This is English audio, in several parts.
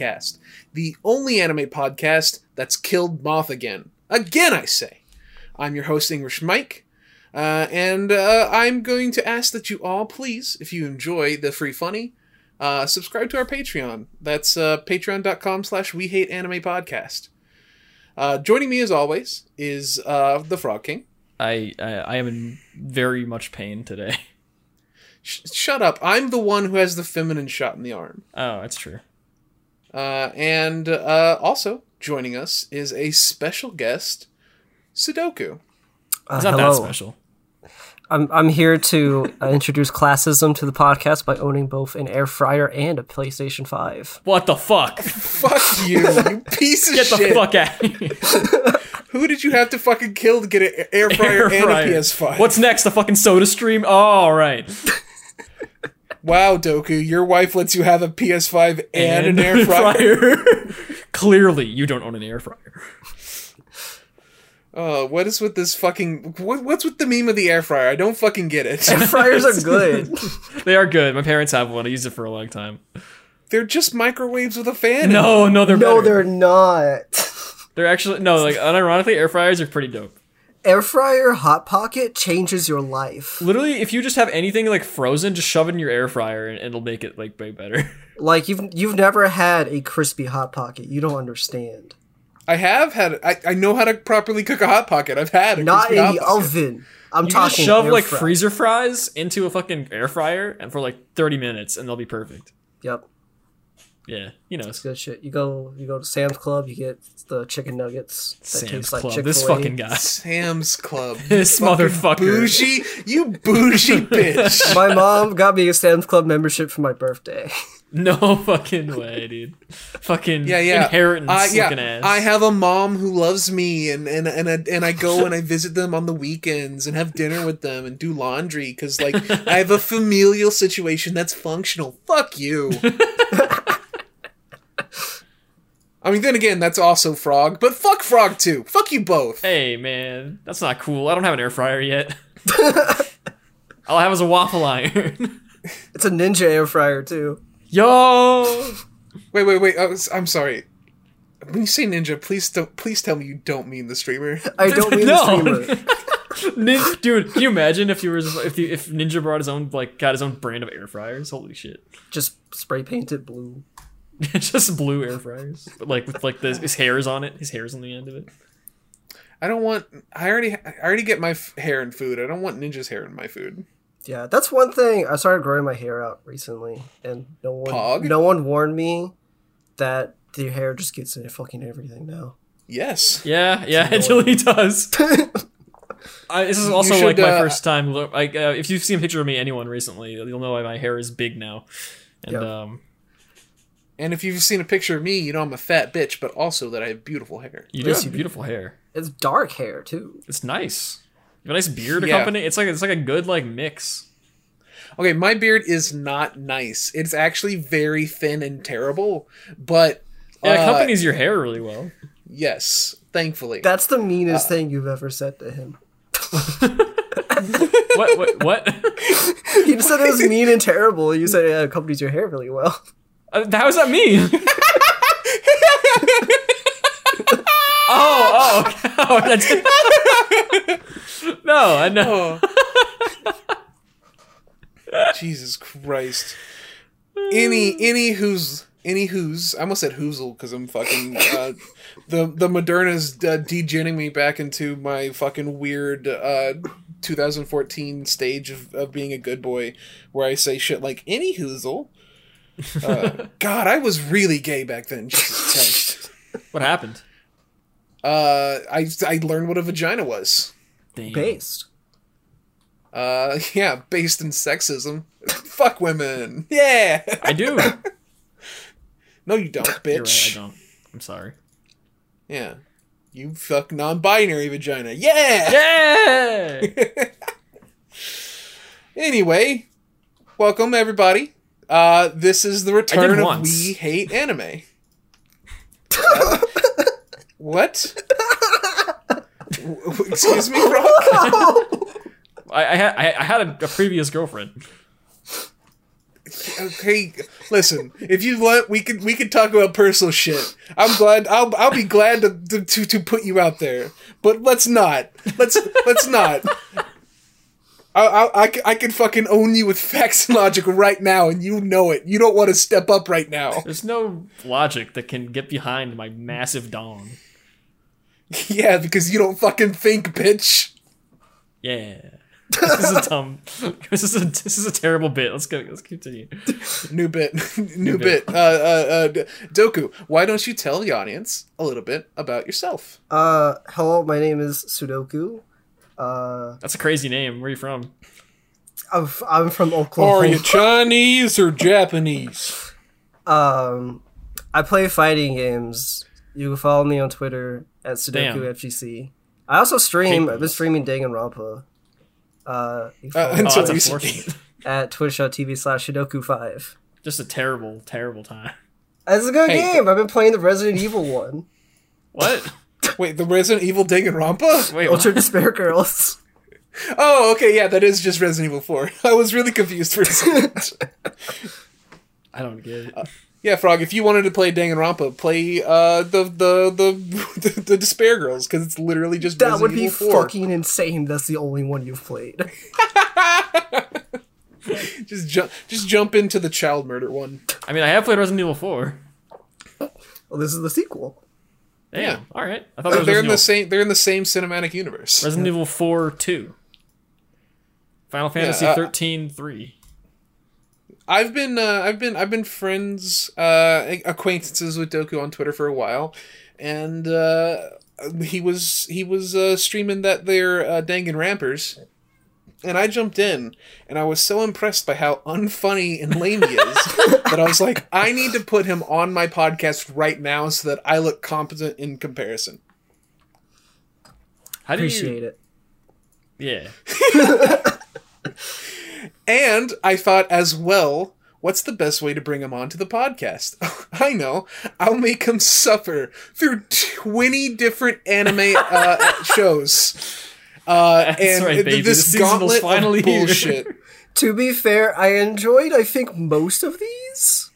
Podcast, the only anime podcast that's killed Moth again. Again, I say. I'm your host, English Mike, uh, and uh, I'm going to ask that you all please, if you enjoy the free funny, uh, subscribe to our Patreon. That's uh, patreon.com slash we hate anime podcast. Uh, joining me as always is uh, the Frog King. I, I I am in very much pain today. Sh- shut up. I'm the one who has the feminine shot in the arm. Oh, that's true. Uh, and uh, also joining us is a special guest, Sudoku. Uh, It's not hello. that special. I'm I'm here to uh, introduce classism to the podcast by owning both an air fryer and a PlayStation Five. What the fuck? Fuck you, you piece of shit. Get the fuck out of here. Who did you have to fucking kill to get an air fryer Air and fryer. a PS5? What's next? The fucking soda stream? Oh, all right. Wow, Doku, your wife lets you have a PS5 and, an air fryer. fryer. Clearly, you don't own an air fryer. Uh, what is with this fucking? What, what's with the meme of the air fryer? I don't fucking get it. Air fryers are good. They are good. My parents have one. I used it for a long time. They're just microwaves with a fan. in No, no, they're no, better. they're not. They're actually no. Like unironically, air fryers are pretty dope. Air fryer hot pocket changes your life. Literally, if you just have anything like frozen, just shove it in your air fryer and it'll make it like way better. Like you've you've never had a crispy hot pocket. You don't understand. I have had. I, I know how to properly cook a hot pocket. I've had a Not crispy in hot the pocket. oven. I'm You talking just shove air like fry. freezer fries into a fucking air fryer and for like 30 minutes and they'll be perfect. Yep, Yeah, you know, it's good shit. You go you go to Sam's Club. You get the chicken nuggets that Sam's taste like Club. Chick This Fil A. fucking guy. Sam's Club. This Fucking motherfucker. Bougie, you bougie bitch. My mom got me a Sam's Club membership for my birthday. No fucking way, dude. Fucking Yeah, yeah. inheritance Uh, yeah, ass. I have a mom who loves me, and and and I, and I go and I visit them on the weekends and have dinner with them and do laundry because like I have a familial situation that's functional. Fuck you. I mean, then again, that's also Frog, but fuck Frog too. Fuck you both. Hey man, that's not cool. I don't have an air fryer yet. All I have is a waffle iron. It's a Ninja air fryer too. Yo, Wait, wait, wait. Oh, I was, I'm sorry. When you say ninja, please don't. Please tell me you don't mean the streamer. I don't mean No. the streamer. Nin- dude, can you imagine if you were if you, if Ninja brought his own like got his own brand of air fryers? Holy shit! Just spray painted blue. Just blue air fryers, but like with like the, his hairs on it. His hairs on the end of it. I don't want. I already. I already get my f- hair in food. I don't want ninja's hair in my food. Yeah, that's one thing. I started growing my hair out recently, and no one, Pog? no one warned me that the hair just gets into fucking everything now. Yes. Yeah, yeah, until he does. I, this is also should, like my uh, first time. Look, like uh, if you've seen a picture of me, anyone recently, you'll know why my hair is big now. And Yep. um, And if you've seen a picture of me, you know I'm a fat bitch, but also that I have beautiful hair. you do Yes, have beautiful hair. It's dark hair too. It's nice. You have a nice beard Yeah. accompany. It's like it's like a good like mix. Okay, my beard is not nice. It's actually very thin and terrible, but It uh, accompanies your hair really well. yes, thankfully. That's the meanest thing you've ever said to him. What? What? What? He said it was mean and terrible. You said it accompanies your hair really well. Uh, how does that mean? oh, oh, oh, that's no, I know. Oh. Jesus Christ. Any any who's any who's I almost said whoozle because I'm fucking uh, the the Moderna's uh, degenning me back into my fucking weird uh 2014 stage of, of being a good boy where I say shit like any whoozle. Uh, God, I was really gay back then. Jesus Christ. What happened? Uh, I I learned what a vagina was. Damn. Based. Uh, yeah, based in sexism. Fuck women. Yeah. I do. No, you don't, bitch. You're right. I don't. I'm sorry. Yeah. You fuck non-binary vagina. Yeah. Yeah. Anyway, welcome everybody. Uh, this is the return of once. We Hate Anime. Uh, what? W- w- Excuse me, bro. I, I had I, I had a, a previous girlfriend. okay, listen. If you want, we can we can talk about personal shit. I'm glad. I'll I'll be glad to to to put you out there. But let's not. Let's let's not. I, I, I, c- I can fucking own you with facts and logic right now, and you know it. You don't want to step up right now. There's no logic that can get behind my massive dong. yeah, because you don't fucking think, bitch. Yeah. This is a dumb. This is a this is a terrible bit. Let's go. Let's continue. New bit, new, bit. Uh, uh, uh, Doku, why don't you tell the audience a little bit about yourself? Uh, hello, my name is Sudoku. Uh, That's a crazy name. Where are you from? I'm, f- I'm from Oklahoma. Are you Chinese or Japanese? Um, I play fighting games. You can follow me on Twitter at Sudoku FGC. I also stream. I've been streaming Danganronpa. Uh, you Uh, follow Oh, until that's recently. unfortunate. at twitch.tv slash Sudoku5. Just a terrible, terrible time. It's a good Hey. game. I've been playing the Resident Evil one. What? Wait, the Resident Evil Danganronpa? Wait, what? Ultra Despair Girls. Oh, okay, yeah, that is just Resident Evil 4. I was really confused for a second. I don't get it. yeah, Frog, if you wanted to play Danganronpa, play uh, the, the, the, the, the Despair Girls, because it's literally just That Resident would be Evil 4. fucking insane. That's the only one you've played. Just, ju- just jump into the child murder one. I mean, I have played Resident Evil 4. Well, this is the sequel. Damn. Yeah. All right. I thought there was They're in Resident, the Evil, same. They're in the same cinematic universe. Resident Evil 4 2. Final Fantasy uh, 13 3. I've been uh, I've been I've been friends uh, acquaintances with Doku on Twitter for a while, and uh, he was he was uh, streaming that there uh, Dangan Rampers, and I jumped in, and I was so impressed by how unfunny and lame he is that I was like, I need to put him on my podcast right now so that I look competent in comparison. How do Appreciate it. Yeah. And I thought as well, what's the best way to bring him onto the podcast? I know. I'll make him suffer through 20 different anime uh, shows. Uh, and right, baby. this The gauntlet finally of bullshit. To be fair, I enjoyed, I think, most of these.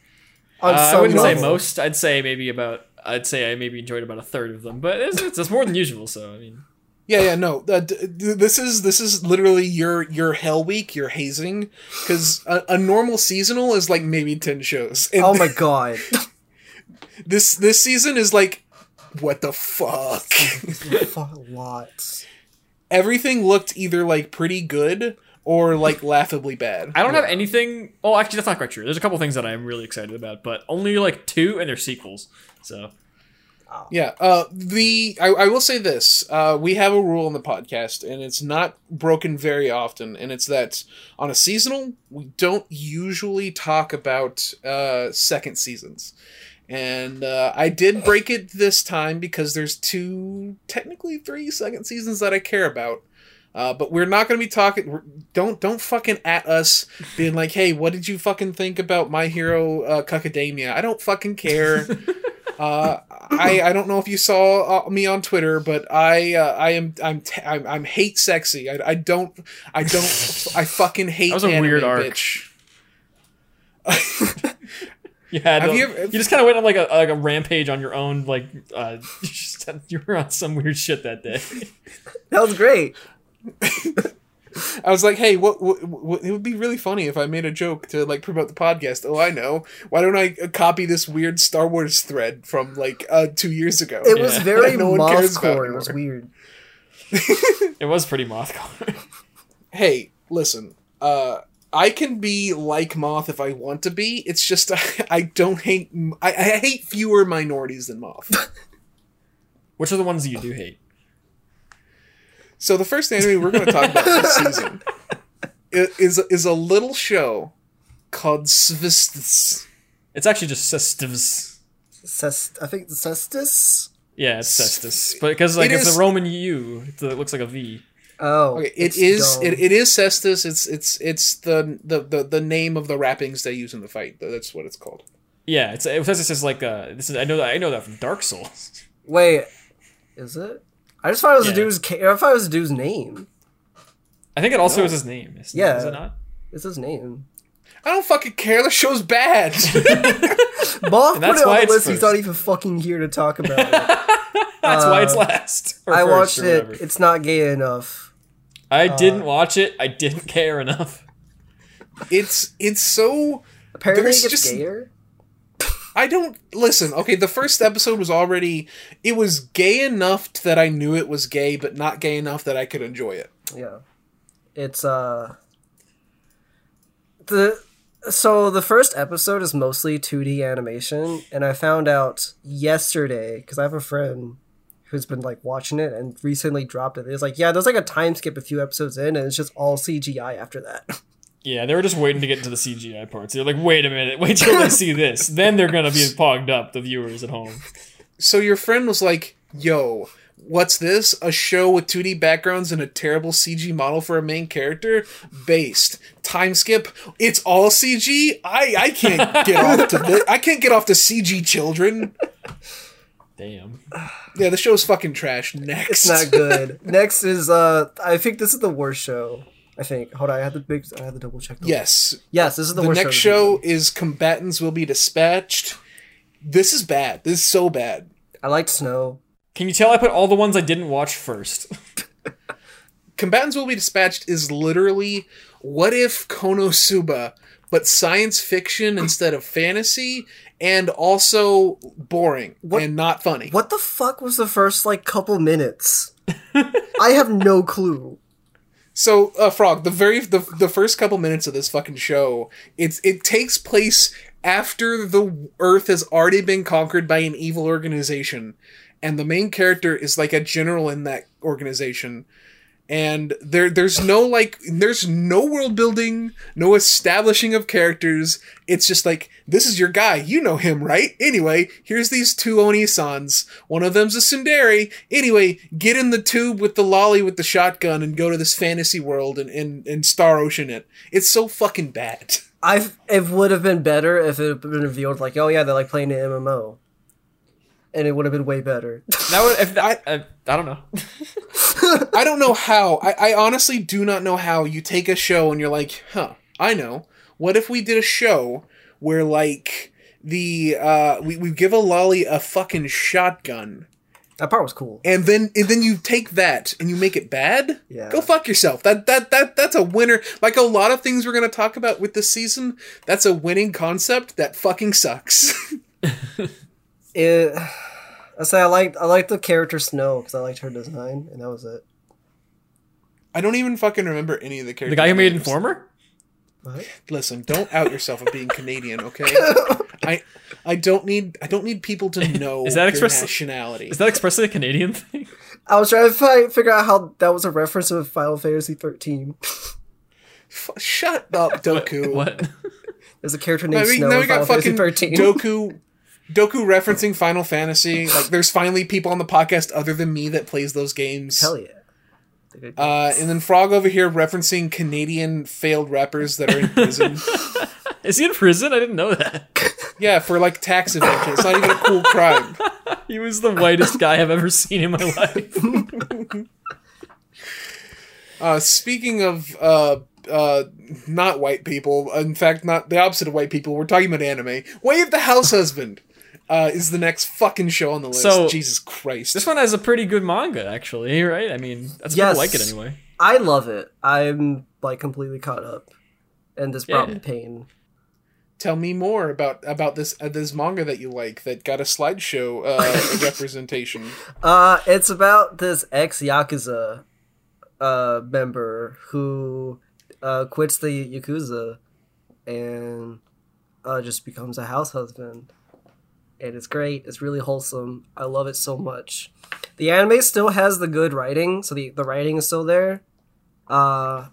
On Uh, I wouldn't say most. I'd say maybe about. I'd say I maybe enjoyed about a third of them, but it's, it's, it's more than usual. So I mean, Yeah, yeah, no. Uh, d- d- this is this is literally your your hell week, your hazing, because a, a normal seasonal is like maybe ten shows. And Oh my god. this this season is like, what the fuck? Fuck, Lots. Everything looked either like pretty good or like laughably bad. I don't have anything. Oh, actually, that's not quite true. There's a couple things that I'm really excited about, but only like two, and they're sequels. So Yeah. Uh, the I, I will say this: uh, we have a rule in the podcast, and it's not broken very often, and it's that on a seasonal, we don't usually talk about uh, second seasons. And uh, I did break it this time because there's two, technically three second seasons that I care about. Uh, but we're not going to be talking. Don't don't fucking at us being like, "Hey, what did you fucking think about My Hero uh, Cucademia?" I don't fucking care. Uh, I I don't know if you saw uh, me on Twitter, but I uh, I am I'm, t- I'm I'm hate sexy. I, I don't I don't I fucking hate. That was a anime, weird arc. Bitch. you had. Have you you, just kind of went on like a like a rampage on your own. Like uh, you just you were on some weird shit that day. That was great. I was like, hey, what, what, what? It would be really funny if I made a joke to like promote the podcast. Oh, I know. Why don't I uh, copy this weird Star Wars thread from like uh, two years ago? It was very No one cares about mothcore. It was weird. it was pretty mothcore. hey, listen. Uh, I can be like Moth if I want to be. It's just I, don't hate. I, I hate fewer minorities than Moth. Which are the ones that you do hate? So the first anime we're going to talk about this season is is a little show called Svistis. It's actually just Cestus. Cest- I think the Cestus. Yeah, it's Cestus, but because like It it's is- a Roman U, it looks like a V. Oh, Okay, it is dumb. it it is Cestus. It's it's it's the, the the the name of the wrappings they use in the fight. That's what it's called. Yeah, it's it says it's just like uh this is I know that I know that from Dark Souls. Wait, is it? I just thought it was Yeah. a dude's. I thought it was a dude's name. I think it also is his name. Is, Yeah. is it not? It's his name. I don't fucking care. The show's bad. Moth put that's it on why the it's list. He's not even fucking here to talk about it. That's why it's last. or Uh, I first watched or it. whatever. It's not gay enough. I didn't watch it. I didn't care enough. it's it's so. Apparently, it's it gets just- gayer. I don't listen. Okay, the first episode was already. It was gay enough that I knew it was gay, but not gay enough that I could enjoy it. Yeah, it's uh the so the first episode is mostly 2D animation, and I found out yesterday because I have a friend who's been like watching it and recently dropped it. It's like, yeah, there's like a time skip a few episodes in, and it's just all CGI after that. Yeah, they were just waiting to get into the CGI parts. They're like, wait a minute, wait till they see this. Then they're gonna be pogged up, the viewers at home. So your friend was like, "Yo, what's this? A show with 2D backgrounds and a terrible CG model for a main character? Based time skip. It's all CG. I I can't get off to this. I can't get off to CG children. Damn. Yeah, the show's fucking trash. Next, It's not good. Next is uh I think this is the worst show. I think. Hold on, I had the big I had to double check. The yes, Yes, this is the, worst show. the worst next show. show is combatants will be dispatched. This is bad. This is so bad. I liked Snow. Can you tell I put all the ones I didn't watch first? Combatants will be dispatched is literally what if Konosuba, but science fiction instead of fantasy, and also boring What- and not funny. What the fuck was the first like couple minutes? I have no clue. So, uh, Frog, the very the, the first couple minutes of this fucking show, it's it takes place after the Earth has already been conquered by an evil organization, and the main character is like a general in that organization. And there there's no like there's no world building, no establishing of characters. It's just like this is your guy, you know him, right? Anyway, here's these two Oni-sans. One of them's a tsundere. Anyway, get in the tube with the loli with the shotgun and go to this fantasy world and and, and Star Ocean it. It's so fucking bad. I it would have been better if it had been revealed like, oh yeah, they're like playing an MMO, and it would have been way better. That would if I, I I don't know. I don't know how. I, I honestly do not know how you take a show and you're like, huh, I know. What if we did a show where like the uh we, we give a loli a fucking shotgun that part was cool. and then and then you take that and you make it bad? Yeah. Go fuck yourself. That that that that's a winner. Like a lot of things we're gonna talk about with this season, that's a winning concept that fucking sucks. It. I say I liked I liked the character Snow because I liked her design, and that was it. I don't even fucking remember any of the characters. The guy who made. Informer? What? Listen, don't out yourself of being Canadian, okay? I I don't need I don't need people to know Is that your express- nationality. Is that expressly a Canadian thing? I was trying to fi- figure out how that was a reference to Final Fantasy thirteen. F- shut up, Doku. What? There's a character Now named we, Snow now we in got Final Fantasy fucking thirteen. Doku Doku referencing Final Fantasy. Like there's finally people on the podcast other than me that plays those games. Hell yeah. Uh, and then Frog over here referencing Canadian failed rappers that are in prison. Is he in prison? I didn't know that. yeah, for like tax evasion. It's not even a cool crime. He was the whitest guy I've ever seen in my life. Uh, speaking of uh, uh, not white people, in fact, not the opposite of white people, we're talking about anime. Way of the House Husband uh, is the next fucking show on the list. So- Jesus Christ. This one has a pretty good manga, actually, right? I mean, that's Yes. people like it anyway. I love it. I'm like completely caught up, and this brought Yeah. me pain. Tell me more about about this uh, this manga that you like that got a slideshow uh, representation. Uh, it's about this ex yakuza uh member who uh quits the yakuza and uh just becomes a house husband. And it's great. It's really wholesome. I love it so much. The anime still has the good writing, so the the writing is still there. Uh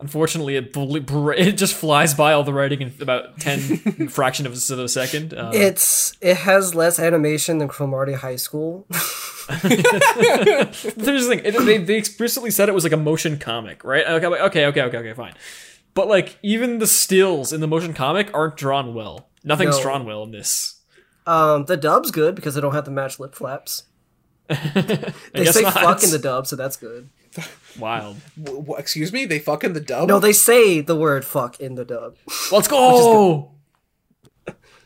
Unfortunately, it bl- br- it just flies by all the writing in about ten fraction of a second. Uh, it's it has less animation than Cromartie High School. There's the thing. It, they, they explicitly said it was like a motion comic, right? Okay, like, okay, okay, okay, okay, fine. But like, even the stills in the motion comic aren't drawn well. Nothing's No. drawn well in this. Um, the dub's good because they don't have to match lip flaps. They say not. fuck in the dub, so that's good. Wild. W- w- excuse me, they fuck in the dub. No, they say the word "fuck" in the dub. Let's go.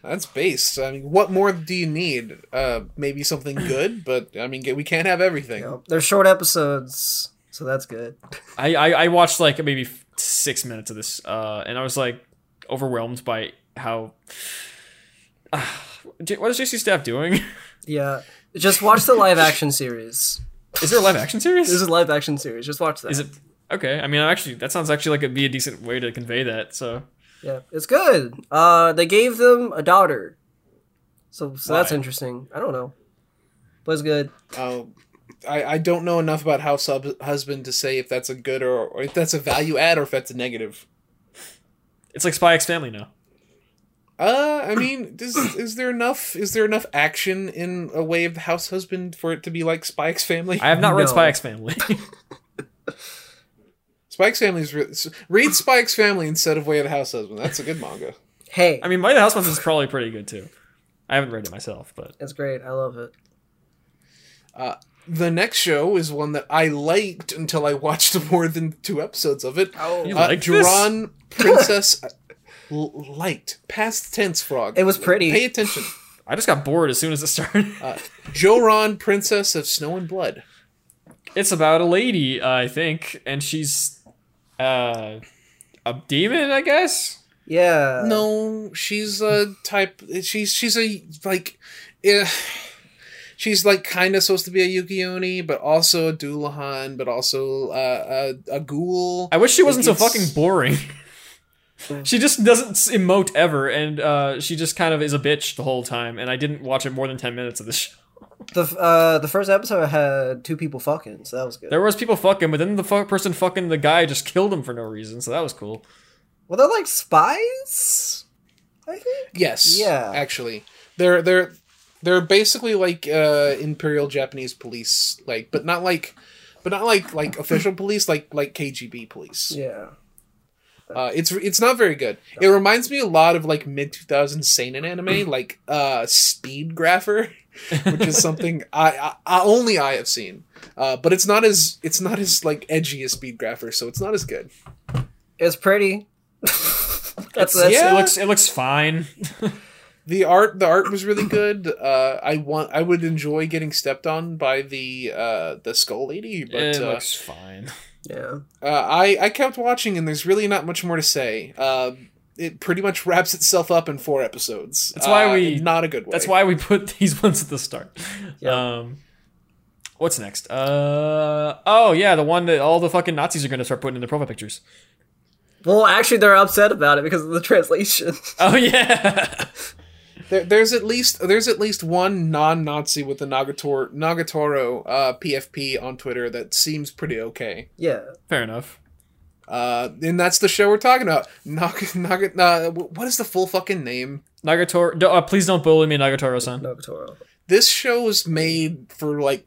That's based. I mean, what more do you need? Uh, maybe something good, but I mean, we can't have everything. You know, they're short episodes, so that's good. I, I I watched like maybe six minutes of this, uh, and I was like overwhelmed by how. J- what is JC Staff doing? Yeah, just watch the live action series. Is there a live action series? There's a live action series. Just watch that. Is it okay? I mean, actually, that sounds actually like it'd be a decent way to convey that. So Yeah, it's good. Uh, they gave them a daughter, so so that's interesting. I don't know, but it's good. Oh, I, I don't know enough about House Hub- Husband to say if that's a good or, or if that's a value add or if that's a negative. it's like Spy X Family now. Uh, I mean, is, is there enough? Is there enough action in a way of the House Husband for it to be like Spy X Family? I have not read No. Spy X Family. Spy X Family is re- read Spy X Family instead of Way of the House Husband. That's a good manga. Hey, I mean, Way of the House Husband is probably pretty good too. I haven't read it myself, but it's great. I love it. Uh, The next show is one that I liked until I watched more than two episodes of it. Oh, You uh, liked this? Duran Princess l- liked past tense frog. It was pretty. Pay attention. I just got bored as soon as it started. Uh, Joran, Princess of Snow and Blood. it's about a lady, uh, I think, and she's uh, a demon, I guess. Yeah. No, she's a type. She's she's a like, yeah. She's like kind of supposed to be a Yukioni, but also a Dullahan, but also uh, a a ghoul. I wish she wasn't so fucking boring. she just doesn't emote ever, and uh, she just kind of is a bitch the whole time. And I didn't watch it more than ten minutes of this show. The uh the first episode had two people fucking, so that was good. There was people fucking, but then the fu- person fucking the guy just killed him for no reason, so that was cool. well, they're like spies. I think. Yes. Yeah. Actually, they're they're they're basically like uh, Imperial Japanese police, like, but not like, but not like like official police, like like KGB police. Yeah. Uh, it's it's not very good. It reminds me a lot of like mid 2000s seinen anime, like uh, Speed Grapher, which is something I, I, I only I have seen. Uh, but it's not as it's not as like edgy as Speed Grapher, so it's not as good. It's pretty. that's It's- that's yeah. It looks it looks fine. The art the art was really good. Uh, I want I would enjoy getting stepped on by the uh, the skull lady, but it uh, looks fine. Yeah. uh, I I kept watching and there's really not much more to say. Uh, it pretty much wraps itself up in four episodes. That's why Uh, we- in not a good way. That's why we put these ones at the start. Yeah. Um, what's next? Uh oh yeah, the one that all the fucking Nazis are gonna start putting in their profile pictures. Well, actually, they're upset about it because of the translation. Oh yeah. There, there's at least there's at least one non-Nazi with the Nagatoro Nagatoro uh, PFP on Twitter that seems pretty okay. yeah. Fair enough. Uh, and that's the show we're talking about. Nag- Nag- uh, what is the full fucking name? Nagatoro, do- uh, please don't bully me, Nagatoro-san. Nagatoro. This show was made for like.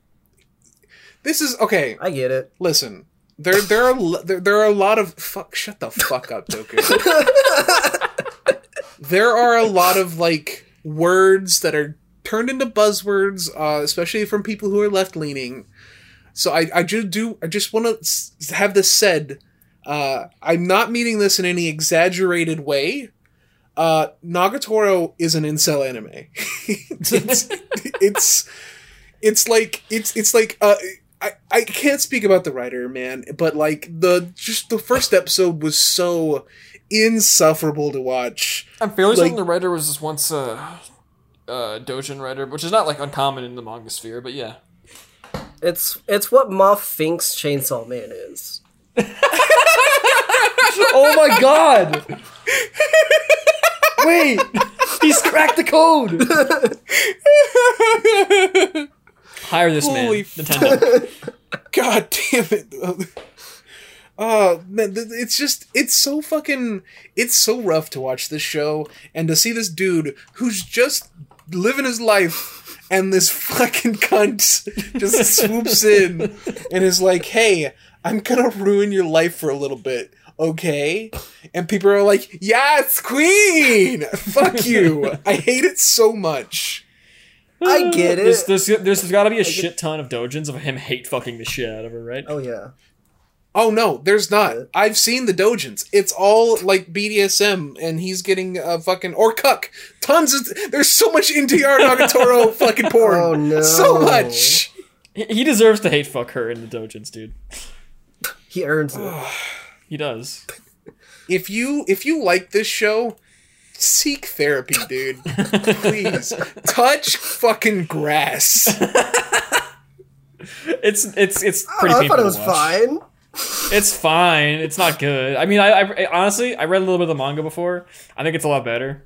This is okay. I get it. Listen, there there are there, there are a lot of fuck. Shut the fuck up, Doku. there are a lot of like words that are turned into buzzwords, uh, especially from people who are left leaning. So I I just do I just want to have this said. Uh, I'm not meaning this in any exaggerated way. Uh, Nagatoro is an incel anime. it's, it's it's like it's it's like uh I, I can't speak about the writer man but like the just the first episode was so insufferable to watch I'm fairly Like- certain the writer was just once a uh, Dojin writer, which is not like uncommon in the manga sphere, but yeah. It's it's what Moth thinks Chainsaw Man is. oh my god! Wait, he's cracked the code. Hire this Holy man, Nintendo. god damn it oh man it's just it's so fucking it's so rough to watch this show and to see this dude who's just living his life and this fucking cunt just swoops in and is like hey i'm gonna ruin your life for a little bit okay and people are like yes queen fuck you i hate it so much I get There's, it. there's, there's got to be a shit ton of dojins of him hate fucking the shit out of her, right? Oh yeah. Oh no, there's not. I've seen the dojins. It's all like BDSM, and he's getting a fucking or cuck. Tons of there's so much NTR Nagatoro fucking porn. Oh, no. so much. He, he deserves to hate fuck her in the dojins, dude. He earns it. He does. If you if you like this show, seek therapy, dude. Please touch fucking grass. It's it's it's oh, pretty I thought it was watch. fine. It's fine. It's not good. I mean, I, I, I- honestly I read a little bit of the manga before. I think it's a lot better.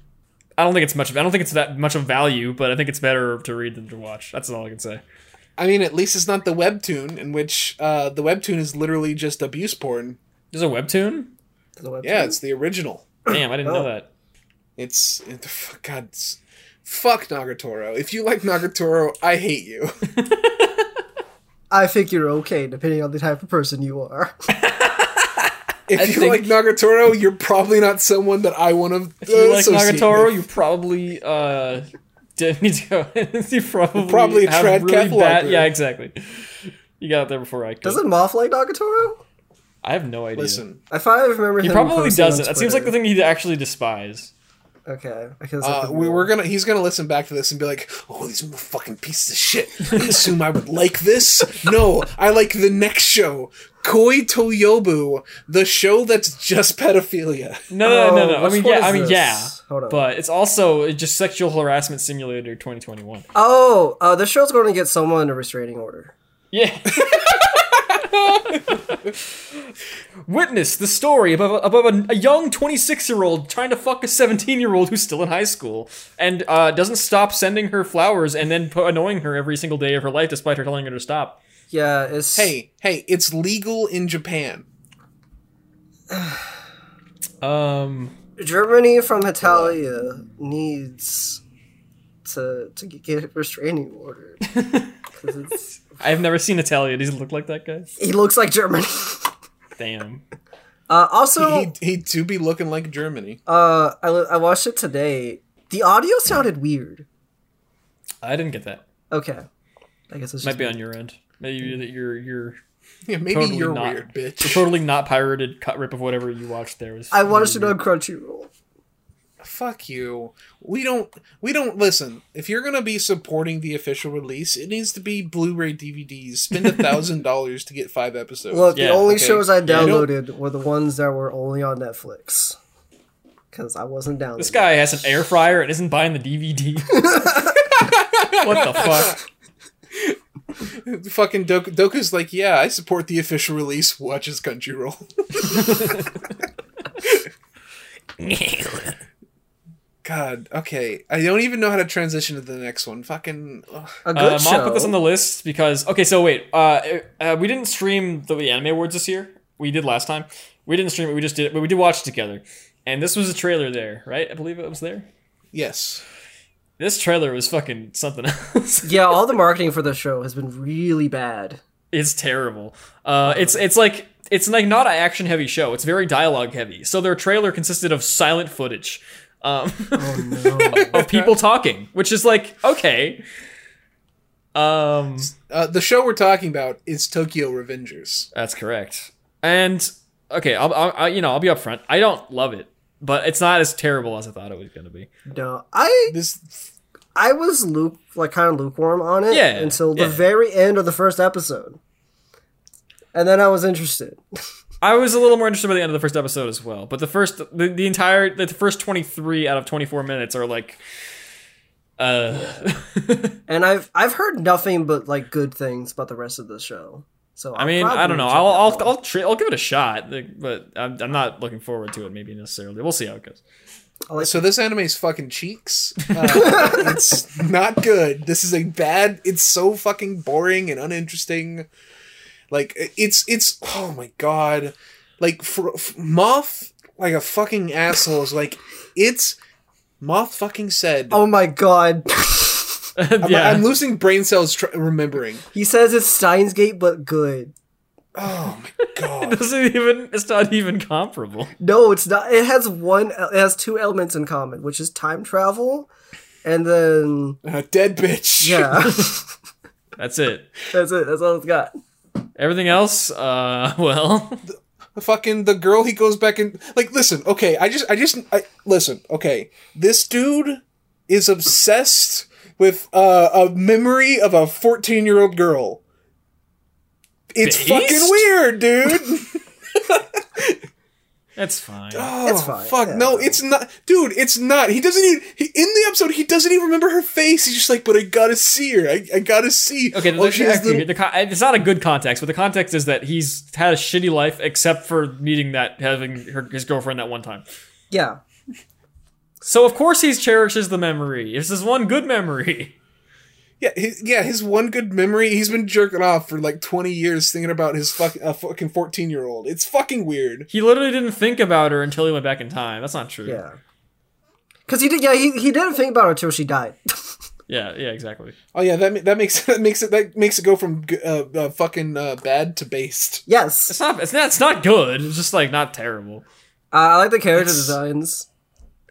I don't think it's much. I don't think it's that much of value, but I think it's better to read than to watch. That's all I can say. I mean, at least it's not the webtoon, in which uh, the webtoon is literally just abuse porn. There's a webtoon. The webtoon. Yeah, it's the original. Damn, I didn't know Oh. that. It's it, God. It's, fuck Nagatoro. If you like Nagatoro, I hate you. I think you're okay, depending on the type of person you are. If I you think- like Nagatoro, you're probably not someone that I want to. If you like Nagatoro, you probably uh did need to go. you probably Probably have tread really careful bad. out. Yeah, exactly. You got it there before I could. Doesn't Moth like Nagatoro? I have no idea. listen. I thought I remember he him. probably doesn't. That seems like the thing he'd actually despise. Okay, because Uh, we, we're gonna. He's gonna listen back to this and be like, "Oh, these fucking pieces of shit." They assume I would like this. No, I like the next show, Koi to Yobu, the show that's just pedophilia. No, no, no, no. Oh, I mean, yeah, I mean, this? yeah. Hold on. But it's also just sexual harassment simulator 2021. Oh, uh, the show's going to get someone in a restraining order. Yeah. Witness the story above, above a, a young 26 year old trying to fuck a 17 year old who's still in high school and uh, doesn't stop sending her flowers and then po- annoying her every single day of her life despite her telling her to stop. Yeah, it's Hey, hey, it's legal in Japan. Um, Germany from Hetalia needs to to get a restraining order. 'Cause it's, I've never seen Italian. Does he look like that guy? he looks like Germany. Damn. Uh, also, He he do be looking like Germany. uh, I, I watched it today. The audio sounded weird. I didn't get that. Okay, I guess it's Might just be on your end. Maybe you're you're you're, Yeah, maybe Totally you're not. weird, bitch. you're totally not pirated cut rip of whatever you watched there. Was I watched it on Crunchyroll. Fuck you. We don't. We don't listen. If you're gonna be supporting the official release, it needs to be Blu-ray DVDs. Spend a thousand dollars to get five episodes. Look, Yeah, the only okay. shows I Yeah, I downloaded were the ones that were only on Netflix. Because I wasn't down. This guy has an air fryer and isn't buying the DVD. what the fuck? Fucking Doku, Doku's like, yeah, I support the official release. Watches Crunchyroll. God, okay. I don't even know how to transition to the next one. Fucking. ugh. A good Uh, show. Mom put this on the list because okay, so wait, uh, uh, we didn't stream the Anime Awards this year. We did last time. We didn't stream it. We just did it, but we did watch it together. And this was a trailer there, right? I believe it was there. Yes. This trailer was fucking something else. yeah, all the marketing for the show has been really bad. it's terrible. Uh, it's it's like it's like not an action heavy show. It's very dialogue heavy. So their trailer consisted of silent footage. Um, Oh no. of people talking, which is like okay. Um, Uh, the show we're talking about is Tokyo Revengers. That's correct. And okay, I'll, I'll, I, you know I'll be upfront. I don't love it, but it's not as terrible as I thought it was going to be. no, I This I was luke like kind of lukewarm on it Yeah, until the yeah. very end of the first episode, and then I was interested. I was a little more interested by the end of the first episode as well, but the first the, the entire the first twenty three out of twenty four minutes are like, uh, And I've I've heard nothing but like good things about the rest of the show. So I mean I don't know. check I'll I'll. I'll, tra- I'll give it a shot, but I'm, I'm not looking forward to it. Maybe necessarily. We'll see how it goes. Like- so this anime's fucking cheeks. Uh, it's not good. This is a bad. It's so fucking boring and uninteresting. Like it's it's oh my god, like for, f moth like a fucking asshole is like it's moth fucking said. oh my god, I'm, yeah, I'm losing brain cells tr- remembering. he says it's Steins Gate but good. Oh my it doesn't even. It's not even comparable. No, it's not. It has one. It has two elements in common, which is time travel and then A dead bitch. yeah, That's it. that's it. That's all it's got. Everything else, uh, well, fucking the girl he goes back and like listen okay i just i just I, listen okay. This dude is obsessed with uh, a memory of a 14 year old girl. It's Based? fucking weird dude that's fine. oh, It's fine, fuck yeah. no it's not dude it's not he doesn't even he, in the episode he doesn't even remember her face he's just like but i gotta see her i, I gotta see Okay, the, oh, she has actually, little- the con- it's not a good context, but the context is that he's had a shitty life except for meeting that having her, his girlfriend that one time. Yeah, So of course he cherishes the memory. This is one good memory. Yeah, his, yeah, his one good memory. He's been jerking off for like twenty years, thinking about his fuck, uh, fucking fourteen year old. It's fucking weird. He literally didn't think about her until he went back in time. That's not true. yeah. Because he did. Yeah, he, he didn't think about her until she died. yeah, yeah, exactly. Oh yeah, that that makes that makes it that makes it go from uh, uh, fucking uh, bad to based. yes, It's not. It's not. It's not good. It's just like not terrible. uh, I like the character It's- designs.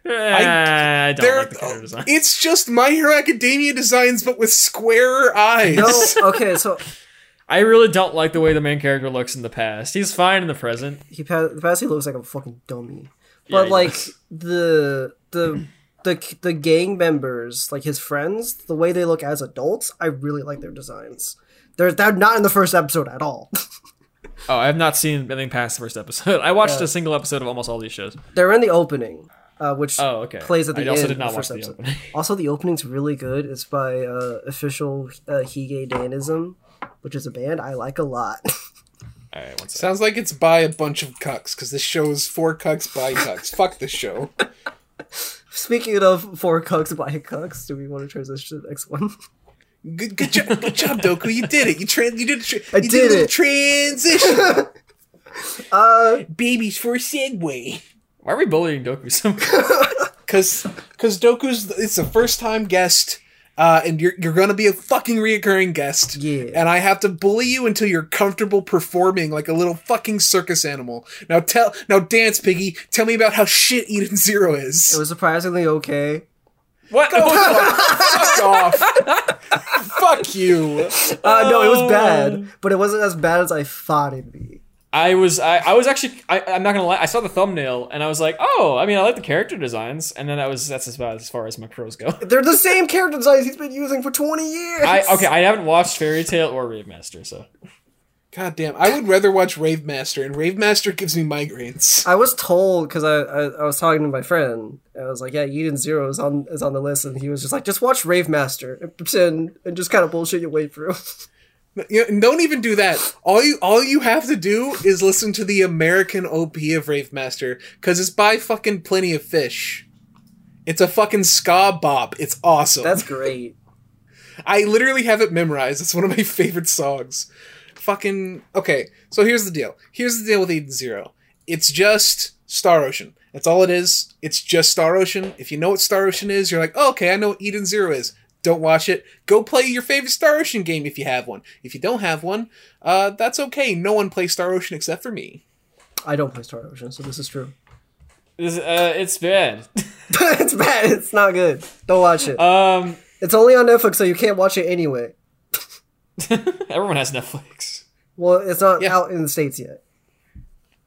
Eh, I, don't like the character design. It's just My Hero Academia designs, but with squarer eyes. No, okay, so I really don't like the way the main character looks in the past. He's fine in the present. he pa- the past he looks like a fucking dummy. But he like does. the the the the gang members, like his friends, the way they look as adults, I really like their designs. They're they're not in the first episode at all. Oh, I have not seen anything past the first episode. I watched a single episode of almost all these shows. They're in the opening, uh, which Oh, okay. plays at the I also end did not the watch the episode. opening. Also, the opening's really good. It's by uh, official uh, Hige Dandism, which is a band I like a lot. All right, one second. Sounds like it's by a bunch of cucks because this show is for cucks by cucks. Fuck this show. Speaking of four cucks by cucks, do we want to transition to the next one? Good, good job, good job, Doku. You did it. You tra- You did. A tra- I you did a it. transition. Uh, Babies for a segue. Why are we bullying Doku so much? Cause, cause Doku's it's a first time guest, uh, and you're you're gonna be a fucking reoccurring guest. Yeah. And I have to bully you until you're comfortable performing like a little fucking circus animal. Now tell, now dance, Piggy. Tell me about how shit Eden Zero is. It was surprisingly okay. What? Fuck off. Fuck you. Uh, no, it Oh. was bad, but it wasn't as bad as I thought it'd be. I was I, I was actually I, I'm not gonna lie I saw the thumbnail and I was like oh I mean I like the character designs and then that was that's about as far as my pros go. They're the same character designs he's been using for 20 years. I okay I haven't watched Fairy Tail or Rave Master so God damn. I would rather watch Rave Master, and Rave Master gives me migraines. I was told because I, I I was talking to my friend. And I was like, "Yeah, Eden Zero is on is on the list," and he was just like, "Just watch Rave Master and pretend and just kind of bullshit your way through." You know, don't even do that. All you all you have to do is listen to the American OP of Rave Master because it's by fucking Plenty of Fish. It's a fucking ska bop. It's awesome. That's great. I literally have it memorized. It's one of my favorite songs. Fucking okay. So here's the deal. Here's the deal with Eden Zero. It's just Star Ocean. That's all it is. It's just Star Ocean. If you know what Star Ocean is, you're like, oh, okay, I know what Eden Zero is. Don't watch it. Go play your favorite Star Ocean game if you have one. If you don't have one, uh, that's okay. No one plays Star Ocean except for me. I don't play Star Ocean, so this is true. this, uh, it's bad. it's bad. It's not good. Don't watch it. um, it's only on Netflix, so you can't watch it anyway. everyone has Netflix. Well, it's not Yeah. out in the states yet.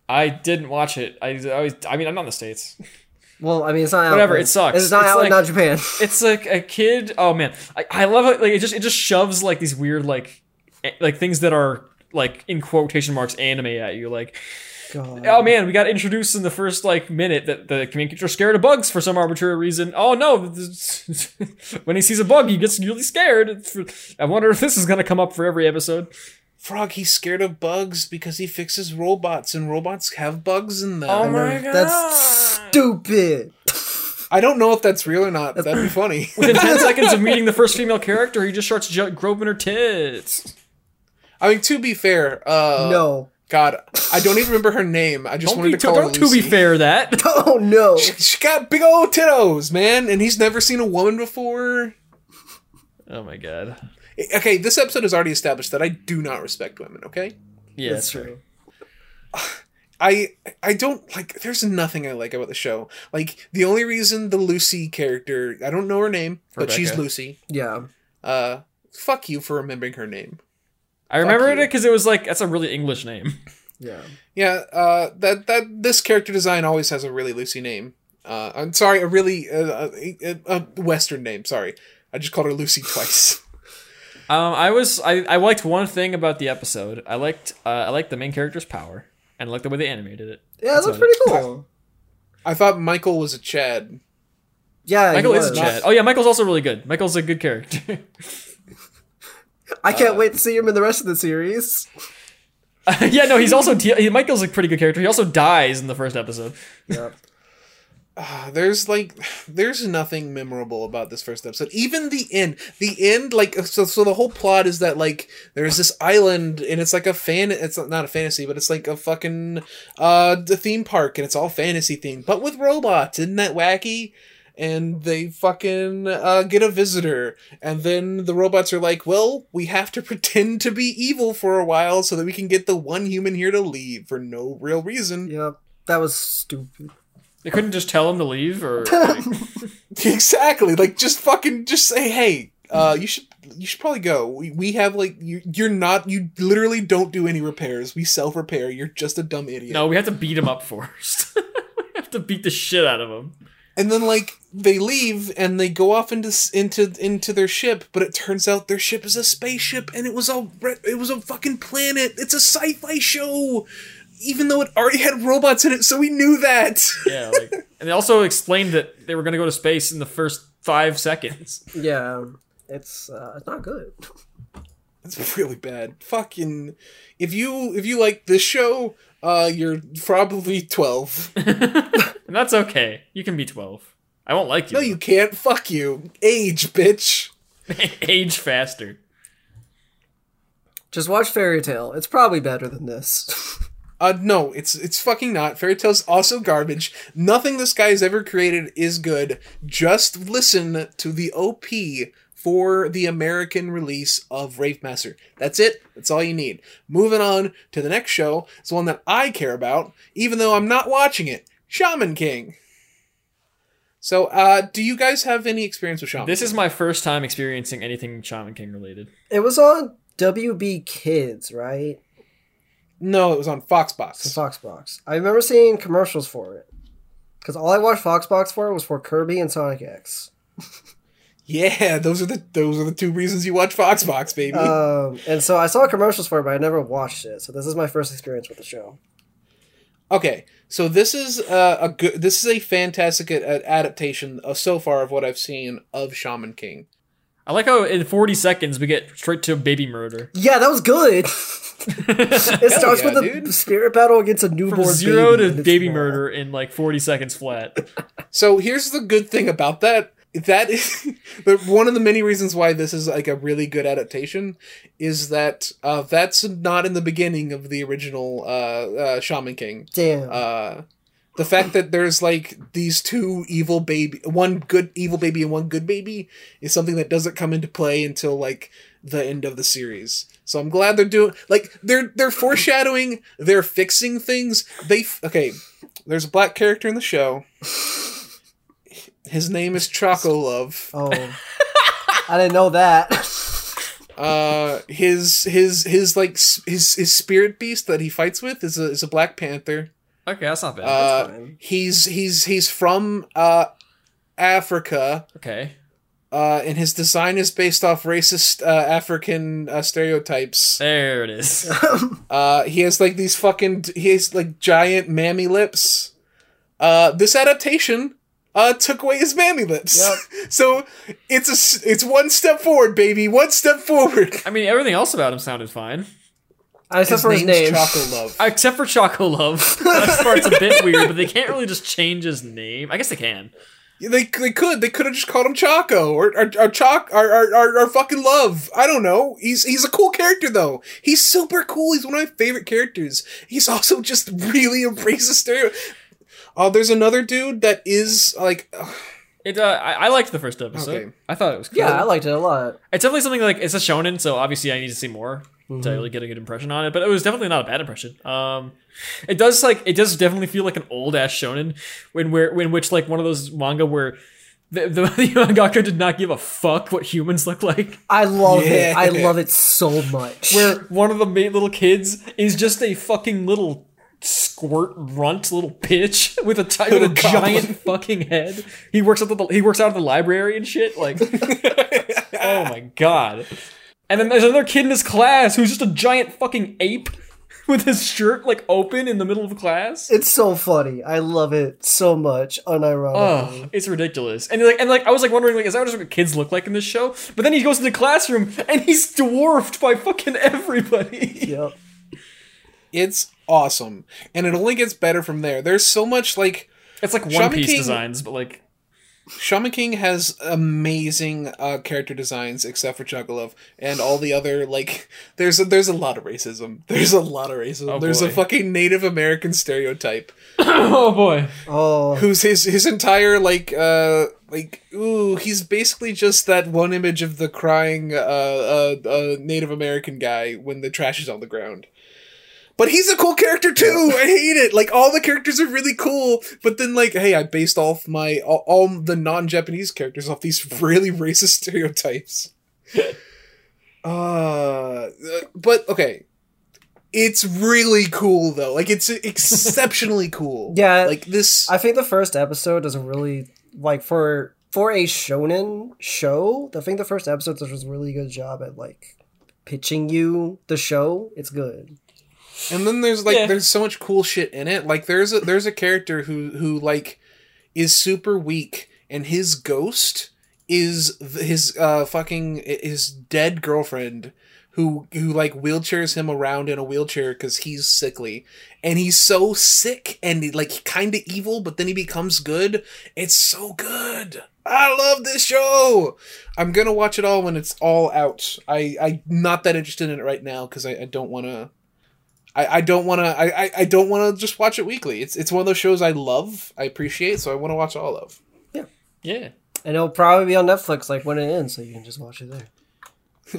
I didn't watch it. I I, I mean I'm not in the states. Well, I mean, it's not. Whatever, in- it sucks. It's not It's out like- not Japan. It's like a kid. Oh man, I, I love it. Like it just it just shoves like these weird like eh, like things that are like in quotation marks anime at you. Like God. oh man, we got introduced in the first like minute that the main character scared of bugs for some arbitrary reason. Oh no, when he sees a bug, he gets really scared. I wonder if this is gonna come up for every episode. Frog, he's scared of bugs because he fixes robots, and robots have bugs in them. Oh my god, That's stupid. I don't know if that's real or not. That'd be funny. Within ten seconds of meeting the first female character, he just starts ju- groping her tits. I mean, to be fair, uh, no. God, I don't even remember her name. I just Don't wanted be, to call her don't to be fair that. Oh no. She, she got big old tittos, man, and he's never seen a woman before. Oh my god. Okay, this episode has already established that I do not respect women. Okay, Yeah, That's that's true. true. I I don't like. There's nothing I like about the show. Like the only reason the Lucy character, I don't know her name, but she's Lucy. Yeah. Uh, fuck you for remembering her name. I remembered you. it because it was like that's a really English name. Yeah. Yeah, uh, that that this character design always has a really Lucy name. Uh, I'm sorry, a really uh, a, a, a Western name. Sorry, I just called her Lucy twice. Um, I was I, I liked one thing about the episode. I liked uh, I liked the main character's power, and I liked the way they animated it. Yeah, it That's looks about pretty it. cool. I thought Michael was a Chad. Yeah, he Michael is a Chad. Oh yeah, Michael's also really good. Michael's a good character. I can't Uh, wait to see him in the rest of the series. yeah, no, he's also he, Michael's a pretty good character. He also dies in the first episode. Yep. Uh, there's like there's nothing memorable about this first episode. Even the end the end like so so the whole plot is that like there's this island and it's like a fan it's not a fantasy but it's like a fucking uh the theme park and it's all fantasy themed but with robots. Isn't that wacky? And they fucking uh, get a visitor. And then the robots are like well we have to pretend to be evil for a while so that we can get the one human here to leave for no real reason. Yeah That was stupid. They couldn't just tell him to leave, or like, Exactly. Like just fucking just say, hey, uh, you should you should probably go. We, we have like you you're not you literally don't do any repairs. We self repair. You're just a dumb idiot. no, we have to beat him up first. we have to beat the shit out of him. And then like they leave and they go off into into into their ship, but it turns out their ship is a spaceship and it was a it was a fucking planet. It's a sci-fi show. Even though it already had robots in it, so we knew that. Yeah, like, and they also explained that they were going to go to space in the first five seconds. Yeah. It's uh, it's not good. It's really bad. Fucking if you if you like this show, uh you're probably 12. And that's okay. You can be 12. I won't like you. No, you can't. Fuck you. Age, bitch. Age faster. Just watch Fairy Tail. It's probably better than this. Uh, no, it's it's fucking not. Fairy Tail's also garbage. Nothing this guy has ever created is good. Just listen to the OP for the American release of Rave Master. That's it. That's all you need. Moving on to the next show. It's one that I care about, even though I'm not watching it. Shaman King. So, uh, do you guys have any experience with Shaman? This is my first time experiencing anything Shaman King related. it was on WB Kids, right? No, it was on Foxbox. Foxbox. I remember seeing commercials for it. Because all I watched Foxbox for was for Kirby and Sonic X. Yeah, those are the those are the two reasons you watch Foxbox, baby. Um, and so I saw commercials for it, but I never watched it. So this is my first experience with the show. Okay, so this is uh, a good. This is a fantastic a- adaptation uh, so far of what I've seen of Shaman King. I like how in 40 seconds we get straight to baby murder. Yeah, that was good. it starts yeah, with a dude. spirit battle against a newborn From zero baby, to baby small. murder in like 40 seconds flat. So here's the good thing about that. That is the, one of the many reasons why this is like a really good adaptation is that uh, that's not in the beginning of the original uh, uh, Shaman King. Damn. The fact that there's like these two evil baby, one good evil baby and one good baby, is something that doesn't come into play until like the end of the series. So I'm glad they're doing like they're they're foreshadowing, they're fixing things. They f- okay. There's a black character in the show. His name is Chocolove. oh, I didn't know that. Uh, his his his like his his spirit beast that he fights with is a is a black panther. Okay, that's not bad. Uh, fine. he's he's he's from uh Africa. okay. Uh, and his design is based off racist uh, African uh, stereotypes. There it is. Uh, he has like these fucking he has like giant mammy lips. Uh, this adaptation uh took away his mammy lips. Yep. so it's a s- it's one step forward, baby, one step forward. I mean, everything else about him sounded fine. Uh, except for his name's name. Choco Love. Uh, except for Chocolove. that part's a bit weird, but they can't really just change his name. I guess they can. They, they could they could have just called him Choco or or, or Choc or, or, or, or fucking Love. I don't know. He's he's a cool character though. He's super cool. He's one of my favorite characters. He's also just really a racist stereo. Oh, uh, there's another dude that is like. ugh, It. Uh, I, I liked the first episode. Okay. I thought it was cool. Yeah, I liked it a lot. It's definitely something like it's a shonen, so obviously I need to see more. To really get a good impression on it. But it was definitely not a bad impression. Um, it does like it does definitely feel like an old ass shonen when where when which like one of those manga where. The, the, the mangaka did not give a fuck what humans look like. I love it. I love it so much. Where one of the main little kids is just a fucking little squirt runt little bitch with a with a goblin. giant fucking head. He works at the he works out of the library and shit. Like, oh my god. And then there's another kid in his class who's just a giant fucking ape with his shirt like open in the middle of class. It's so funny. I love it so much, unironically. Oh, it's ridiculous. And like, and like, I was like wondering, like, is that just what kids look like in this show? But then he goes to the classroom and he's dwarfed by fucking everybody. Yep. It's awesome, and it only gets better from there. There's so much like It's like One Shaman Piece King- designs, but like, Shaman King has amazing uh, character designs, except for Chocolove, and all the other like. There's a, there's a lot of racism. There's a lot of racism. Oh, there's a fucking Native American stereotype oh boy. Oh, who's his his entire like uh like ooh he's basically just that one image of the crying uh uh, uh Native American guy when the trash is on the ground. But he's a cool character too. I hate it. Like all the characters are really cool, but then like, hey, I based off my all, all the non-Japanese characters off these really racist stereotypes. uh, but okay, it's really cool though. Like it's exceptionally cool. Yeah, like this. I think the first episode does a really like for for a shonen show. I think the first episode does a really good job at like pitching you the show. It's good. And then there's like Yeah. there's so much cool shit in it. Like there's a there's a character who who like is super weak and his ghost is his uh fucking his dead girlfriend who who like wheelchairs him around in a wheelchair cuz he's sickly. And he's so sick and like kind of evil but then he becomes good. It's so good. I love this show. I'm gonna watch it all when it's all out. I I'm not that interested in it right now because I, I don't want to. I, I don't want to. I, I, I don't want to just watch it weekly. It's it's one of those shows I love, I appreciate, so I want to watch all of. Yeah, yeah. And it'll probably be on Netflix like when it ends, so you can just watch it there.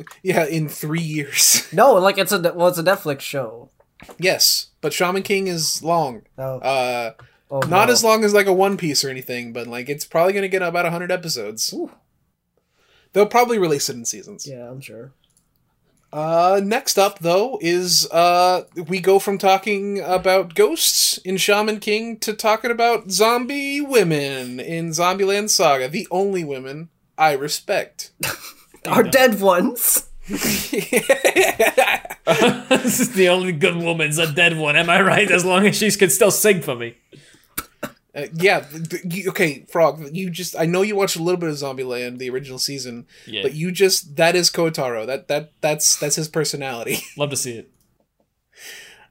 Yeah, in three years. No, like it's a well, it's a Netflix show. yes, but Shaman King is long. Oh, Uh, oh, not no. as long as like a One Piece or anything, but like it's probably gonna get about hundred episodes. Ooh. They'll probably release it in seasons. Yeah, I'm sure. Uh, next up though is uh we go from talking about ghosts in Shaman King to talking about zombie women in Zombieland Saga, the only women I respect. are dead ones. this is the only good woman's a dead one. Am I right? As long as she can still sing for me. Uh, yeah, you, okay, Frog. You just I know you watched a little bit of Zombieland, the original season, Yeah. but you just that is Kotaro. That that that's that's his personality. Love to see it.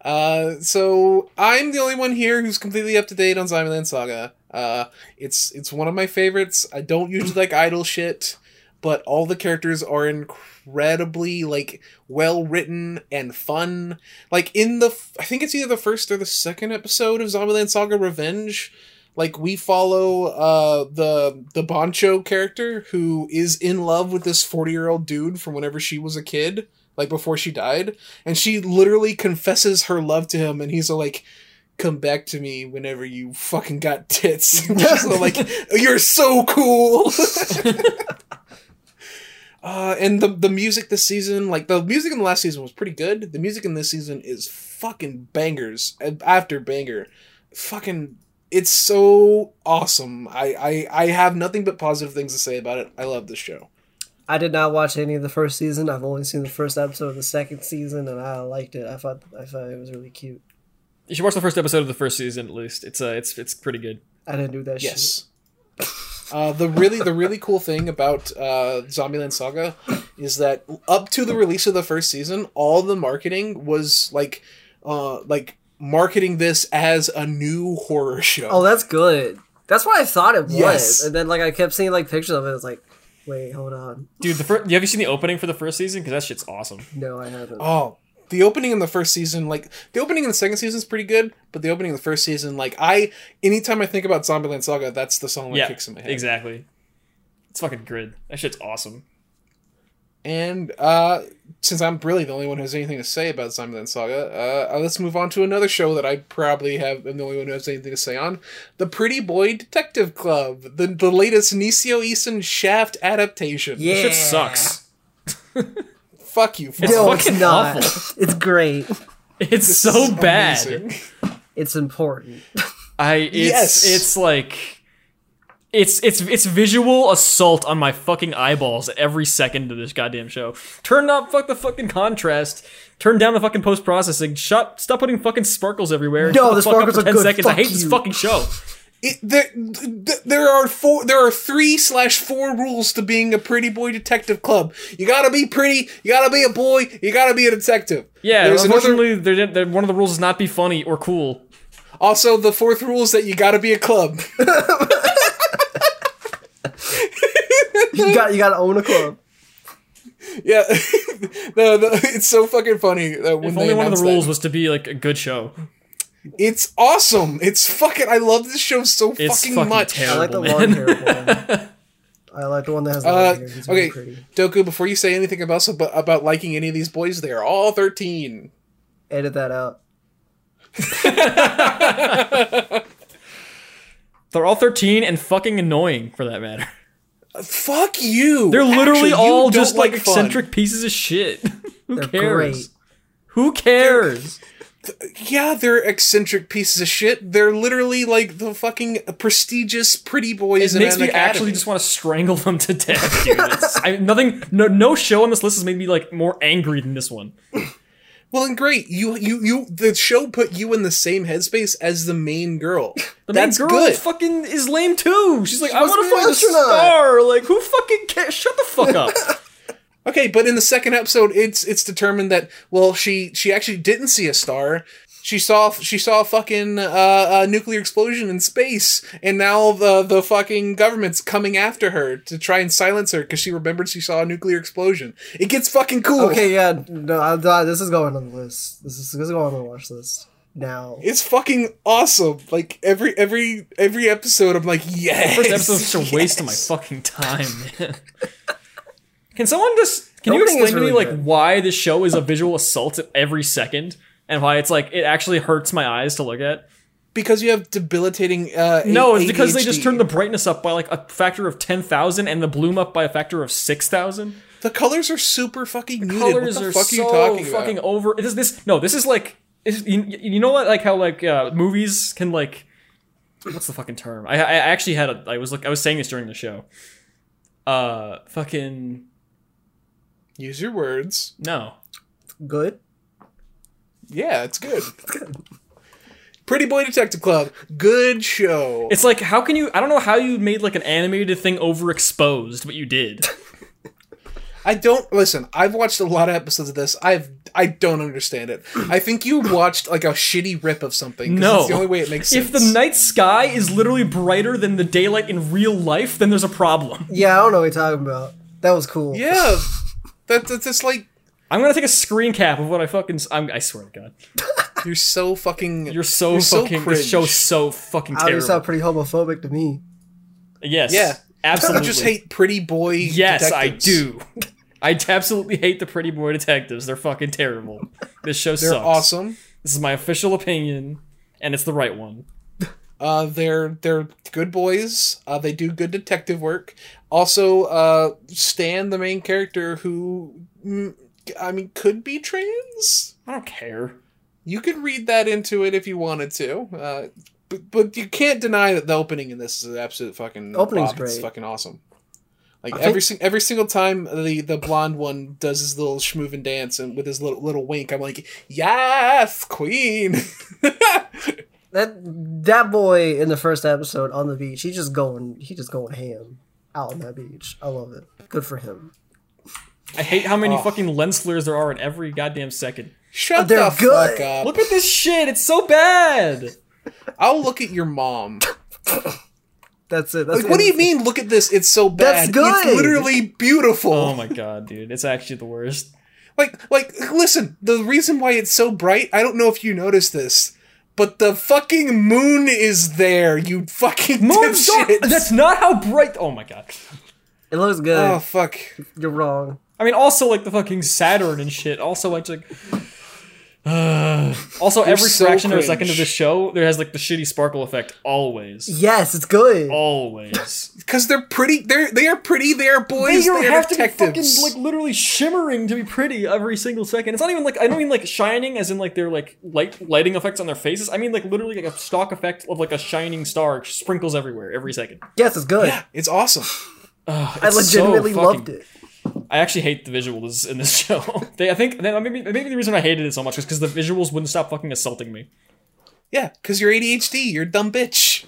Uh, so I'm the only one here who's completely up to date on Zombieland Saga. Uh, it's it's one of my favorites. I don't usually like idol shit, but all the characters are incredibly like well written and fun. Like in the f- I think it's either the first or the second episode of Zombieland Saga Revenge. Like we follow uh the the Boncho character who is in love with this 40-year-old dude from whenever she was a kid, like before she died, and she literally confesses her love to him and he's like come back to me whenever you fucking got tits. Like you're so cool. Uh, and the the music this season, like the music in the last season was pretty good. The music in this season is fucking bangers after banger. Fucking, it's so awesome. I, I I have nothing but positive things to say about it. I love this show. I did not watch any of the first season. I've only seen the first episode of the second season, and I liked it. I thought I thought it was really cute. You should watch the first episode of the first season at least. It's uh, it's it's pretty good. I didn't do that shit. Yes. Uh, the really the really cool thing about uh, Zombieland Saga is that up to the release of the first season, all the marketing was like uh, like marketing this as a new horror show. Oh, that's good. That's what I thought it was. Yes. And then like I kept seeing like pictures of it. It's like, wait, hold on. Dude, the first, have you seen the opening for the first season? Because that shit's awesome. No, I haven't. Oh, the opening in the first season, like the opening in the second season is pretty good, but the opening in the first season, like I, anytime I think about Zombieland Saga, that's the song that yeah, kicks in my head. exactly. It's fucking grid. That shit's awesome. And uh, since I'm really the only one who has anything to say about Zombieland Saga, uh, uh, let's move on to another show that I probably have am the only one who has anything to say on: the Pretty Boy Detective Club, the the latest Nisio Isin Shaft adaptation. Yeah. Shit sucks. Fuck you. Fuck. No, it's fucking not. awful. It's great. It's This so bad. amazing. It's important. I it's Yes. it's like it's it's it's visual assault on my fucking eyeballs every second of this goddamn show. Turn up fuck the fucking contrast. Turn down the fucking post processing. Shut stop putting fucking sparkles everywhere. No, Shut the sparkles are 10 good. seconds. I Fuck hate this you. fucking show. It, there, there are four. There are three slash four rules to being a pretty boy detective club. You gotta be pretty. You gotta be a boy. You gotta be a detective. Yeah, There's another. unfortunately, they're, they're, one of the rules is not be funny or cool. Also, the fourth rule is that you gotta be a club. You got you got to own a club. yeah, no, no, it's so fucking funny that when If they only one of the announced rules that. was to be like a good show. It's awesome. It's fucking. I love this show so It's fucking, fucking much. I like the Terrible, long man. hair one. I like the one that has the Uh, long hair. He's really okay, pretty. Doku. Before you say anything about about about liking any of these boys, they are all thirteen. Edit that out. They're all 13 and fucking annoying for that matter. Fuck you. They're literally Actually, you all don't just like, fun. eccentric pieces of shit. Who They're cares? great. Who cares? Yeah, they're eccentric pieces of shit. They're literally like the fucking prestigious pretty boys It in makes an me academy. actually just want to strangle them to death, dude. It's, I, nothing, no, no show on this list has made me like more angry than this one. Well, and great. You, you, you. The show put you in the same headspace as the main girl. The That's main girl good. fucking is lame too. She's like, I want to find a star. Like, who fucking cares? Shut the fuck up. Okay, but in the second episode, it's it's determined that well, she she actually didn't see a star. She saw she saw a fucking uh, a nuclear explosion in space, and now the the fucking government's coming after her to try and silence her because she remembered she saw a nuclear explosion. It gets fucking cool. Okay, yeah, no, I'm this is going on the list. This is, this is going on the watch list now. It's fucking awesome. Like every every every episode, I'm like, yes. First episode is such a waste of my fucking time, man. Can someone just can you explain is to me really like good. why this show is a visual assault at every second and why it's like it actually hurts my eyes to look at? because you have debilitating. Uh, No, A- it's because they just turned the brightness up by like a factor of ten thousand and the bloom up by a factor of six thousand. the colors are super fucking muted. Colors what the are fuck so are you talking fucking about? over. It is this no, this is like it's, you, you know what like how like uh, movies can like what's the fucking term? I I actually had a I was like I was saying this during the show. Uh, fucking Use your words. no. Good. Yeah, it's good. Pretty Boy Detective Club, good show. It's like how can you? I don't know how you made like an animated thing overexposed, but you did. I don't listen. I've watched a lot of episodes of this. I've I don't understand it. I think you watched like a shitty rip of something. No, it's the only way it makes sense. If the night sky is literally brighter than the daylight in real life, then there's a problem. Yeah, I don't know what you're talking about. That was cool. yeah, that, that's just like I'm gonna take a screen cap of what I fucking. s- I'm, I swear to God, you're so fucking. you're so You're fucking. cringe. this show's so fucking I you terrible. sound pretty homophobic to me. yes, yeah, absolutely. You just hate Pretty Boy. Yes, I do. I absolutely hate the Pretty Boy Detectives. They're fucking terrible. This show They're sucks. awesome. This is my official opinion, and it's the right one. Uh, they're they're good boys. Uh, they do good detective work. Also, uh, Stan, the main character, who mm, I mean could be trans. I don't care. You could read that into it if you wanted to. Uh, but, but you can't deny that the opening in this is an absolute fucking Opening's bop. It's fucking awesome. Like I every think- every single time the the blonde one does his little schmoovin' dance and with his little little wink, I'm like, yes, queen. That that boy in the first episode on the beach, he just going he just going ham out on that beach. I love it. Good for him. I hate how many Oh. fucking lens flares there are in every goddamn second. Shut they're the good. fuck up. Look at this shit. It's so bad. I'll look at your mom. That's it. That's Like, what do you mean? Look at this. It's so bad. That's good. It's literally beautiful. Oh my god, dude. It's actually the worst. Like, like, listen. The reason why it's so bright, I don't know if you noticed this, but the fucking moon is there. You fucking Moon's dark. That's not how bright. Oh my god. It looks good. Oh fuck. You're wrong. I mean, also like the fucking Saturn and shit. Also, like, like uh, also every so fraction of a second of cringe. the show, there has like the shitty sparkle effect. Always, Yes, it's good. always. Because they're pretty. They're they are pretty. They are boys. They don't They are have to be detectives. fucking like literally shimmering to be pretty every single second. It's not even like I don't mean like shining as in like they're like light lighting effects on their faces. I mean like literally like a stock effect of like a shining star sprinkles everywhere every second. Yes, it's good. yeah, it's awesome. Ugh, I it's so legitimately fucking- loved it. I actually hate the visuals in this show. they, I think that maybe maybe the reason I hated it so much is because the visuals wouldn't stop fucking assaulting me. Yeah, because you're ADHD. You're a dumb bitch.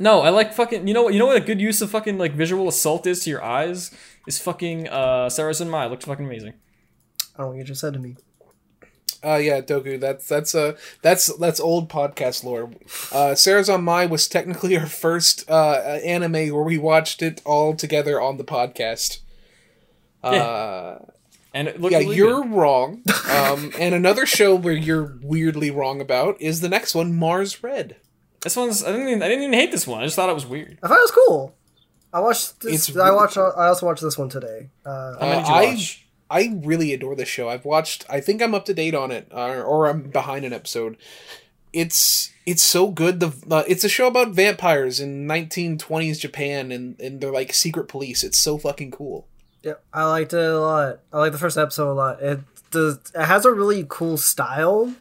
No, I like fucking. You know what? You know what a good use of fucking like visual assault is to your eyes is fucking uh Sarazanmai looked fucking amazing. I don't know what you just said to me. Uh, yeah, Doku. That's that's uh that's that's old podcast lore. Uh, Sarazanmai was technically our first uh anime where we watched it all together on the podcast. Uh, And it looked yeah, you're good. wrong. Um, and another show where you're weirdly wrong about is the next one, Mars Red. This one's I didn't even, I didn't even hate this one. I just thought it was weird. I thought it was cool. I watched this. It's I really watched. I also watched this one today. Uh, How many did you I- watch? I really adore this show. I've watched. I think I'm up to date on it, or, or I'm behind an episode. It's it's so good. The uh, it's a show about vampires in 1920s Japan, and and they're like secret police. It's so fucking cool. Yeah, I liked it a lot. I like the first episode a lot. It does. It has a really cool style.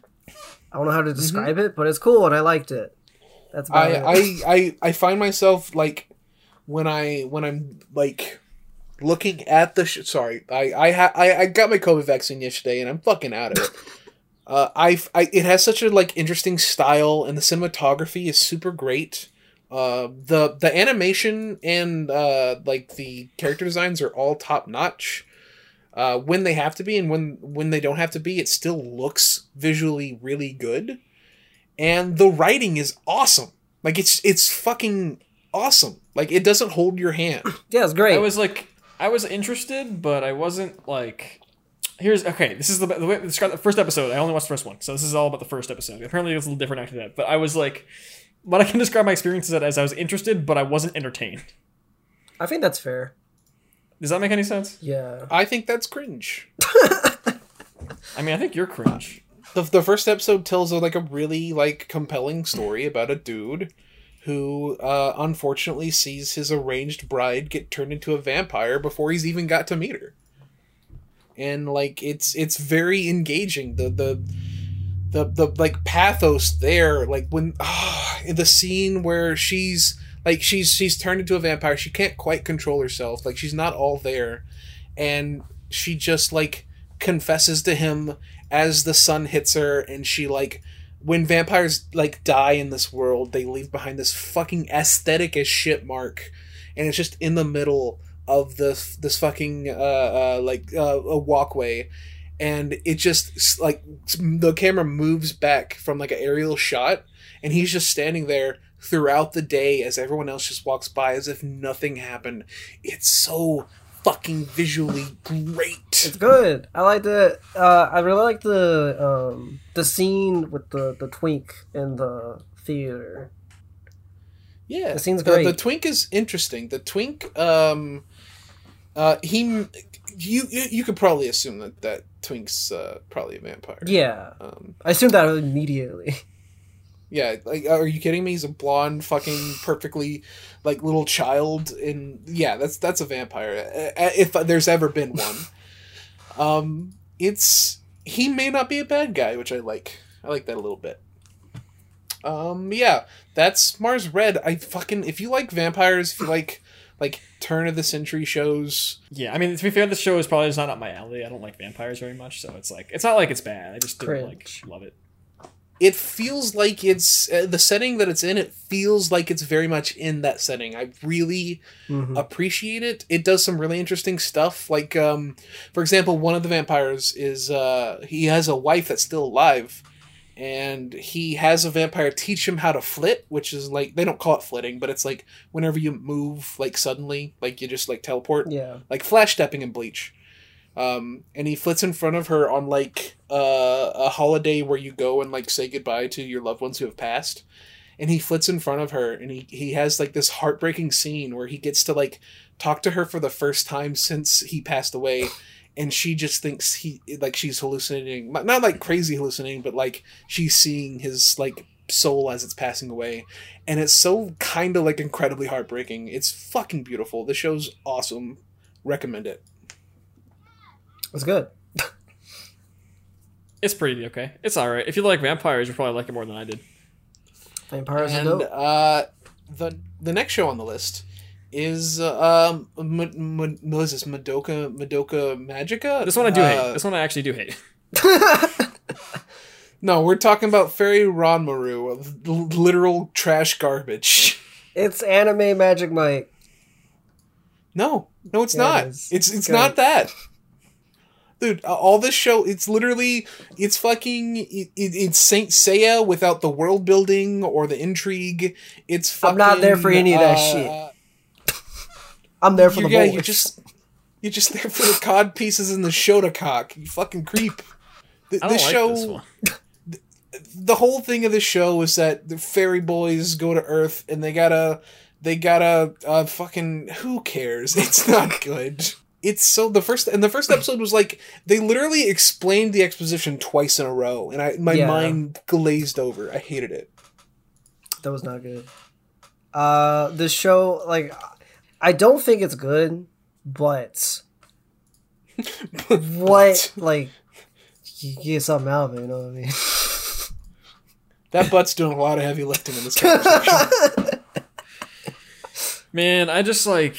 I don't know how to describe it, but it's cool and I liked it. That's I, it. I I I find myself like when I when I'm like looking at the sh- sorry I I ha- I I got my COVID vaccine yesterday and I'm fucking out of it. uh, I've, I it has such a like interesting style and the cinematography is super great. Uh, the the animation and uh like the character designs are all top notch. Uh, when they have to be and when when they don't have to be, it still looks visually really good and the writing is awesome. Like it's it's fucking awesome. Like it doesn't hold your hand. yeah, it's great. I was like, I was interested, but I wasn't like. Here's okay. This is the the way describe the first episode. I only watched the first one, so this is all about the first episode. Apparently, it was a little different after that. But I was like, what I can describe my experiences as I was interested, but I wasn't entertained. I think that's fair. Does that make any sense? Yeah. I think that's cringe. I mean, I think you're cringe. The, the first episode tells a, like a really like compelling story about a dude who uh, unfortunately sees his arranged bride get turned into a vampire before he's even got to meet her. And like it's it's very engaging. The the the the like pathos there, like when ah, in the scene where she's like she's she's turned into a vampire, she can't quite control herself. Like she's not all there, and she just like confesses to him as the sun hits her, and she like when vampires like die in this world, they leave behind this fucking aesthetic as shit mark, and it's just in the middle of this this fucking uh, uh like uh, a walkway and it just like the camera moves back from like an aerial shot and he's just standing there throughout the day as everyone else just walks by as if nothing happened it's so fucking visually great It's good. I liked it. Uh, I really like the um, the scene with the, the twink in the theater. yeah The scene's the, great. the twink is interesting the twink um uh he you you, could probably assume that that twink's uh probably a vampire Yeah, um I assumed that immediately. Yeah, like are you kidding me? He's a blonde, fucking perfectly like little child, and yeah, that's that's a vampire uh, if there's ever been one. Um, it's he may not be a bad guy, which I like. I like that a little bit. Um, yeah, that's Mars Red. I fucking if you like vampires, if you like like turn of the century shows, Yeah, I mean, to be fair, this show is probably just not up my alley. I don't like vampires very much, so it's like it's not like it's bad. I just didn't like love it. it feels like it's uh, the setting that it's in. It feels like it's very much in that setting. I really Mhm. appreciate it. It does some really interesting stuff. Like, um, for example, one of the vampires is uh, he has a wife that's still alive, and he has a vampire teach him how to flit, which is like they don't call it flitting, but it's like whenever you move like suddenly, like you just like teleport, Yeah. like flash stepping in Bleach. Um, and he flits in front of her on like uh, a holiday where you go and like say goodbye to your loved ones who have passed. And he flits in front of her, and he he has like this heartbreaking scene where he gets to like talk to her for the first time since he passed away, and she just thinks he like she's hallucinating, not not, like crazy hallucinating, but like she's seeing his like soul as it's passing away, and it's so kind of like incredibly heartbreaking. It's fucking beautiful. The show's awesome. Recommend it. It's good. It's pretty okay. It's all right. If you like vampires, you probably like it more than I did. Vampires are And dope. uh, the the next show on the list is uh, um, M- M- what is this Madoka Madoka Magica? This one I do Uh, hate. This one I actually do hate. No, we're talking about Fairy Ranmaru, l- literal trash garbage. It's anime Magic Mike. No, no, it's Yeah, not. is. it's it's Go not that. Dude, uh, all this show, it's literally, it's fucking, it, it, it's Saint Seiya without the world building or the intrigue. It's fucking. I'm not there for any of that uh, shit. I'm there for You're, the yeah, boys. you're just, you're just there for the cod pieces and the shota cock. You fucking creep. The, I don't this like show, this one. the whole thing of the show is that the fairy boys go to Earth and they gotta they gotta uh fucking who cares? It's not good. It's so the first and the first episode was like they literally explained the exposition twice in a row and I my Yeah. mind glazed over. I hated it. That was not good. Uh, the show, like, I don't think it's good, but what, like, you get something out of it, you know what I mean? That butt's doing a lot of heavy lifting in this conversation. Man, I just like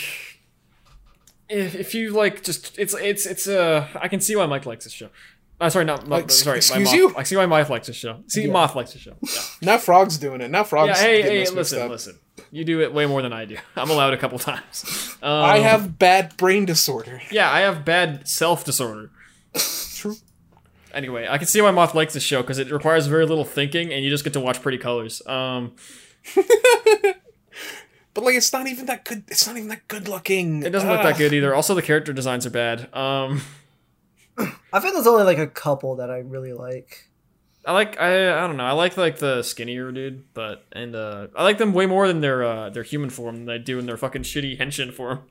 if, if you like just it's it's it's uh I can see why Mike likes this show. Uh, sorry, not Like, sorry. excuse my you? I see why Mike likes this show. See, Yeah. Moth likes this show. Yeah, now Frog's doing it. Now Frog's yeah hey, getting hey, this listen, up. listen. You do it way more than I do. I'm allowed a couple times. Um, I have bad brain disorder. Yeah, I have bad self disorder. True. Anyway, I can see why Moth likes this show because it requires very little thinking, and you just get to watch pretty colors. Um, But like it's not even that good it's not even that good looking. it doesn't look that good either. Also, the character designs are bad. Um, I think there's only like a couple that I really like. I like I I don't know. I like like the skinnier dude, but and uh I like them way more than their uh their human form than I do in their fucking shitty henshin form.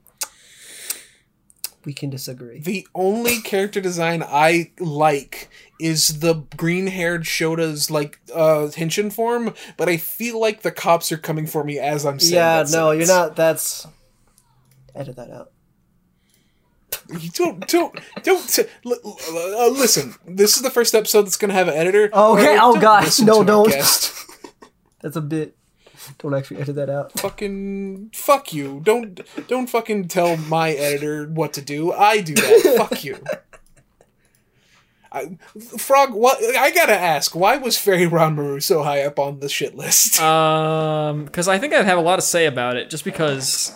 We can disagree. The only character design I like is the green haired Shota's like uh henshin form, but I feel like the cops are coming for me as I'm saying Yeah, that no, you're not. That's edit that out. You don't don't don't l- l- uh, listen. This is the first episode that's gonna have an editor. Okay, Uh, oh gosh, listen no, don't. guest. That's a bit. Don't actually edit that out. fucking fuck you. Don't don't fucking tell my editor what to do. I do that. fuck you. I, Frog, what? I gotta ask, why was Fairy Ranmaru so high up on the shit list? Um, because I think I'd have a lot to say about it, just because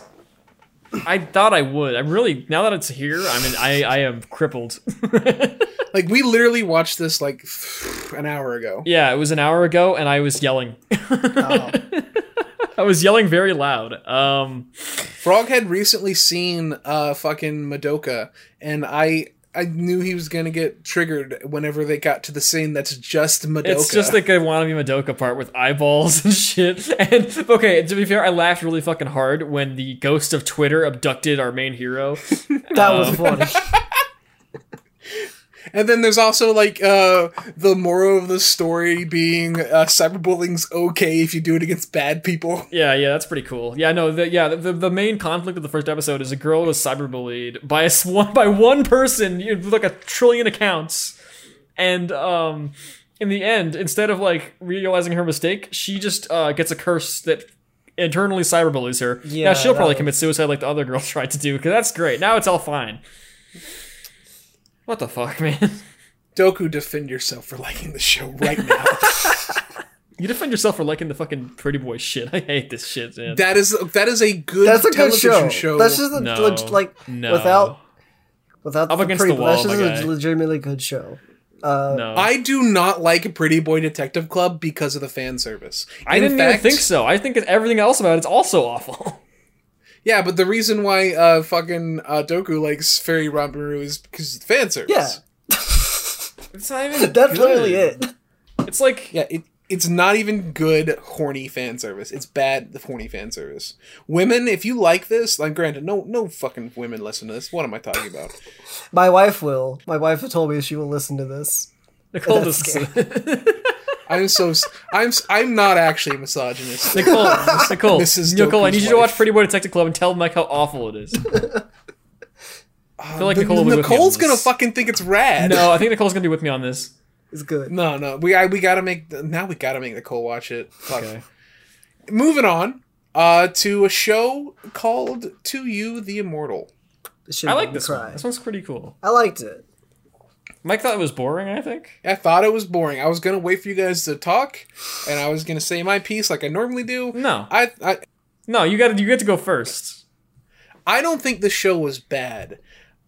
I thought I would. I'm really now that it's here. I mean, I I am crippled. like, we literally watched this like an hour ago. yeah, it was an hour ago, and I was yelling. Oh. I was yelling very loud. Um, Frog had recently seen uh fucking Madoka, and I I knew he was gonna get triggered whenever they got to the scene that's just Madoka. It's just like a wannabe Madoka part with eyeballs and shit. And okay, to be fair, I laughed really fucking hard when the ghost of Twitter abducted our main hero. That was um, funny. And then there's also like uh the moral of the story being uh cyberbullying's okay if you do it against bad people. Yeah, yeah, that's pretty cool. Yeah, no, the, yeah, the, the main conflict of the first episode is a girl was cyberbullied by a, one by one person, you like a trillion accounts, and um, in the end, instead of like realizing her mistake, she just uh gets a curse that internally cyberbullies her. Yeah, Yeah, she'll probably was- commit suicide like the other girl tried to do, because that's great. Now it's all fine. What the fuck, man? Doku, defend yourself for liking the show right now. You defend yourself for liking the fucking pretty boy shit. I hate this shit, man. that is that is a good That's a good television show. That's just a, No. leg- like no. without without Up the against pretty. the boy, that's wall, just my a legitimately good show. Uh, no. I do not like Pretty Boy Detective Club because of the fan service. I In didn't fact, even think so. I think everything else about it's also awful. Yeah, but the reason why uh fucking uh, Doku likes Fairy Ranmaru is because of the fan service. Yeah, It's not even. that's good. literally it. It's like Yeah, it it's not even good horny fan service. It's bad the horny fan service. Women, if you like this, like granted, no no fucking women listen to this. What am I talking about? My wife will. My wife told me she will listen to this. Nicole does. I'm so s- I'm s- I'm not actually a misogynist. Nicole, Nicole, Mrs. Nicole, I need you to watch. Pretty Boy Detective Club and tell Mike how awful it is. I feel like The- Nicole will be with me on Nicole's gonna fucking think it's rad. No, I think Nicole's gonna be with me on this. It's good. no, no. We I, we gotta make now. We gotta make Nicole watch it. Fuck. Okay. Moving on uh, to a show called "To You, the Immortal." I like this cry. one. This one's pretty cool. I liked it. Mike thought it was boring. I think. I thought it was boring. I was gonna wait for you guys to talk, and I was gonna say my piece like I normally do. No, I I, no, you got to you get to go first. I don't think the show was bad.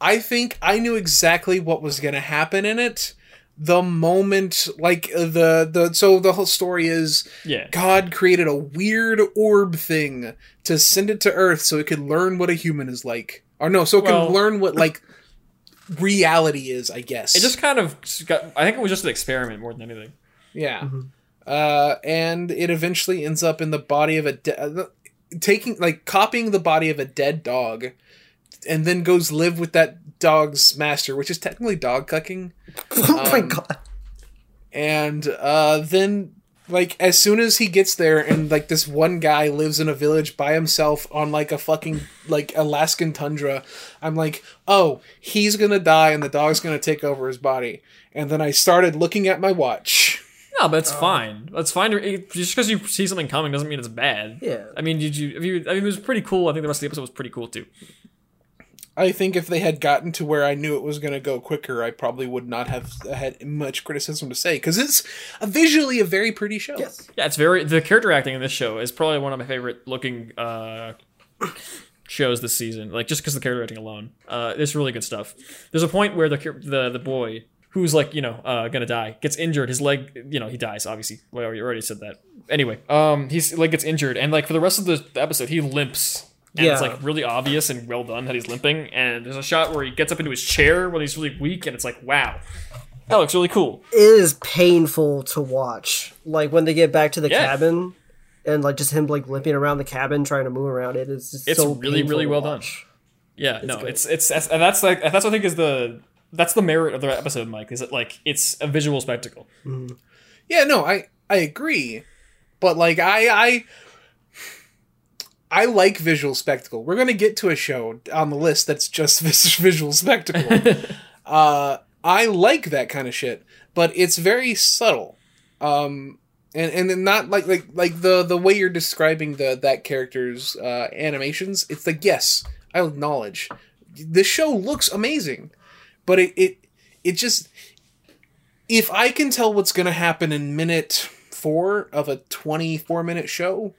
I think I knew exactly what was going to happen in it. The moment, like uh, the the so the whole story is Yeah. God created a weird orb thing to send it to Earth so it could learn what a human is like, or no, so it Well- can learn what like reality is. I guess It just kind of got. I think it was just an experiment more than anything. Yeah. Uh, and it eventually ends up in the body of a de- uh, taking like copying the body of a dead dog and then goes live with that dog's master, which is technically dog cucking. oh my Um, god. And uh, then like as soon as he gets there and like this one guy lives in a village by himself on like a fucking like Alaskan tundra, I'm like, "Oh, he's going to die and the dog's going to take over his body." And then I started looking at my watch. No, but it's fine. That's fine. it- Just because you see something coming doesn't mean it's bad. Yeah. I mean, did you? If you? I mean, it was pretty cool. I think the rest of the episode was pretty cool too. I think if they had gotten to where I knew it was going to go quicker, I probably would not have had much criticism to say because it's a visually a very pretty show. Yes. Yeah, it's very. The character acting in this show is probably one of my favorite looking uh, shows this season. Like just because the character acting alone, uh, it's really good stuff. There's a point where the the the boy who's like you know uh, gonna die gets injured. His leg, you know, he dies. Obviously, well, you already said that. Anyway, um, his leg gets injured, and like for the rest of the episode, he limps. And it's like really obvious and well done that he's limping. And there's a shot where he gets up into his chair when he's really weak, and it's like, wow, that looks really cool. It is painful to watch. Like when they get back to the Yeah. cabin and like just him like limping around the cabin trying to move around it is just It's so really, really to well done. watch. Yeah, no, good. it's it's and that's like that's what I think is the that's the merit of the episode, Mike. Is that like it's a visual spectacle. Mm-hmm. Yeah, no, I I agree, but like I I I like visual spectacle. We're gonna get to a show on the list that's just vis- visual spectacle. uh, I like that kind of shit, but it's very subtle. Um, and and not like like like the the way you're describing the that character's uh, animations. It's like yes, I acknowledge the show looks amazing, but it it it just if I can tell what's going to happen in minute four of a 24 minute show,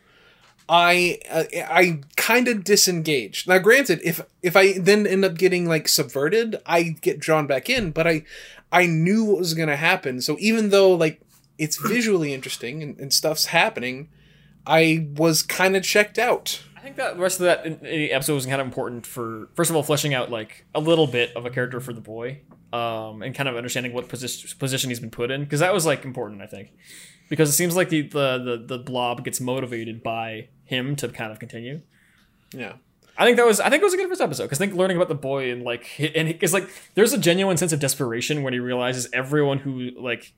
I uh, I kind of disengage. Now, granted, if if I then end up getting like subverted, I get drawn back in. But I I knew what was going to happen, so even though like it's visually interesting and, and stuff's happening, I was kind of checked out. I think that the rest of that episode was kind of important for first of all fleshing out like a little bit of a character for the boy, um, and kind of understanding what position position he's been put in because that was like important. I think because it seems like the the the, the blob gets motivated by him to kind of continue. Yeah. I think that was I think it was a good first episode because I think learning about the boy and like and it's like there's a genuine sense of desperation when he realizes everyone who like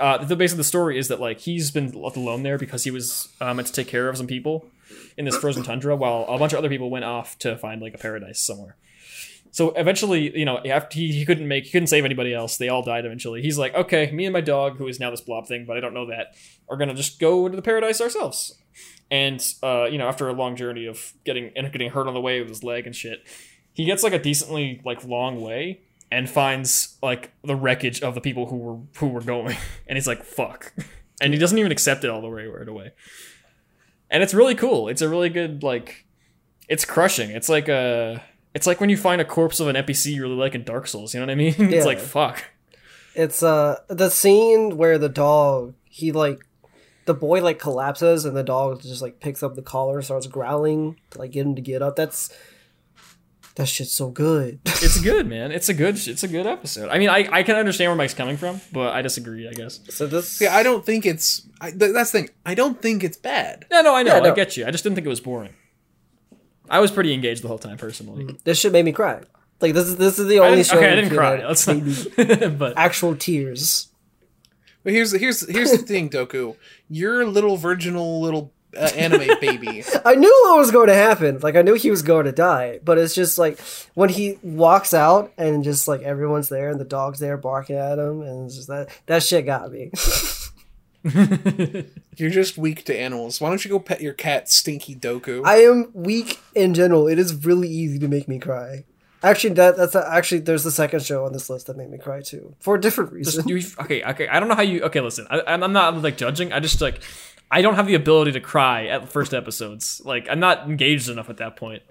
uh the base of the story is that like he's been left alone there because he was uh, meant to take care of some people in this frozen tundra while a bunch of other people went off to find like a paradise somewhere. So eventually, you know, after he, he couldn't make he couldn't save anybody else. They all died eventually. He's like, okay, me and my dog, who is now this blob thing, but I don't know that, are gonna just go into the paradise ourselves. And uh, you know, after a long journey of getting and getting hurt on the way with his leg and shit, he gets like a decently like long way and finds like the wreckage of the people who were who were going, and he's like, fuck, and he doesn't even accept it all the way right away. And it's really cool. It's a really good like, it's crushing. It's like a. It's like when you find a corpse of an NPC you really like in Dark Souls. You know what I mean? Yeah. It's like fuck. It's uh the scene where the dog he like the boy like collapses and the dog just like picks up the collar starts growling to like get him to get up. That's That shit's so good. It's good, man. It's a good. It's a good episode. I mean, I, I can understand where Mike's coming from, but I disagree. I guess. so this. See, I don't think it's. I, th- that's the thing. I don't think it's bad. No, no, I know. Yeah, no. I get you. I just didn't think it was boring. I was pretty engaged the whole time, personally. Mm, this shit made me cry. Like this is this is the only didn't, show. okay, I didn't cry. that Let's made not. but actual tears. But here's here's here's the thing, Doku. You're a little virginal little uh, anime baby. I knew what was going to happen. Like I knew he was going to die, but it's just like when he walks out and just like everyone's there and the dog's there barking at him, and it's just that that shit got me. You're just weak to animals. Why don't you go pet your cat, Stinky Doku? I am weak in general. It is really easy to make me cry. Actually, that that's actually there's the second show on this list that made me cry too for a different reason. you, okay, okay. I don't know how you. Okay, listen. I, I'm I'm not like judging. I just like. I don't have the ability to cry at first episodes. Like I'm not engaged enough at that point.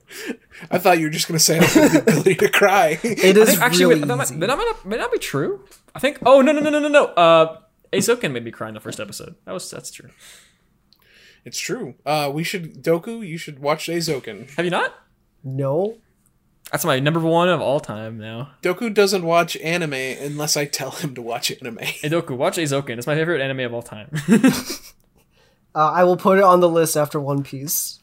I thought you were just gonna say I don't have the ability to cry. It I think actually, really wait, that, might, easy. that, might, may not be true. I think. Oh no no no no no no. Uh, Eizouken made me cry in the first episode. That was that's true. it's true. Uh, we should Doku. You should watch Eizouken. Have you not? no, That's my number one of all time now. Doku doesn't watch anime unless I tell him to watch anime. Edoku, watch Eizouken. It's my favorite anime of all time. uh, I will put it on the list after One Piece.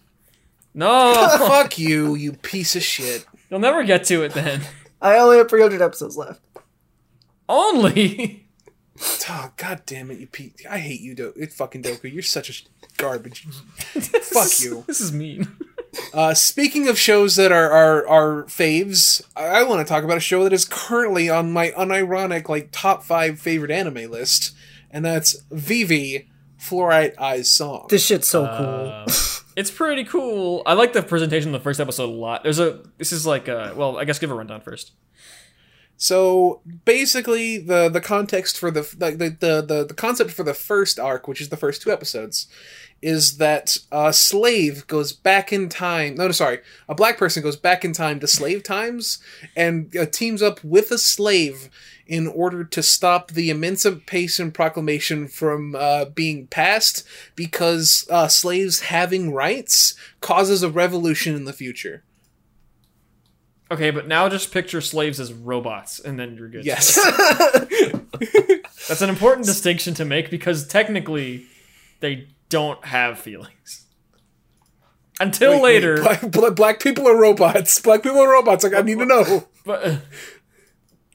no, Fuck you, you piece of shit. you'll never get to it then. I only have 300 episodes left. Only. Oh, god damn it, you piece. I hate you, Do- fucking Doku. You're such a sh- garbage. Fuck you. This is mean. Uh, speaking of shows that are are, are faves, I, I want to talk about a show that is currently on my unironic like top five favorite anime list, and that's Vivy Fluorite Eyes Song. This shit's so Uh, cool. it's pretty cool. I like the presentation of the first episode a lot. There's a. This is like a. Well, I guess give a rundown first. So basically, the the context for the the, the the the concept for the first arc, which is the first two episodes, is that a slave goes back in time. No, no, sorry, a black person goes back in time to slave times and uh, teams up with a slave in order to stop the Emancipation Proclamation from uh, being passed because uh, slaves having rights causes a revolution in the future. Okay, but now just picture slaves as robots, and then you're good. Yes. That's an important distinction to make because technically, they don't have feelings. Until Wait, wait, later, black, black, black people are robots. Black people are robots. Like I need to know. but uh,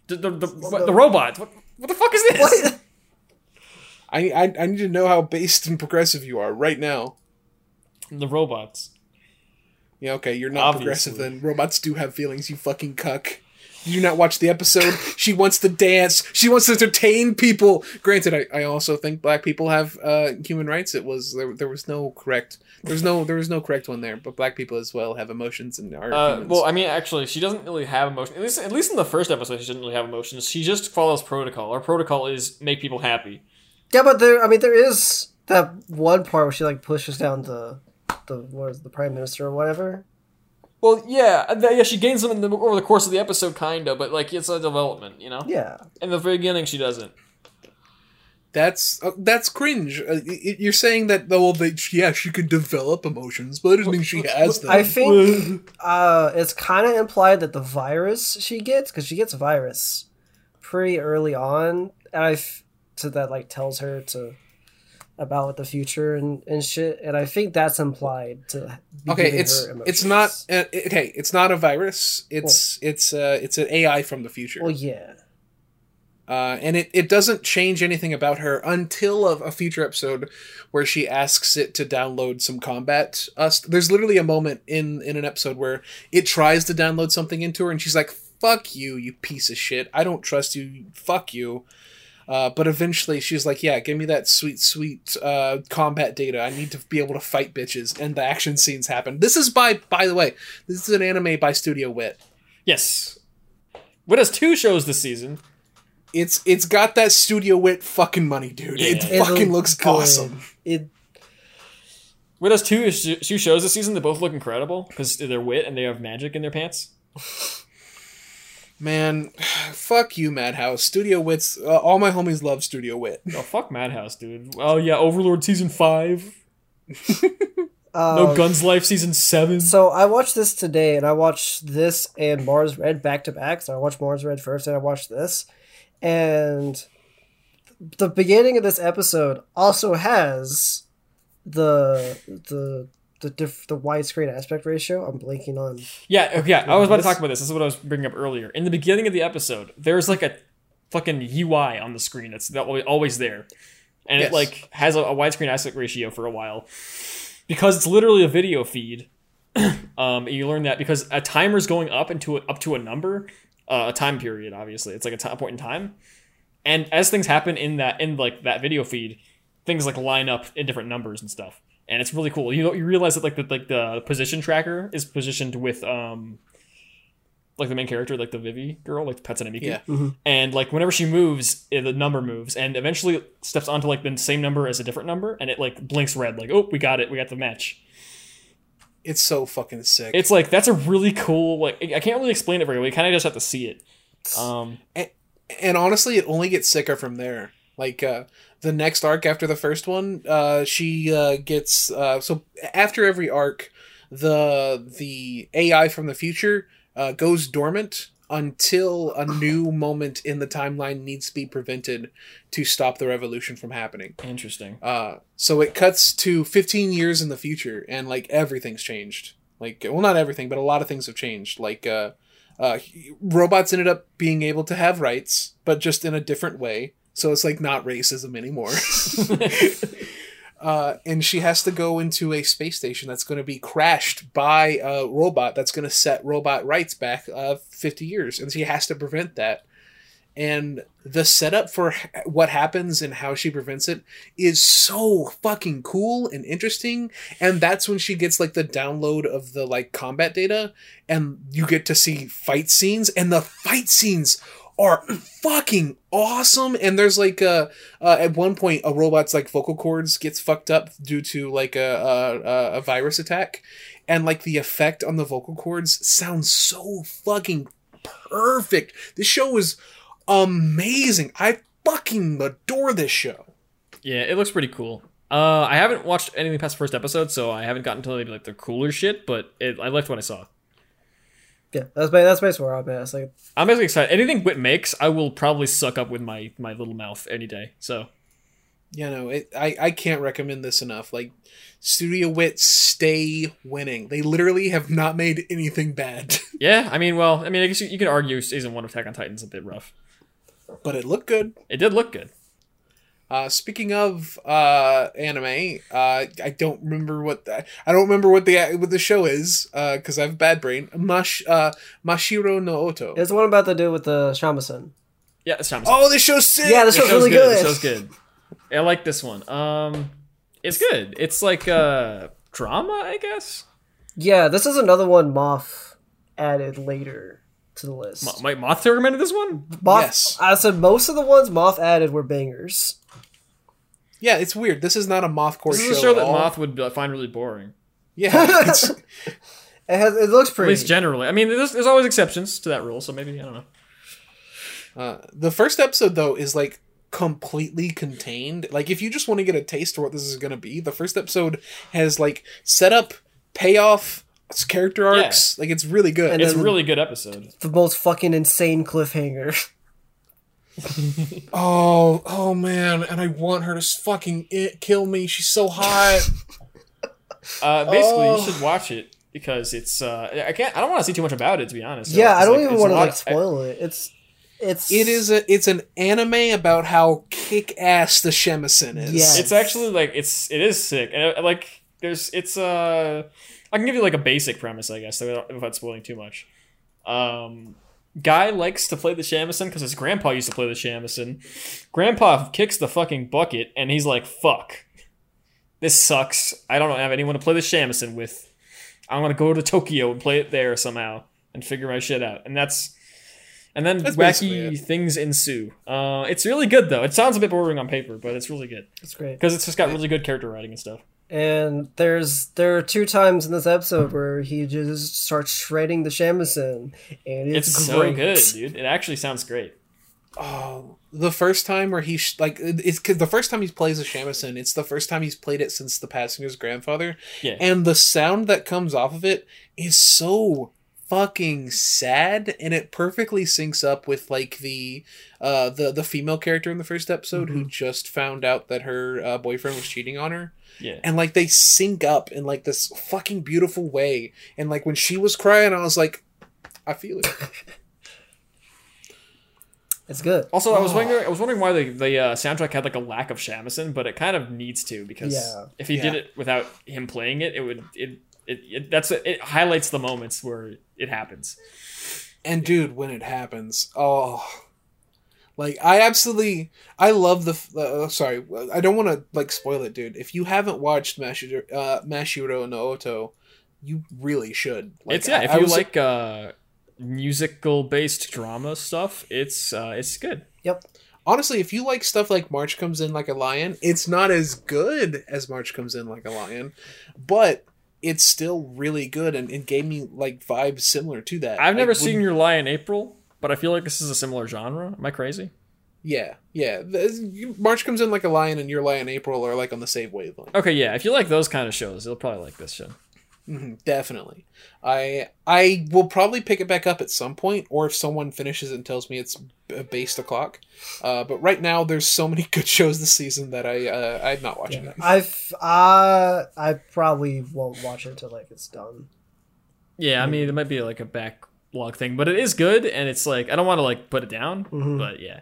the, the, the, what- the robots. What, what the fuck is this? I, I I need to know how based and progressive you are right now. The robots. Yeah, okay, you're not Obviously. progressive then. Robots do have feelings, you fucking cuck. You do not watch the episode. She wants to dance. She wants to entertain people. Granted, I, I also think black people have uh, human rights. It was there, there was no correct there was no there was no correct one there. But black people as well have emotions and are Uh, well, I mean, actually, she doesn't really have emotions. At least, at least in the first episode, she doesn't really have emotions. She just follows protocol. Our protocol is make people happy. yeah, but there. I mean, there is that one part where she like pushes down the the what is the prime minister or whatever. Well, yeah, th- yeah. She gains them in the, over the course of the episode, kind of, but like it's a development, you know. Yeah, In the beginning, she doesn't. that's uh, that's cringe. Uh, y- y- you're saying that well, they, yeah, she could develop emotions, but that doesn't mean she has them. I think uh, it's kind of implied that the virus she gets because she gets a virus pretty early on, and I f- so that like tells her to about the future and, and shit, and I think that's implied to. Okay it's it's not uh, okay it's not a virus. It's it's uh it's an ai from the future. Well, yeah, uh and it, it doesn't change anything about her until a, a future episode where she asks it to download some combat Us. There's literally a moment in in an episode where it tries to download something into her and she's like fuck you you piece of shit. I don't trust you. Fuck you uh, but eventually she's like, yeah, give me that sweet, sweet uh, combat data. I need to be able to fight bitches. And the action scenes happen. This is by, by the way, this is an anime by Studio Wit. Yes. What has two shows this season? It's it's got that Studio Wit fucking money, dude. It Yeah. fucking It looks good. awesome. It Wit has two two shows this season that both look incredible because they're wit and they have magic in their pants? Man, fuck you, Madhouse. Studio Wit's uh, all my homies love Studio Wit. Oh fuck Madhouse, dude. Oh yeah, Overlord season five. No Um, Guns Life season seven. So I watched this today, and I watched this and Mars Red back to back. So I watched Mars Red first, and I watched this, and the beginning of this episode also has the the the diff, the widescreen aspect ratio. I'm blanking on. Yeah, okay, yeah. I was about to talk about this. This is what I was bringing up earlier. In the beginning of the episode, there's like a fucking UI on the screen that's that always- there, and Yes. it like has a, a widescreen aspect ratio for a while because it's literally a video feed. um, you learn that because a timer's going up into a, up to a number, uh, a time period. Obviously, it's like a point in time, and as things happen in that in like that video feed, things like line up in different numbers and stuff, and it's really cool. You know, you realize that like the like the position tracker is positioned with um like the main character, like the Vivy girl, like Hatsune Miku. Yeah. And like whenever she moves, eh, the number moves, and eventually steps onto like the same number as a different number, and it like blinks red, like oh, we got it, we got the match. It's so fucking sick. It's like that's a really cool. Like I can't really explain it very well. You kind of just have to see it. Um, and honestly, it only gets sicker from there. Like uh, the next arc after the first one, uh, she uh, gets uh, so after every arc, the the AI from the future uh, goes dormant until a new moment in the timeline needs to be prevented to stop the revolution from happening. interesting. Uh, so it cuts to 15 years in the future, and like everything's changed. Like, well, not everything, but a lot of things have changed. Like, uh, uh, robots ended up being able to have rights, but just in a different way. So it's like not racism anymore. uh, and she has to go into a space station that's going to be crashed by a robot that's going to set robot rights back uh, 50 years. And she has to prevent that and the setup for what happens and how she prevents it is so fucking cool and interesting and that's when she gets like the download of the like combat data and you get to see fight scenes and the fight scenes are fucking awesome and there's like a uh, at one point a robot's like vocal cords gets fucked up due to like a, a a virus attack and like the effect on the vocal cords sounds so fucking perfect this show is amazing. I fucking adore this show. Yeah, it looks pretty cool. Uh, I haven't watched anything past the first episode, so I haven't gotten to like the cooler shit. But it, I liked what I saw. Yeah, that's that's basically where I'm at. It's like I'm basically excited. Anything Wit makes, I will probably suck up with my my little mouth any day. So You know, it, I I can't recommend this enough. Like, Studio Wit, stay winning. They literally have not made anything bad, yeah, I mean, well, I mean, I guess you, you can argue season one of Attack on Titan's a bit rough. but it looked good. It did look good. Uh, speaking of uh, anime, uh, I don't remember what the, I don't remember what the what the show is because I have a bad brain. Mash uh, Mashiro no Oto. it's the one about to do with the Shamisen. Yeah, it's time. Oh, this show's sick. Yeah, this It show's show's really good. good. It show's good. I like this one. Um, it's good. It's like uh drama, I guess. Yeah, this is another one Moth added later to the list. Mo- Mike Moth recommended this one. Moth, Yes. I said most of the ones Moth added were bangers. Yeah, it's weird. This is not a mothcore This show. is a show that all. Moth would find really boring. Yeah, it's, It has. It looks pretty. At least generally. I mean, there's, there's always exceptions to that rule, so maybe I don't know. Uh, the first episode though is like completely contained. Like if you just want to get a taste for what this is going to be, the first episode has like setup, payoff, character arcs. Like it's really good. And It's a really good episode. the most fucking insane cliffhanger. oh, oh man, and I want her to fucking it, kill me. She's so hot. Uh, basically, Oh. you should watch it because it's. Uh, I can't. I don't want to see too much about it, to be honest. yeah, I don't like- even want to like spoil it. It's. It's. it is a it's an anime about how kick ass the Shamisen is. Yes. It's actually like it's. It is sick, and uh, like there's. It's uh. I can give you like a basic premise, I guess, without without spoiling too much. Um, guy likes to play the shamisen because his grandpa used to play the shamisen. Grandpa kicks the fucking bucket, and he's like, "Fuck, this sucks. I don't have anyone to play the shamisen with. I'm gonna go to Tokyo and play it there somehow and figure my shit out." And that's. And then That's wacky things ensue. Uh, it's really good though. It sounds a bit boring on paper, but it's really good It's great. because it's just got really good character writing and stuff. And there's there are two times in this episode where he just starts shredding the shamisen, and it's, It's, great. so good, dude. It actually sounds great. oh, the first time where he sh- like it's cause the first time he plays a shamisen, it's the first time he's played it since the passenger's grandfather, Yeah. and the sound that comes off of it is so fucking sad and it perfectly syncs up with like the uh the the female character in the first episode who just found out that her uh, boyfriend was cheating on her yeah. and like they sync up in like this fucking beautiful way and like when she was crying i was like i feel it It's good. Also, I was Oh. wondering, I was wondering why the the uh, soundtrack had like a lack of shamisen, but it kind of needs to because Yeah. if he did it without him playing it, it would it it, it that's it highlights the moments where it happens. and dude when it happens oh like i absolutely i love the uh, sorry i don't want to like spoil it dude if you haven't watched mashiro uh mashiro no oto you really should like, it's yeah, I- if I you was- like uh musical based drama stuff, it's uh it's good. Yep. honestly if you like stuff like march comes in like a lion it's not as good as march comes in like a lion but it's still really good and it gave me like vibes similar to that I've never seen Your Lie in April, but I feel like this is a similar genre. Am I crazy? yeah yeah march comes in like a lion and your lie in april are like on the same wavelength Okay, yeah. If you like those kind of shows, you'll probably like this show. Mhm, definitely i i will probably pick it back up at some point or if someone finishes it and tells me it's b- based o'clock uh, but right now there's so many good shows this season that i uh, i'm not watching it I've uh, I probably won't watch it until like it's done. Yeah, I mean, it might be like a backlog thing, but it is good, and it's like I don't want to like put it down, Mhm. but yeah.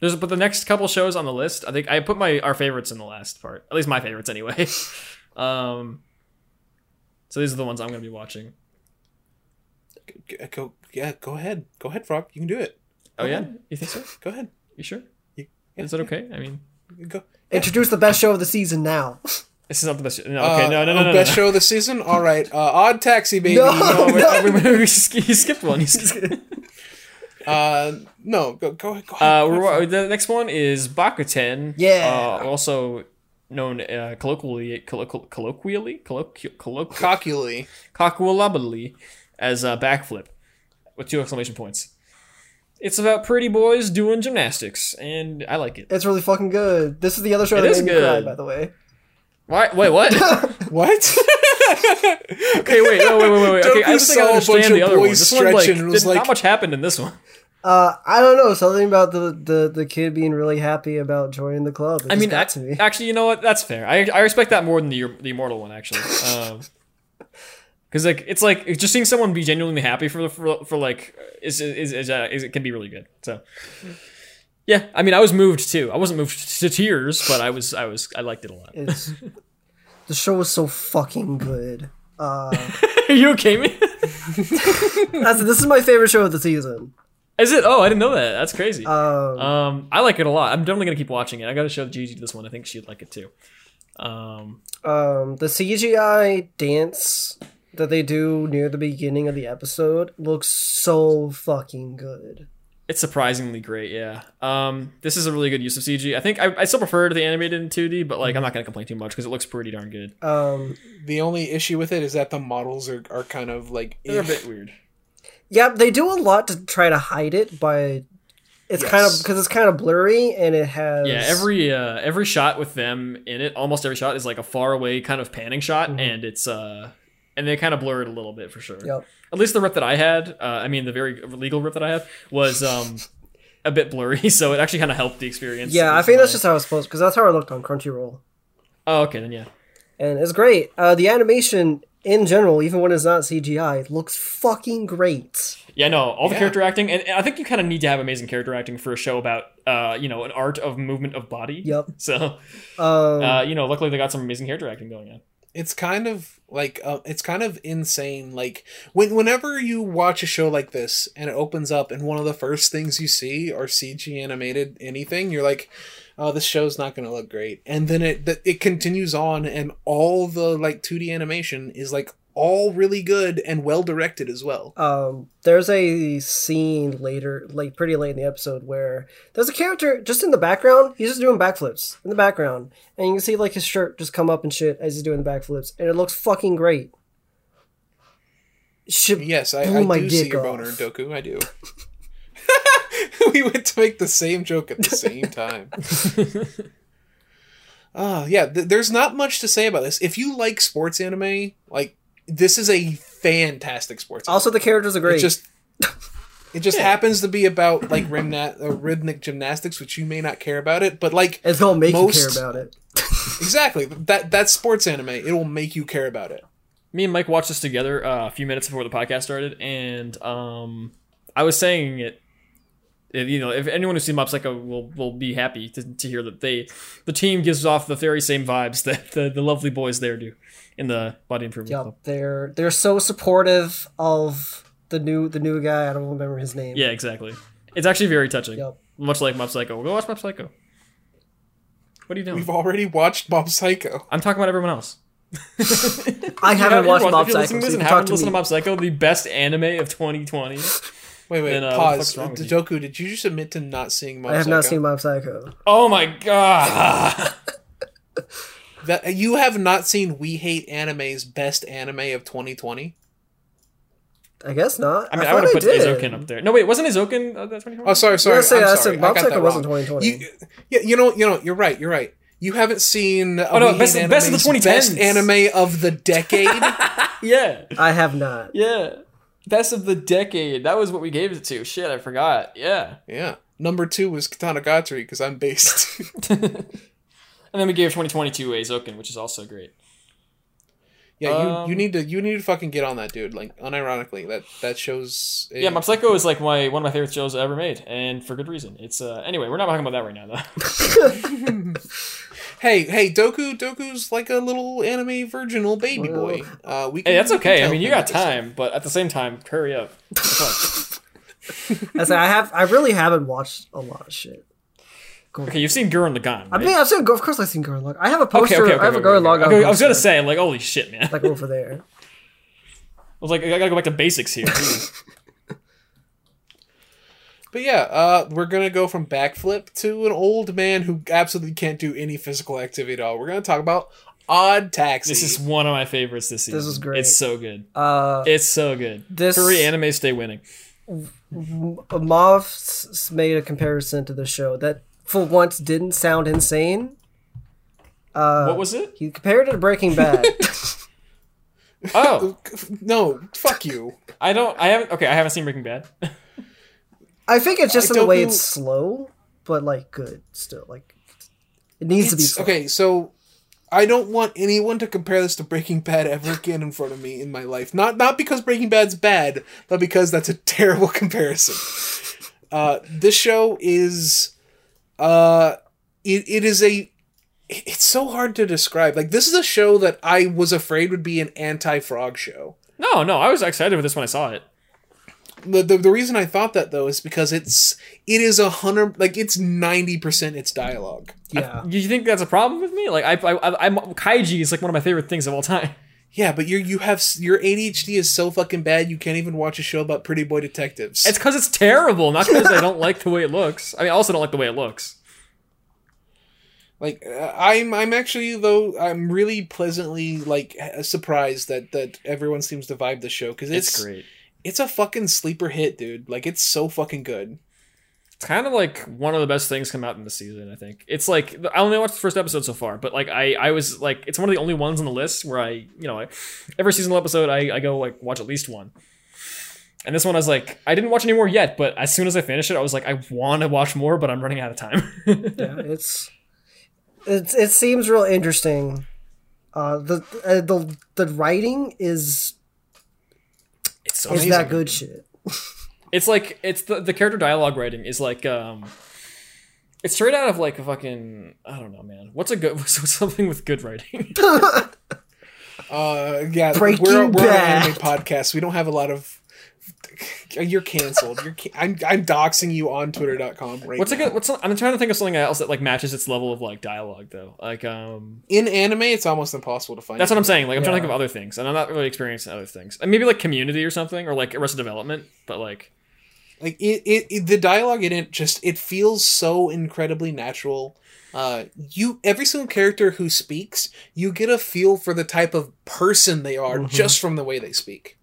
There's but the next couple shows on the list, I think I put my our favorites in the last part, at least my favorites anyway. um, so these are the ones I'm gonna be watching. Go yeah go ahead go ahead frog you can do it Oh yeah, Okay. you think so? go ahead You sure? Yeah, Is that okay? I mean, go Introduce the best show of the season now. this is not the best. No, okay, Uh, no, no, no, oh, no. best no. show of the season all right uh, odd taxi baby No. Wait, wait, wait, we sk- skipped one. He skipped. uh no go go ahead go ahead, Uh, go ahead, the next one is Bakuten. Yeah. Uh, also known uh, colloquially, colloqu- colloquially, colloqu- colloqu- cockily as a backflip with two exclamation points. It's about pretty boys doing gymnastics, and I like it. It's really fucking good. This is the other show It that is made me cry, good. by the way. Why? Wait, what? what okay, wait, no, wait, wait, wait. wait. Okay, I just think I saw a bunch understand the other one. This one, like, stretching did- like- not much happened in this one. Uh, I don't know something about the, the the kid being really happy about joining the club. It I mean, to me. actually, you know what? That's fair. I, I respect that more than the the immortal one, actually. Um, because like it's like just seeing someone be genuinely happy for for, for like is is is, uh, is it can be really good. So yeah, I mean, I was moved too. I wasn't moved to tears, but I was I was I liked it a lot. It's the show was so fucking good. Uh, Are you okay, man? this is my favorite show of the season. Is it? Oh, I didn't know that. That's crazy. Um, Um, I like it a lot. I'm definitely gonna keep watching it. I gotta show Gigi this one. I think she'd like it too. Um, um, the CGI dance that they do near the beginning of the episode looks so fucking good. it's surprisingly great. Yeah. Um, this is a really good use of CG. I think I, I still prefer the animated in 2D, but like I'm not gonna complain too much because it looks pretty darn good. Um, the only issue with it is that the models are, are kind of like They're a eh. bit weird. Yeah, they do a lot to try to hide it by. It's kind of because it's kind of blurry and it has Yeah, every uh, every shot with them in it, almost every shot is like a far away kind of panning shot, and it's uh, and they kind of blur it a little bit for sure. Yep. At least the rip that I had, uh, I mean the very legal rip that I had was um, a bit blurry, so it actually kind of helped the experience. Yeah, I think was that's just how it's supposed because that's how it looked on Crunchyroll, Oh, okay, then yeah. and it's great. Uh, the animation in general, even when it's not CGI, looks fucking great. Yeah, no, all the Yeah. character acting, and, and I think you kind of need to have amazing character acting for a show about, uh, you know, an art of movement of body. Yep. So, Um, uh, you know, luckily they got some amazing character acting going on. it's kind of like uh, it's kind of insane like when whenever you watch a show like this and it opens up and one of the first things you see are cg animated anything you're like oh this show's not going to look great and then it it continues on and all the like 2d animation is like all really good and well directed as well um, there's a scene later, like pretty late in the episode, where there's a character just in the background. He's just doing backflips in the background, and you can see like his shirt just come up and shit as he's doing the backflips, and it looks fucking great. Should yes i, Blew I do see your off. boner doku i do we went to make the same joke at the same time. Oh yeah, th- there's not much to say about this. If you like sports anime, like this is a fantastic sports. Also, the characters are great. It just it just Yeah. happens to be about like rhythmic, uh, rhythmic gymnastics, which you may not care about it, but like it's gonna make most- you care about it. exactly that that's sports anime. It will make you care about it. me and Mike watched this together uh, a few minutes before the podcast started, and um, I was saying it. If, you know, if anyone who's seen Mob Psycho will will be happy to, to hear that they the team gives off the very same vibes that the, the lovely boys there do in the Body Improvement Yep, Club. they're they're so supportive of the new the new guy. I don't remember his name. Yeah, exactly. It's actually very touching. Yep. Much like Mob Psycho. Go watch Mob Psycho. What are you doing? We've already watched Mob Psycho. I'm talking about everyone else. I haven't watched you're Mob if you're Psycho. to this So you and can talk haven't to listened to me. Mob Psycho, the best anime of 2020. Wait, wait, Then, uh, what the pause. fuck's you? Doku, did you just admit to not seeing Mob I have Psycho? not seen Mob Psycho. Oh my god! that. You have not seen We Hate Anime's best anime of 2020. I guess not. I mean, I, thought would have put did. Eizouken up there. No, wait, wasn't Eizouken uh, that's 2020? Oh, sorry, sorry. I was gonna say, I'm I sorry. said Mob I Psycho wasn't 2020. You, yeah, you know, you know, you're right. You're right. You haven't seen uh, Oh, no, We best- best of the 2010s. best anime of the decade. Yeah, I have not. yeah. Best of the decade. That was what we gave it to. Shit, I forgot. Yeah. yeah. Number two was Katana Gatari because I'm based. And then we gave 2022 Eizouken, which is also great. yeah, you, Um, you need to you need to fucking get on that, dude. Like unironically, that that shows. Yeah, Mob Psycho is like my one of my favorite shows ever made, and for good reason. It's uh anyway, we're not talking about that right now though. Hey, hey, Doku, Doku's like a little anime virginal baby boy. Uh, we. Can, hey, that's we can okay. I mean, you got this. time, but at the same time, hurry up. I say I have. I really haven't watched a lot of shit. okay, you've seen Gurren Lagann, I mean, I've seen. Of course, I've seen Gurren Lagann. I have a poster. okay, okay. okay, I have a okay, Gurren Lagann. okay. I was gonna say, like, holy shit, man. like over there. I was like, I gotta go back to basics here. But yeah, uh, we're gonna go from backflip to an old man who absolutely can't do any physical activity at all. We're gonna talk about Odd Taxi. this is one of my favorites this season. This is great. It's so good. Uh, It's so good. This- Furry anime stay winning. Mauve s- made a comparison to the show that, for once, didn't sound insane. Uh, What was it? he compared it to Breaking Bad. Oh, no, fuck you. I don't. I haven't. Okay, I haven't seen Breaking Bad. I think it's just I in the way don't it's slow, but like good still. Like it needs to be slow. okay, so I don't want anyone to compare this to Breaking Bad ever again in front of me in my life. Not not because Breaking Bad's bad, but because that's a terrible comparison. Uh, this show is, uh, it, it is a. It's so hard to describe. Like this is a show that I was afraid would be an anti-frog show. No, no, I was excited with this when I saw it. The, the the reason I thought that though is because it's it is a hundred like it's ninety percent its dialogue. Yeah. You think that's a problem with me? Like, I, I, I I'm kaiji is like one of my favorite things of all time. Yeah, but you you have your ADHD is so fucking bad you can't even watch a show about pretty boy detectives. It's because it's terrible, not because I don't like the way it looks. I mean, I also don't like the way it looks. like uh, I'm I'm actually though I'm really pleasantly like surprised that that everyone seems to vibe the show because It's, it's great. It's a fucking sleeper hit, dude. Like it's so fucking good. It's kind of like one of the best things come out in the season. I think it's like I only watched the first episode so far, but like I I was like it's one of the only ones on the list where I you know I, every seasonal episode I I go like watch at least one. And this one I was like I didn't watch any more yet, but as soon as I finish it, I was like I want to watch more, but I'm running out of time. yeah, it's it it seems real interesting. Uh, the uh, the the writing is it's so is Amazing. that good shit. It's like it's the the character dialogue writing is like um it's straight out of like a fucking I don't know, man. What's a good what's something with good writing? Uh, yeah, Breaking we're we're Bad. an anime podcast. We don't have a lot of. You're canceled. You're ca- I'm I'm doxing you on Twitter.com right what's a now. good what's some- I'm trying to think of something else that like matches its level of like dialogue though. Like um In anime, it's almost impossible to find. that's what I'm saying. Like I'm trying to think of other things, and I'm not really experiencing other things. And maybe like Community or something, or like Arrested Development. But like like it, it, it the dialogue in it just it feels so incredibly natural uh you every single character who speaks you get a feel for the type of person they are Mm-hmm. just from the way they speak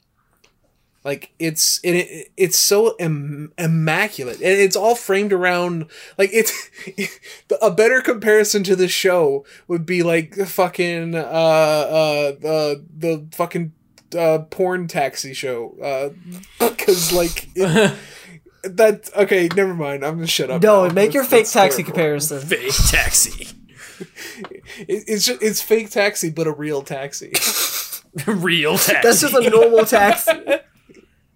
Like it's it, it it's so Im- immaculate, and it's all framed around like it's a better comparison to the show would be like the fucking uh uh uh the fucking uh porn taxi show uh because like it, that okay never mind I'm gonna shut up. No, now. make your fake taxi terrible. comparison. Fake taxi. It, it's just, it's fake taxi but a real taxi. Real taxi. That's just a normal taxi.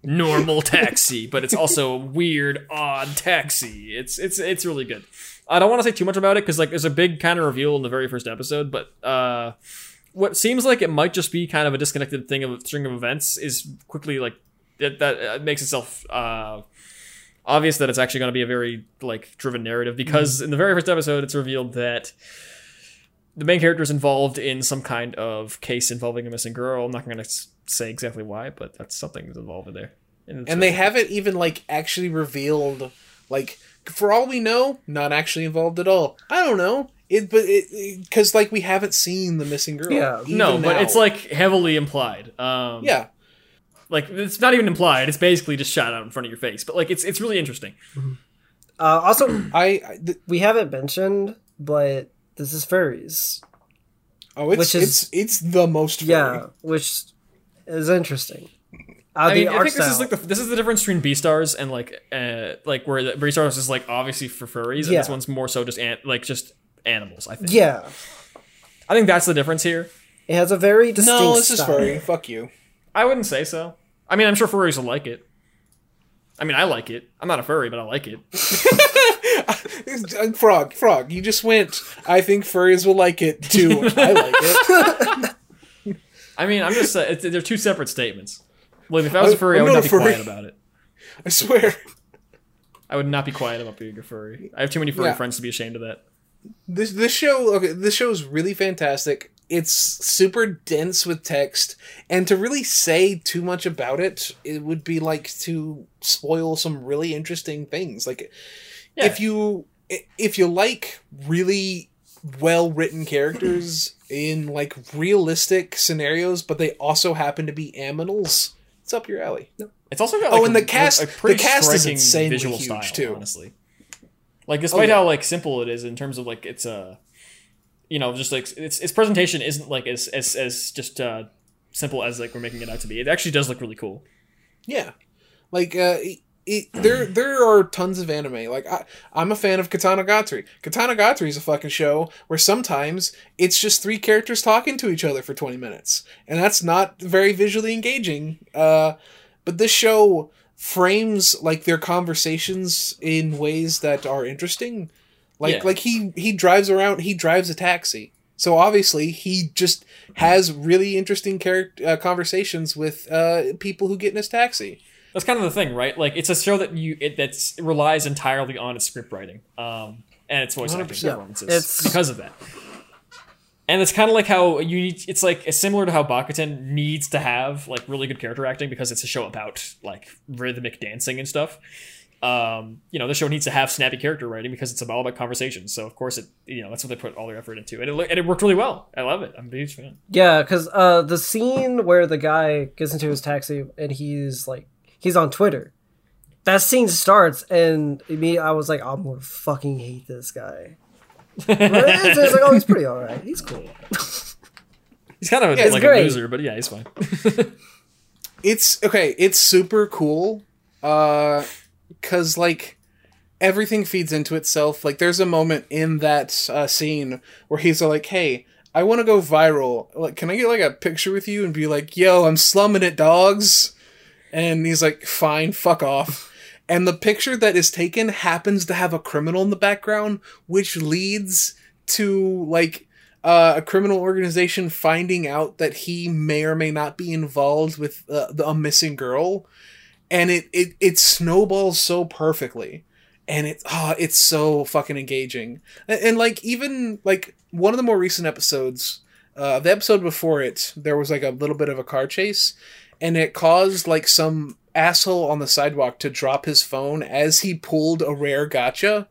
Normal taxi, but it's also a weird, odd taxi. It's it's it's really good. I don't want to say too much about it because like there's a big kind of reveal in the very first episode, but uh, what seems like it might just be kind of a disconnected thing of a string of events is quickly like it, that uh, makes itself uh, obvious that it's actually going to be a very like driven narrative because in the very first episode it's revealed that the main character is involved in some kind of case involving a missing girl. I'm not going to say exactly why, but that's something that's involved in there. it's and they haven't even like actually revealed like for all we know not actually involved at all i don't know it but it because like we haven't seen the missing girl Yeah. even no, but now. it's like heavily implied. Um, yeah like it's not even implied. It's basically just shot out in front of your face. But like it's it's really interesting. Uh, also, i, I th- we haven't mentioned, but this is furries. oh it's Which is- it's it's the most furry. Yeah, which is interesting. Uh, I mean, I art think this is like the this is the difference between Beastars and like uh like where the Beastars is like obviously for furries, and Yeah. this one's more so just an- like just animals. I think. yeah. I think that's the difference here. It has a very distinct no this is style. furry fuck you I wouldn't say so. I mean, I'm sure furries will like it. I mean, I like it. I'm not a furry, but I like it. Frog frog you just went i think furries will like it too i like it I mean, I'm just uh, it's, they're two separate statements. Like, if I was a I- furry, I I'm would not not be quiet about it. i swear I would not be quiet about being a furry. I have too many furry Yeah. friends to be ashamed of that. this this show okay this show is really fantastic it's super dense with text and to really say too much about it it would be like to spoil some really interesting things like Yeah. if you if you like really well written characters in like realistic scenarios but they also happen to be aminals it's up your alley It's also got Oh, and a, the cast- a the cast is insanely visual huge, style, too. honestly. Like, despite yeah. how like simple it is in terms of like it's a, you know, just like its its presentation isn't like as as as just uh simple as like we're making it out to be. It actually does look really cool. Yeah, like uh, it, there there are tons of anime. Like I, I'm a fan of Katanagatari. Katana Gatari is a fucking show where sometimes it's just three characters talking to each other for 20 minutes, and that's not very visually engaging. Uh, but this show frames like their conversations in ways that are interesting. Like Yeah. like he he drives around. He drives a taxi. So obviously he just has really interesting character uh, conversations with uh, people who get in his taxi. That's kind of the thing, right? Like, it's a show that you it that's it relies entirely on its script writing, um, and its voice acting 100%. performances It's- because of that. And it's kind of like how you need. It's like it's similar to how Bakuten needs to have like really good character acting because it's a show about like rhythmic dancing and stuff. Um, you know, the show needs to have snappy character writing because it's all about conversations. So of course, it you know that's what they put all their effort into, and it and it worked really well. I love it. I'm a huge fan. Yeah, because uh, the scene where the guy gets into his taxi and he's like, he's on Twitter. That scene starts, and me, I was like, I'm gonna fucking hate this guy. But it's, it's like, oh, he's pretty alright. He's cool. He's kind of Yeah, like great. a loser, but yeah, he's fine. It's okay. It's super cool. Uh, cause like everything feeds into itself. Like there's a moment in that uh, scene where he's like, "Hey, I want to go viral. Like, can I get like a picture with you and be like, yo, I'm slumming it, dogs?" And he's like, "Fine, fuck off." And the picture that is taken happens to have a criminal in the background, which leads to like uh, a criminal organization finding out that he may or may not be involved with uh, a missing girl, and it, it it snowballs so perfectly, and it ah it's so fucking engaging, and, and like even like one of the more recent episodes, uh, the episode before it, there was like a little bit of a car chase, and it caused like some asshole on the sidewalk to drop his phone as he pulled a rare gacha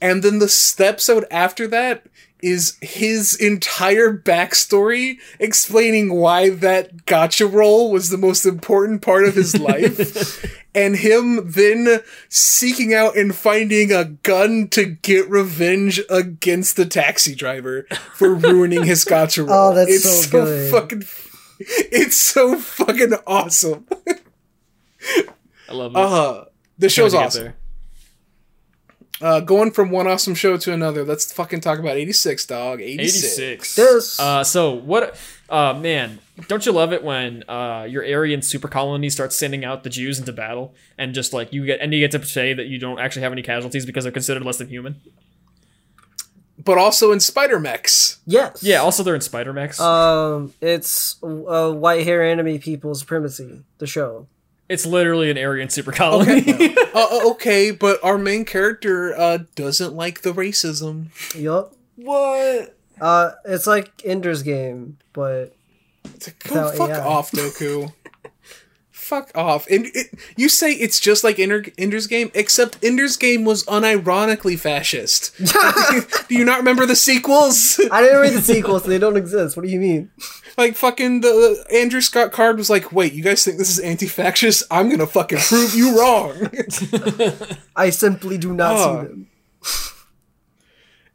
and then the episode after that is his entire backstory explaining why that gacha roll was the most important part of his life and him then seeking out and finding a gun to get revenge against the taxi driver for ruining his gacha oh, roll. Oh, that's it's so good. fucking it's so fucking awesome. I love it. Uh huh. the show's Trying to awesome. Uh, going from one awesome show to another. Let's fucking talk about 86, dog. 86. 86. This- Uh, so what? Uh, man, don't you love it when uh, your Aryan super colony starts sending out the Jews into battle, and just like you get, and you get to say that you don't actually have any casualties because they're considered less than human. But also in Spider Mechs. Yes. Yeah. Also, they're in Spider Mechs. Um, it's uh, white hair enemy people supremacy. The show. it's literally an Aryan super colony. Uh, uh, okay, but our main character uh, doesn't like the racism. Yup. what? Uh, it's like Ender's Game, but Go fuck AI. off, Doku. fuck off. And it, you say it's just like Ender, Ender's Game, except Ender's Game was unironically fascist. do you not remember the sequels? I didn't read the sequels. they don't exist. What do you mean? Like fucking the Andrew Scott Card was like, "Wait, you guys think this is anti-fascist? I'm gonna fucking prove you wrong." I simply do not Oh. see them.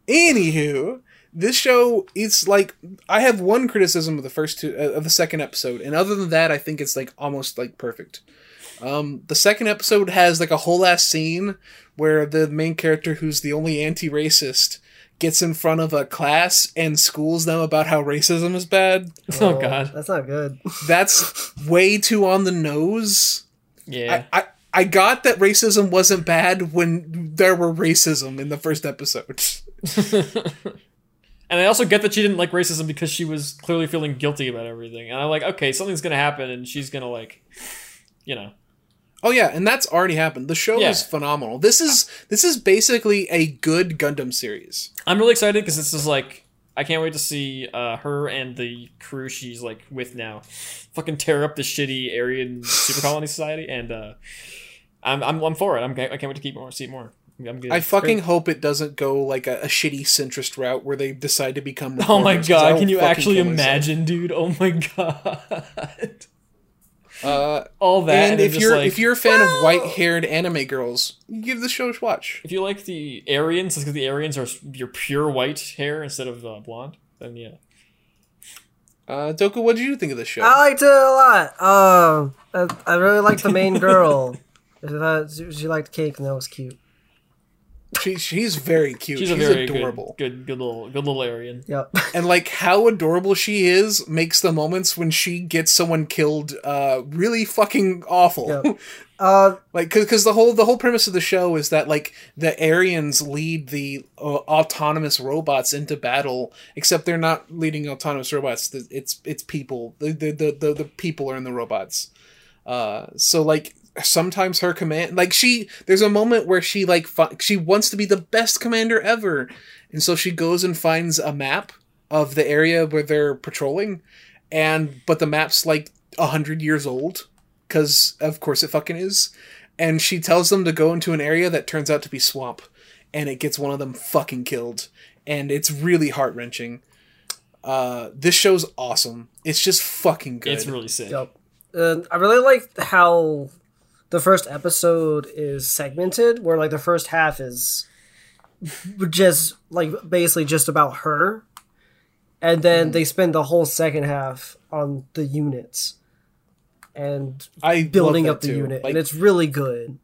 Anywho, this show it's like I have one criticism of the first two uh, of the second episode, and other than that, I think it's like almost like perfect. Um, the second episode has like a whole ass scene where the main character, who's the only anti-racist, gets in front of a class and schools them about how racism is bad. Oh god. That's not good. That's way too on the nose. Yeah. I, I I got that racism wasn't bad when there were racism in the first episode. And I also get that she didn't like racism because she was clearly feeling guilty about everything. And I'm like, okay, something's gonna happen, and she's gonna like, you know, Oh yeah, and that's already happened. The show Yeah. is phenomenal. This is this is basically a good Gundam series. I'm really excited because this is like, I can't wait to see uh, her and the crew she's like with now, fucking tear up the shitty Aryan super colony society, and uh, I'm, I'm I'm for it. I'm I can't wait to keep more, see more. I'm good. I fucking hope it doesn't go like a, a shitty centrist route where they decide to become. Oh my reformers, 'cause I god! Can you actually kill myself. imagine, dude? Oh my god! Uh, All that, and and, if you're like, if you're a fan of white-haired anime girls, give the show a watch. If you like the Aryans, because the Aryans are your pure white hair instead of uh, blonde, then yeah. Uh, Doku, what did you think of this show? I liked it a lot. Um, I, I really liked the main girl. She she liked cake, and that was cute. She, she's very cute. She's She's, very adorable. good, good, good little, good little Aryan. Yep. and like how adorable she is makes the moments when she gets someone killed uh really fucking awful Yep. Uh, like because the whole the whole premise of the show is that like the aryans lead the uh, autonomous robots into battle except they're not leading autonomous robots it's it's people the the the, the, the people are in the robots uh so like sometimes her command like she there's a moment where she like fi- she wants to be the best commander ever. And so she goes and finds a map of the area where they're patrolling. And but the map's like a hundred years old. Because of course it fucking is. And she tells them to go into an area that turns out to be swamp. And it gets one of them fucking killed. And it's really heart-wrenching. Uh this show's awesome. It's just fucking good. It's really sick. Yep. Uh, I really like how the first episode is segmented, where like the first half is just like basically just about her, and then they spend the whole second half on the units and i building up the too. unit, like and it's really good.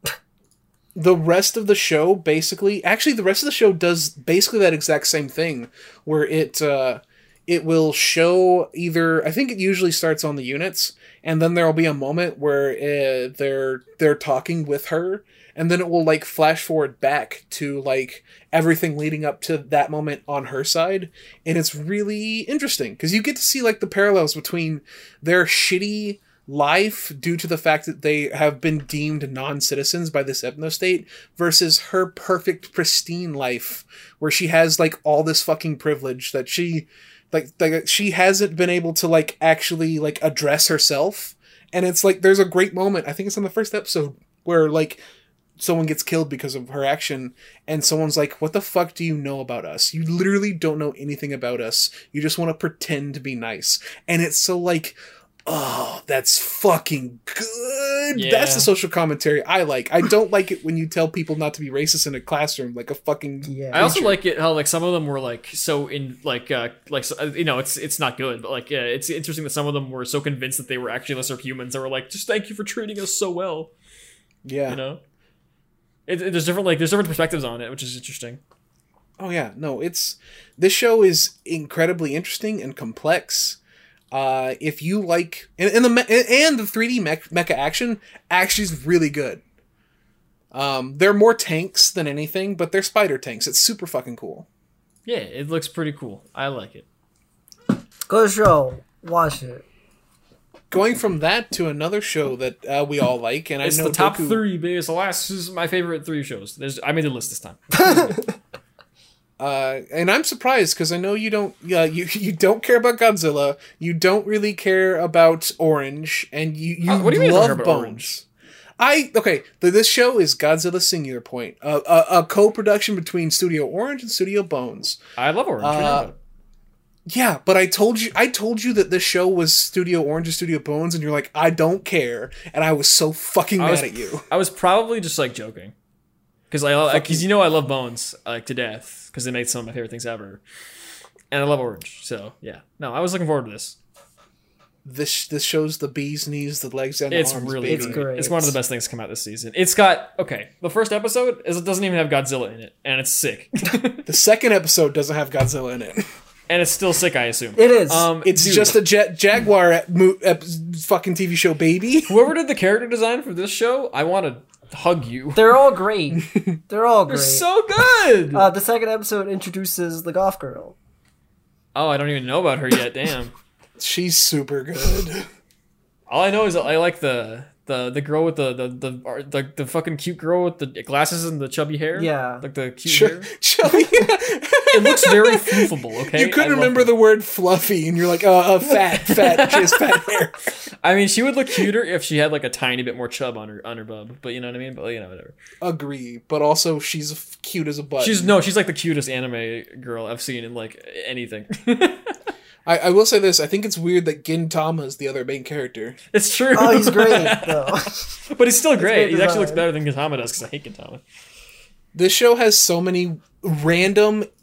the rest of the show basically actually the rest of the show does basically that exact same thing where it uh it will show either i think it usually starts on the units and then there'll be a moment where uh, they're they're talking with her and then it will like flash forward back to like everything leading up to that moment on her side. And it's really interesting because you get to see like the parallels between their shitty life due to the fact that they have been deemed non-citizens by this ethnostate versus her perfect pristine life where she has like all this fucking privilege that she like like she hasn't been able to like actually like address herself. And it's like there's a great moment i think it's in the first episode where like someone gets killed because of her action and someone's like what the fuck do you know about us? You literally don't know anything about us. You just want to pretend to be nice. And it's so like oh that's fucking good. That's the social commentary i like. I don't like it when you tell people not to be racist in a classroom like a fucking Yeah. I also like it how like some of them were like so in like uh like so- uh, you know it's it's not good but like yeah it's interesting that some of them were so convinced that they were actually lesser humans that were like just thank you for treating us so well. Yeah. You know? It, it- there's different like there's different perspectives on it which is interesting. Oh yeah, no, it's this show is incredibly interesting and complex. Uh, if you like, and, and the me- and the 3D mech, mecha action actually is really good. Um, they're more tanks than anything, but they're spider tanks. It's super fucking cool. yeah it looks pretty cool I like it Good show. Watch it. Going from that to another show that uh, we all like, and it's I know the top Doku- three biggest the last is my favorite three shows there's I made the list this time Uh, and I'm surprised because I know you don't. Yeah, you you don't care about Godzilla. You don't really care about Orange, and you you Uh, what do you mean love about Bones. Orange? I okay. The, this show is Godzilla Singular Point, a, a, a co-production between Studio Orange and Studio Bones. I love Orange What are you Uh. Yeah, but I told you, I told you that this show was Studio Orange and Studio Bones, and you're like, I don't care, and I was so fucking I mad was, at you. I was probably just like joking, because I because you know I love Bones like to death because they made some of my favorite things ever, and I love Orange. So yeah, no, I was looking forward to this. This this shows the bees knees, the legs, and It's arms. really baby. It's good. great. It's one of the best things to come out this season. It's got okay. The first episode is it doesn't even have Godzilla in it, and it's sick, The second episode doesn't have Godzilla in it. and it's still sick. I assume It is. Um, It's dude, just a jet Jaguar ep- mo- ep- fucking TV show, baby. whoever did the character design for this show. I want to hug you. They're all great. They're all They're great. so good. uh, the second episode introduces the golf girl. oh, I don't even know about her yet. Damn. She's super good. All I know is I like the the the girl with the the the the, the fucking cute girl with the glasses and the chubby hair. Yeah. like the cute Ch- hair. Chubby. It looks very floofable. Okay, you couldn't remember it. the word fluffy, and you're like, uh, uh fat, fat, she has fat hair. I mean, she would look cuter if she had like a tiny bit more chub on her on her bub. But you know what I mean. But you know whatever. Agree, but also she's f- cute as a butt. She's no, she's like the cutest anime girl I've seen in like anything. I, I will say this: I think it's weird that Gintama is the other main character. it's true. Oh, he's great though. but he's still great. great He actually looks better than Gintama does because I hate Gintama. This show has so many random like,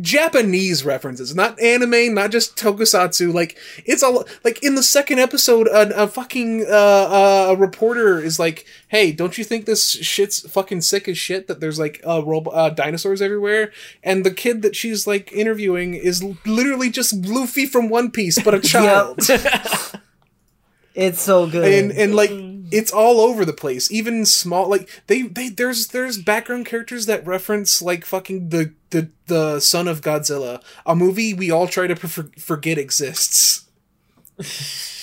Japanese references, not anime, not just tokusatsu. Like it's all like in the second episode, a, a fucking uh, uh, a reporter is like, "Hey, don't you think this shit's fucking sick as shit? That there's like uh, robo- uh, dinosaurs everywhere." And the kid that she's like interviewing is literally just Luffy from One Piece, but a child. It's so good. and and like it's all over the place. Even small like they they there's there's background characters that reference like fucking the the the son of godzilla. A movie we all try to for- forget exists.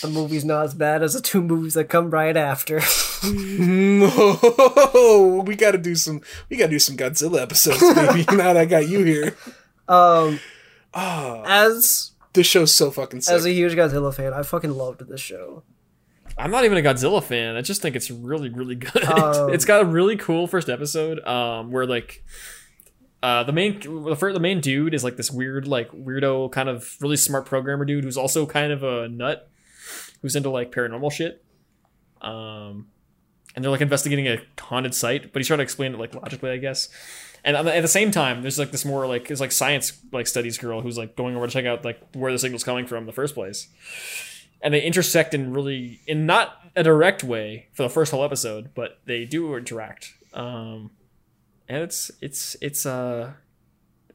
The movie's not as bad as the two movies that come right after. no we gotta do some we gotta do some godzilla episodes baby now that i got you here. Um, oh as this show's so fucking sick. as a huge Godzilla fan, I fucking loved this show. I'm not even a Godzilla fan. I just think it's really, really good. Um, it's got a really cool first episode, um, where like, uh, the main the first, the main dude is like this weird, like weirdo, kind of really smart programmer dude who's also kind of a nut, who's into like paranormal shit. Um, and they're like investigating a haunted site, but he's trying to explain it like logically, I guess. And at the- same time, there's like this more like there's like science like studies girl who's like going over to check out like where the signal's coming from in the first place and they intersect in really in not a direct way for the first whole episode, but they do interact. Um, and it's it's it's uh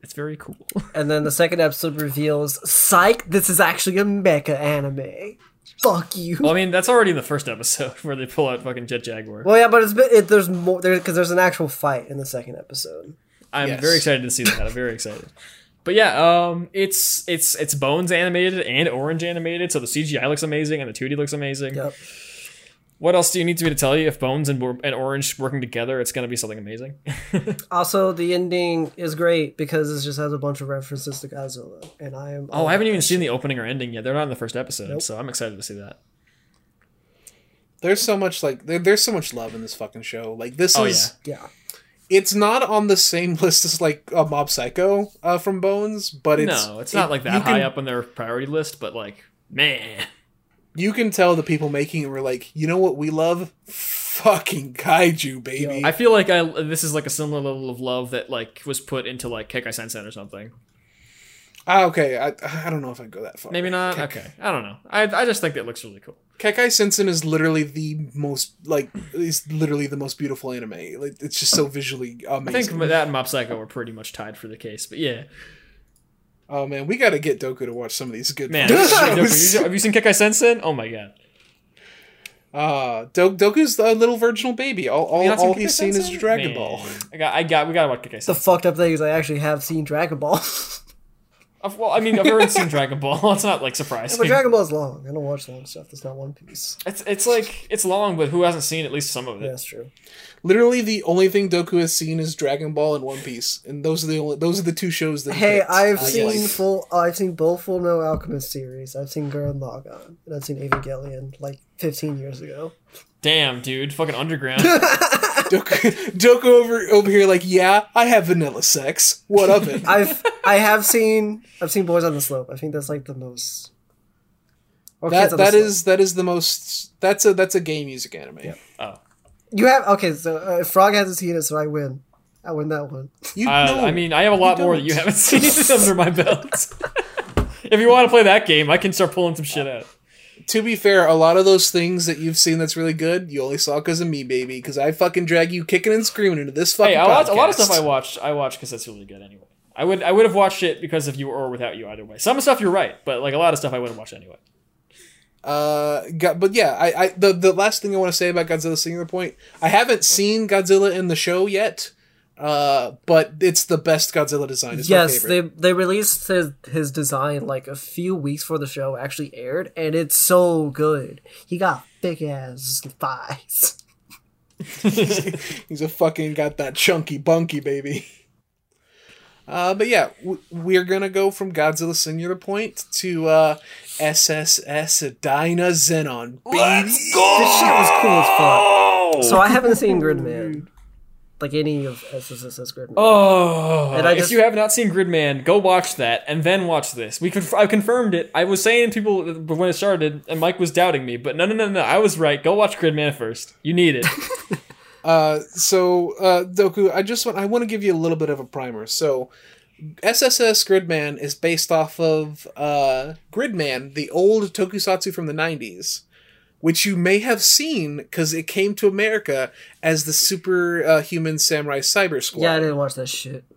it's very cool. And then the second episode reveals, psych, this is actually a mecha anime. Fuck you. well, I mean that's already in the first episode where they pull out fucking Jet Jaguar. Well, yeah, but it's been, it, there's more there because there's an actual fight in the second episode. I'm Yes. very excited to see that. I'm very excited. But yeah, um, it's it's it's Bones animated and Orange animated, so the CGI looks amazing and the 2D looks amazing. Yep. What else do you need me to tell you? If Bones and, and Orange working together, it's gonna be something amazing. Also, the ending is great because it just has a bunch of references to Godzilla, and I am. oh, I haven't even seen the opening or ending yet. They're not in the first episode, Nope. so I'm excited to see that. There's so much like there, there's so much love in this fucking show. Like this Oh, is Yeah. It's not on the same list as like a Mob Psycho uh, from Bones, but it's no, it's not it- like that high can- up on their priority list, but like, man. You can tell the people making it were like, you know what we love? Fucking kaiju, baby. I feel like I this is like a similar level of love that like was put into like Kekkai Sensen or something. ah, okay, I, I don't know if I'd go that far. Maybe not. Kek- Okay, I don't know. I I just think it looks really cool. Kekkai Sensen is literally the most like is literally the most beautiful anime. Like it's just so visually amazing. I think that and Mob Psycho were pretty much tied for the case, but yeah, oh man, we got to get Doku to watch some of these good man. Doku, have you seen Kekkai Sensen? Oh my god. Uh, Do- Doku's a little virginal baby. All, all, You not all Kekkai he's seen is Dragon Man. Ball. I got I got we gotta watch Kekkai The fucked up thing is I actually have seen Dragon Ball. Of- well, I mean, I've already seen Dragon Ball. It's not like surprising. but Dragon Ball is long. I don't watch long stuff. That's not One Piece. It's it's like it's long, but who hasn't seen at least some of it? Yeah, that's true. Literally, the only thing Doku has seen is Dragon Ball and One Piece, and those are the only those are the two shows that. Hey. I've I seen like. full. I've seen both Fullmetal Alchemist series. I've seen Gurren Lagann, and I've seen Evangelion like 15 years ago. Damn, dude, fucking underground. Doku, Doku over over here, like, yeah, I have vanilla sex. What of it? I've I have seen I've seen Boys on the Slope. I think that's like the most. That on the that Slope. is that is the most. That's a that's a gay music anime. oh, You have okay. So uh, Frog hasn't seen it, so I win. I win that one. You uh, know, I mean, I have a lot you more that you haven't seen under my belt. if you want to play that game, I can start pulling some shit out. To be fair, a lot of those things that you've seen that's really good, you only saw because of me, baby. Because I fucking drag you kicking and screaming into this fucking. Hey, a lot, a lot of stuff I watched, I watched because that's really good anyway. I would, I would have watched it because of you or without you either way. Some stuff you're right, but like a lot of stuff I would have watched anyway. Uh, but yeah, I, I the the last thing I want to say about Godzilla Singular Point, I haven't seen Godzilla in the show yet. Uh, but it's the best Godzilla design. It's my yes, they they released his his design like a few weeks before the show actually aired, and it's so good. He got thick ass thighs. He's a fucking got that chunky bunky baby. Uh, but yeah, w- we're gonna go from Godzilla Singular Point to uh, SSS Dynazenon. Baby. This shit was cool as fuck. So I haven't seen Gridman, like any of SSS's Gridman. Oh, And I if just- you have not seen Gridman, go watch that and then watch this. We conf- I confirmed it. I was saying to people when it started, and Mike was doubting me, but no, no, no, no. I was right. Go watch Gridman first. You need it. Uh, so uh, Doku, I just want I want to give you a little bit of a primer. So SSS Gridman is based off of uh, Gridman, the old tokusatsu from the '90s, which you may have seen because it came to America as the Super uh, Human Samurai Cyber Squad. yeah, I didn't watch that shit.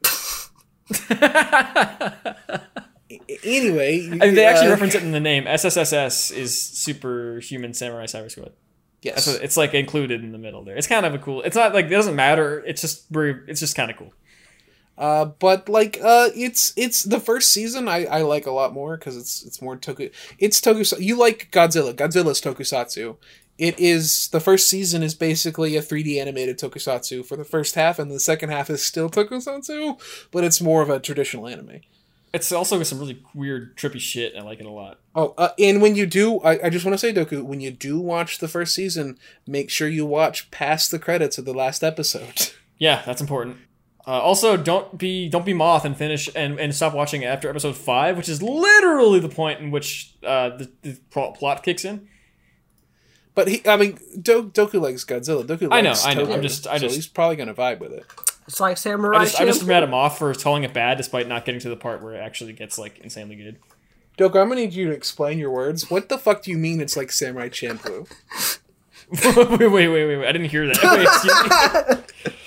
Anyway, I mean, they actually uh, reference it in the name. SSSS is Superhuman Samurai Cyber Squad. yes. It's like included in the middle there. It's kind of a cool. It's not like it doesn't matter. It's just very. It's just kind of cool. Uh, but like, uh, it's it's the first season I, I like a lot more because it's it's more toku. It's tokusatsu. You like Godzilla? Godzilla's tokusatsu. It is the first season is basically a 3D animated tokusatsu for the first half, and the second half is still tokusatsu, but it's more of a traditional anime. It's also some really weird, trippy shit. I like it a lot. Oh, uh, and when you do, I, I just want to say, Doku, when you do watch the first season, make sure you watch past the credits of the last episode. Yeah, that's important. Uh, also, don't be don't be moth and finish and, and stop watching after episode five, which is literally the point in which uh, the, the plot plot kicks in. But he, I mean, Do- Doku likes Godzilla. Doku likes I know, I know. Toku, I'm just- I so just- he's probably gonna vibe with it. It's like Samurai I just, I'm just mad at moth for calling it bad, despite not getting to the part where it actually gets like insanely good. Doku, I'm gonna need you to explain your words. What the fuck do you mean? It's like Samurai Champloo. wait, wait, wait, wait, wait! I didn't hear that. Wait, excuse me.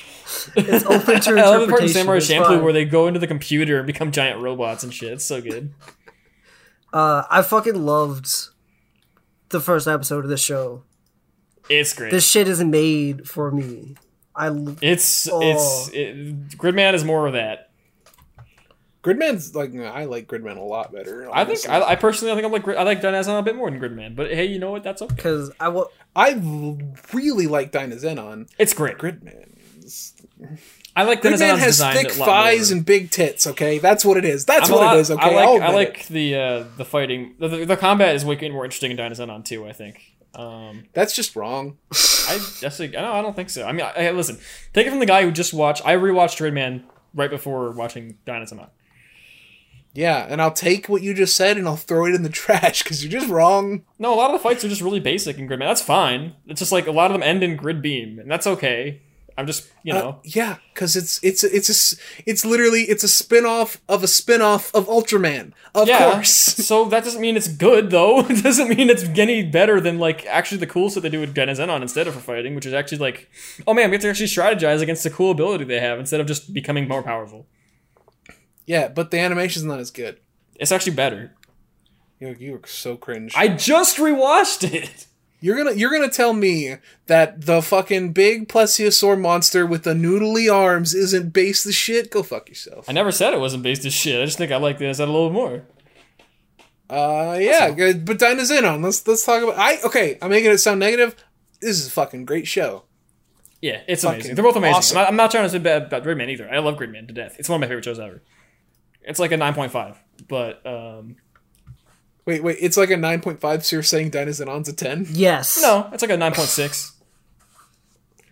It's open to interpretation. I love the part in. Samurai it's Champloo fine. where they go into the computer and become giant robots and shit. It's so good. Uh, I fucking loved the first episode of this show. It's great. This shit is made for me. I l- it's Oh. it's it, Gridman is more of that. Gridman's like I like Gridman a lot better. I think. I, I personally I think I'm like Grid- I like Dynazenon a bit more than Gridman, but hey, you know what? That's okay. because I wa- I really like Dynazenon. It's great. Gridman. I like Gridman Dynazenon's has thick thighs and big tits. Okay, that's what it is. That's I'm what lot- it is. Okay, I like I like the uh, the fighting. The, the, the combat is way more interesting in Dynazenon too. I think. Um, That's just wrong. I just like, I don't, I don't think so. I mean, I, I- listen, take it from the guy who just watched. I rewatched Gridman right before watching Dynasty. Yeah, and I'll take what you just said and I'll throw it in the trash because you're just wrong. No, a lot of the fights are just really basic in Gridman. That's fine. It's just like a lot of them end in Grid Beam, and that's okay. I'm just, you know, Uh, yeah, because it's it's it's a it's literally it's a spin off of a spin off of Ultraman. Of yeah. course. so that doesn't mean it's good though. It doesn't mean it's any better than like actually the cool stuff they do with Gen Zenon instead of for fighting, which is actually like, oh man, we have to actually strategize against the cool ability they have instead of just becoming more powerful. yeah, but the animation's not as good. It's actually better. You you were so cringe. I just rewatched it. You're gonna you're gonna tell me that the fucking big plesiosaur monster with the noodly arms isn't base the shit? Go fuck yourself. I never said it wasn't based as shit. I just think I like this a little more. Uh yeah, good. But Dynazenon. Let's let's talk about I okay, I'm making it sound negative. This is a fucking great show. Yeah, it's Fucking amazing. They're both amazing. awesome. I'm, not, I'm not trying to say bad about Gridman either. I love Gridman to death. It's one of my favorite shows ever. It's like a 9.5, but um, Wait, wait, it's like a nine point five, so you're saying Dinah's on's a ten? Yes. no, it's like a 9.6.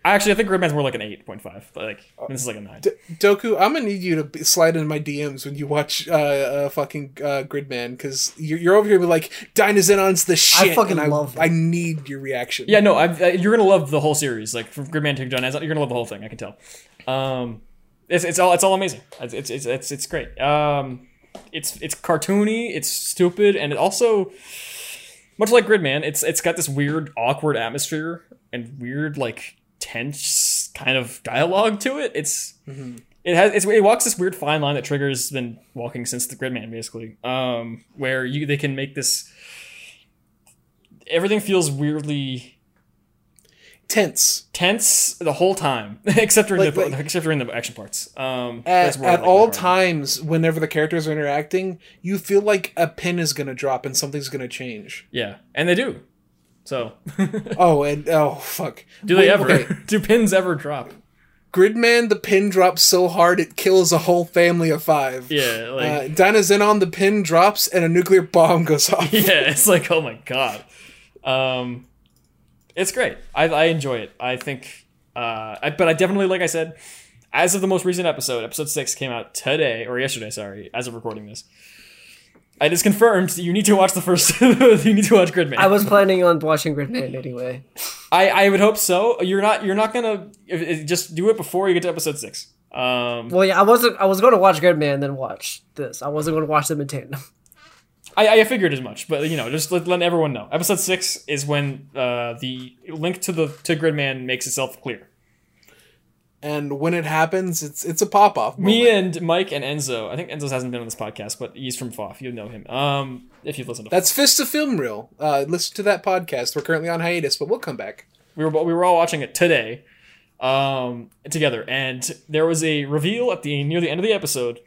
Actually, I think Gridman's more like an 8.5, but like this is like a 9. D- Doku, I'm gonna need you to be- slide in my DMs when you watch uh, uh fucking uh, Gridman because you're, you're over here with like Dinah's on's the shit. I fucking and I, love it. I need your reaction. Yeah, no, I, I, you're gonna love the whole series. Like from Gridman to John, you're gonna love the whole thing. I can tell. Um, it's, it's all it's all amazing. It's it's it's it's, it's great. Um, it's it's cartoony. It's stupid, and it also much like Gridman. It's it's got this weird, awkward atmosphere and weird, like tense kind of dialogue to it. It's it has it's, it walks this weird fine line that Trigger's been walking since the Gridman, basically. Um, where you they can make this. Everything feels weirdly tense. tense the whole time, except during Like- the like- except during the action parts. Um, At, that's where I at all times, whenever the characters are interacting, you feel like a pin is gonna drop and something's gonna change. yeah, and they do. So, Oh, and oh fuck. do they Wait, ever? okay. Do pins ever drop? Gridman, the pin drops so hard it kills a whole family of five. Yeah, like Uh, Dynazenon, the pin drops and a nuclear bomb goes off. yeah, it's like oh my god. Um, it's great. I I enjoy it. I think. Uh, I, but I definitely like I said, as of the most recent episode, episode six came out today or yesterday. Sorry, as of recording this. It is confirmed you need to watch the first. you need to watch Gridman. I was planning on watching Gridman anyway. I, I would hope so. You're not you're not gonna if, if- just do it before you get to episode six. Um, Well, yeah, I wasn't. I was going to watch Gridman then watch this. I wasn't going to watch them in tandem. I, I figured as much, but you know, just let, let everyone know. Episode six is when uh, the link to the to Gridman makes itself clear. And when it happens, it's it's a pop off. Me and Mike and Enzo. I think Enzo hasn't been on this podcast, but he's from FOF. You know him. Um, if you've listened to That's Fist of Film Reel. Uh, listen to that podcast. We're currently on hiatus, but we'll come back. we were we were all watching it today, um, together, and there was a reveal at the near the end of the episode.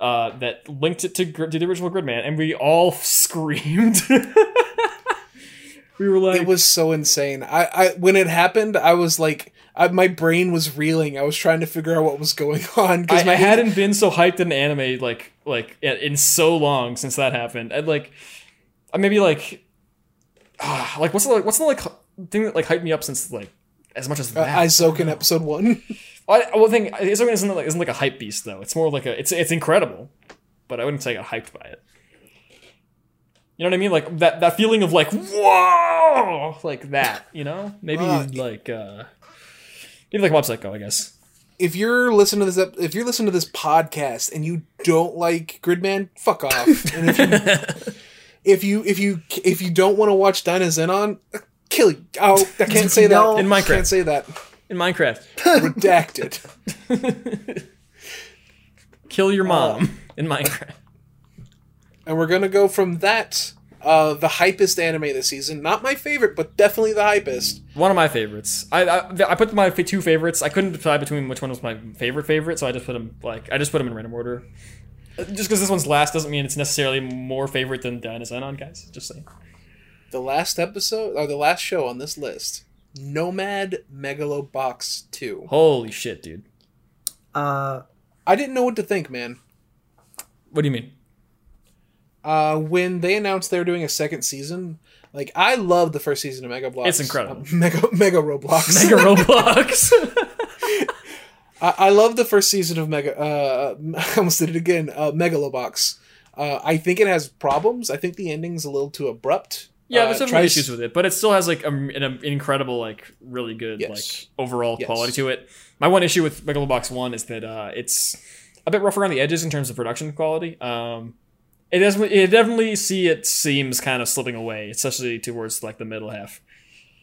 Uh, that linked it to, to the original Gridman, and we all screamed. we were like, It was so insane. I, I when it happened, I was like, I, my brain was reeling. I was trying to figure out what was going on I, because I hadn't been so hyped in anime like like in in so long since that happened. And like, I maybe like, ah, like what's the like, what's the like thing that like hyped me up since like as much as that? uh, that. Eizouken episode one. I, I would think Eizouken isn't like isn't like a hype beast though. It's more like a it's it's incredible, but I wouldn't say I got hyped by it. You know what I mean? Like that that feeling of like whoa, like that. You know? Maybe Uh, like uh maybe like Mob Psycho, I guess. if you're listening to this, if you're listening to this podcast and you don't like Gridman, fuck off. And if you if you if you if you don't want to watch Dynazenon, kill you. Oh, I can't say that. No. In Minecraft. Can't say that. In Minecraft, Redacted. kill your mom in Minecraft. and we're gonna go from that. Uh, the hypest anime this season. Not my favorite, but definitely the hypest. One of my favorites. I, I I put my two favorites. I couldn't decide between which one was my favorite favorite, so I just put them like I just put them in random order. Uh, Just because this one's last doesn't mean it's necessarily more favorite than Dinosaur guys. Just saying. The last episode or the last show on this list, Nomad Megalobox Two. Holy shit, dude. Uh, I didn't know what to think, man. What do you mean? uh, when they announced they were doing a second season, like I love the first season of Mega Bloks. It's incredible. Uh, Mega Mega Roblox. Mega Roblox. I, I love the first season of Mega. Uh, I almost did it again. Uh, Megalobox. Uh, I think it has problems. I think the ending's a little too abrupt. Yeah, Uh, there's some tries- issues with it, but it still has like a, an, an incredible, like really good, Yes. like overall Yes. quality to it. My one issue with Megalobox One is that uh, it's a bit rough around the edges in terms of production quality. Um, it does. It definitely see it seems kind of slipping away, especially towards like the middle half.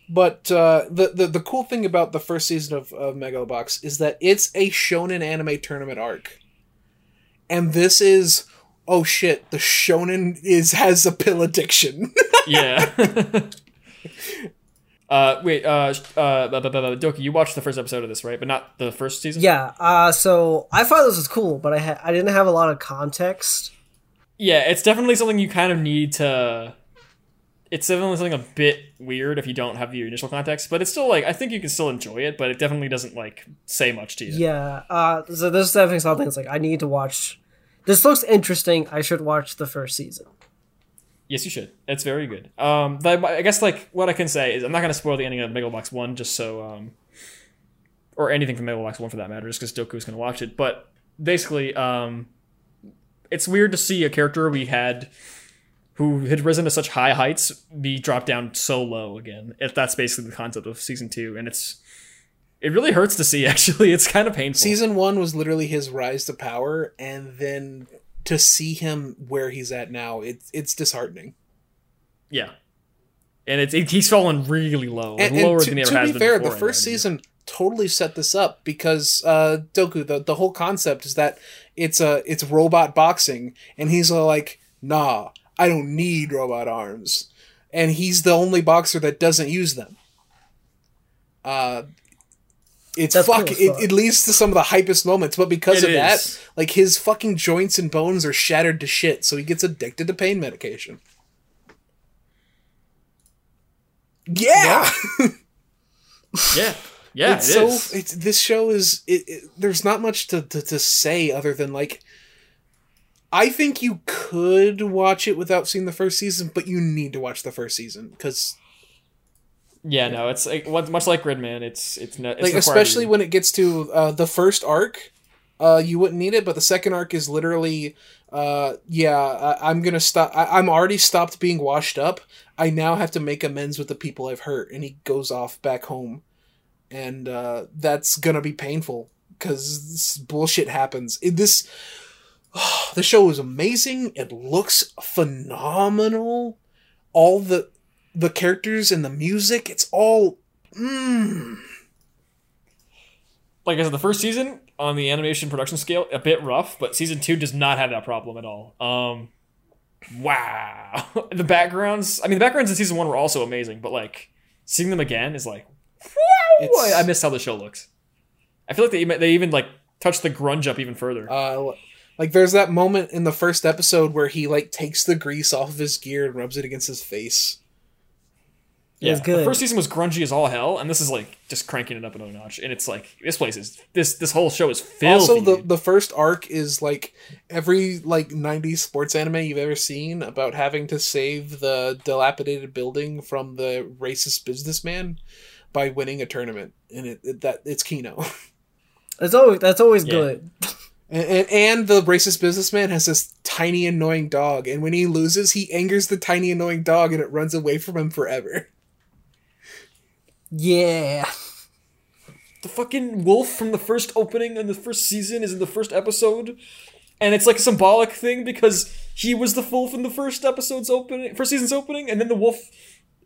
But uh, the, the the cool thing about the first season of, of Megalobox is that it's a shonen anime tournament arc, and this is oh shit, the shonen is has a pill addiction. Yeah. uh, wait. Uh, uh, bu- bu- bu- bu- Doku, you watched the first episode of this, right? But not the first season. Yeah. Uh, so I thought this was cool, but I ha- I didn't have a lot of context. Yeah, it's definitely something you kind of need to. It's definitely something a bit weird if you don't have the initial context, but it's still like I think you can still enjoy it, but it definitely doesn't like say much to you. Yeah. Uh, so this is definitely something that's like I need to watch. This looks interesting. I should watch the first season. Yes, you should. It's very good. Um, but I guess like what I can say is I'm not going to spoil the ending of Megalobox One, just so um, or anything from Megalobox One for that matter, just because Doku's going to watch it. But basically, um, it's weird to see a character we had who had risen to such high heights be dropped down so low again. If that's basically the concept of season two, and it's it really hurts to see. Actually, it's kind of painful. Season one was literally his rise to power, and then to see him where he's at now, it's it's disheartening. yeah, and it's it, he's fallen really low, And, and lower to, than he ever to has be been fair, before, the first season totally set this up because uh, Doku, the the whole concept is that it's a it's robot boxing, and he's like, "Nah, I don't need robot arms," and he's the only boxer that doesn't use them. Uh, it's That's fuck. cool it, it leads to some of the hypest moments, but because It of that, like his fucking joints and bones are shattered to shit, so he gets addicted to pain medication. Yeah. Yeah, yeah, it's it so is. it's this show is it, it, there's not much to, to to say other than like I think you could watch it without seeing the first season, but you need to watch the first season because Yeah, no, it's like much like Gridman. It's it's, no, it's like especially when it gets to uh, the first arc, uh, you wouldn't need it, but the second arc is literally, uh, yeah, I, I'm gonna stop. I, I'm already stopped being washed up. I now have to make amends with the people I've hurt, and he goes off back home, and uh, that's gonna be painful because bullshit happens. It, this, the show is amazing. It looks phenomenal. All the the characters and the music, it's all. Mm, like I said, the first season on the animation production scale a bit rough, but season two does not have that problem at all. Um, wow, the backgrounds. I mean, the backgrounds in season one were also amazing, but like seeing them again is like, It's- I miss how the show looks. I feel like they even- they even like touched the grunge up even further. Uh, like there's that moment in the first episode where he like takes the grease off of his gear and rubs it against his face. Yeah, was good. the first season was grungy as all hell, and this is like just cranking it up another notch. And it's like this place is this this whole show is filthy. also, the the first arc is like every like '90s sports anime you've ever seen about having to save the dilapidated building from the racist businessman by winning a tournament, and it, it that it's Kino. That's always that's always Yeah. good. And, and, and the racist businessman has this tiny annoying dog, and when he loses, he angers the tiny annoying dog, and it runs away from him forever. Yeah. the fucking wolf from the first opening and the first season is in the first episode and it's like a symbolic thing because he was the wolf in the first episode's opening first season's opening and then the wolf.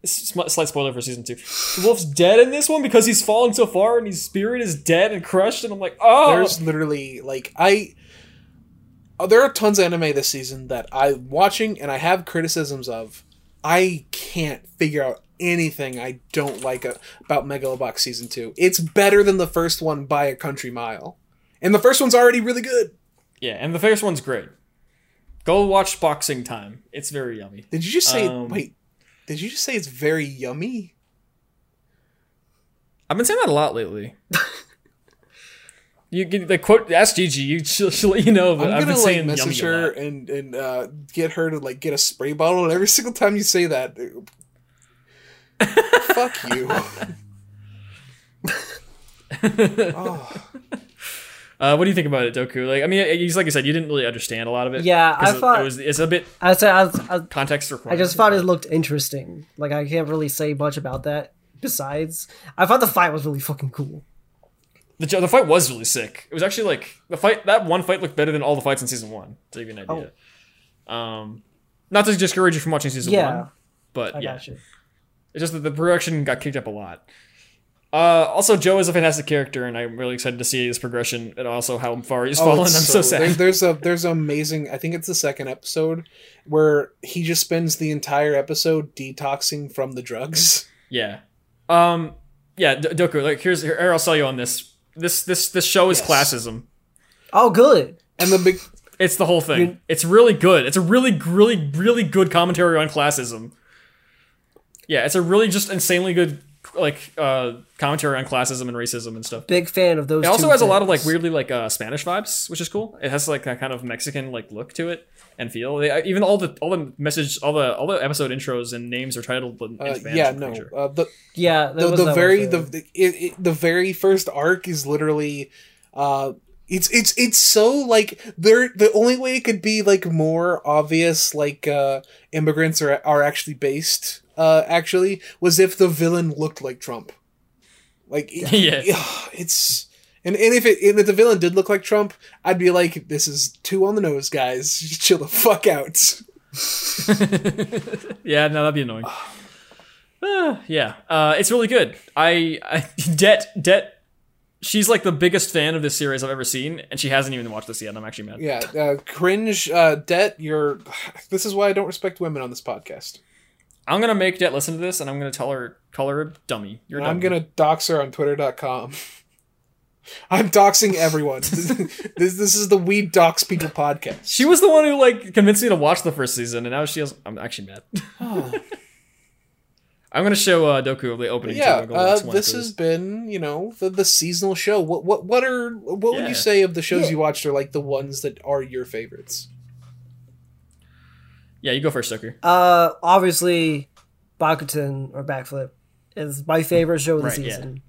Slight spoiler for season two the wolf's dead in this one because he's fallen so far and his spirit is dead and crushed and i'm like oh There's literally like I. uh, There are tons of anime this season that I'm watching and I have criticisms of. I can't figure out anything I don't like about Megalobox season two. It's better than the first one by a country mile, and the first one's already really good. yeah and the first one's great go watch boxing time it's very yummy Did you just say? Um, wait, did you just say it's very yummy? i've been saying that a lot lately You get like quote ask Gigi. You she'll, she'll let you know. But I'm I've gonna been like saying message her and and uh, get her to like get a spray bottle, and every single time you say that, fuck you. oh, Uh, what do you think about it, Doku? Like, I mean, he's like I said, you didn't really understand a lot of it. Yeah, I thought- it was. It's a bit I said I, I, context required. I just thought it looked interesting. Like I can't really say much about that. Besides, I thought the fight was really fucking cool. the the fight was really sick. It was actually like the fight. That one fight looked better than all the fights in season one. To give you an idea. Um, not to discourage you from watching season Oh. Yeah, one, but I yeah, got you. It's just that the production got kicked up a lot. Uh, also, Joe is a fantastic character, and I'm really excited to see his progression and also how far he's oh, fallen. I'm it's so, sad. There, there's a there's an amazing. I think it's the second episode where he just spends the entire episode detoxing from the drugs. Yeah. Um. Yeah, D- Doku. Like, here's here. I'll sell you on this. This this this show is Yes. classism. Oh, good. And the big It's the whole thing. You- It's really good. It's a really, really, really good commentary on classism. Yeah, it's a really just insanely good like uh commentary on classism and racism and stuff. Big fan of those. It also two has a lot of like weirdly like uh, Spanish vibes, which is cool. It has like a kind of Mexican like look to it and feel. They, even all the all the message, all the all the episode intros and names are titled in uh, Spanish. yeah no uh, the Yeah, that the, was the that very one the the, it, it, the very first arc is literally uh it's it's it's so like there the only way it could be like more obvious like uh immigrants are are actually based uh actually was if the villain looked like Trump like it- Yeah. it's and, and if it and if the villain did look like Trump I'd be like this is too on the nose guys chill the fuck out yeah, no, that'd be annoying. Uh, yeah, uh, it's really good. I, I Det Det, she's like the biggest fan of this series I've ever seen, and she hasn't even watched this yet. I'm actually mad. yeah uh cringe uh Det you're this is why I don't respect women on this podcast I'm gonna make Det listen to this, and I'm gonna tell her call her a dummy. You're a I'm gonna dox her on twitter.com. I'm doxing everyone. this this is the We Dox People podcast. She was the one who like convinced me to watch the first season, and now she has. I'm actually mad. I'm gonna show uh, Doku the opening. yeah, too. I'll go uh, this has been you know the the seasonal show. What what what are what would you say of the shows Yeah. you watched are like the ones that are your favorites? Yeah, you go first, Doku. Uh, obviously, Bakuten or Backflip is my favorite show of the Right, yeah. season.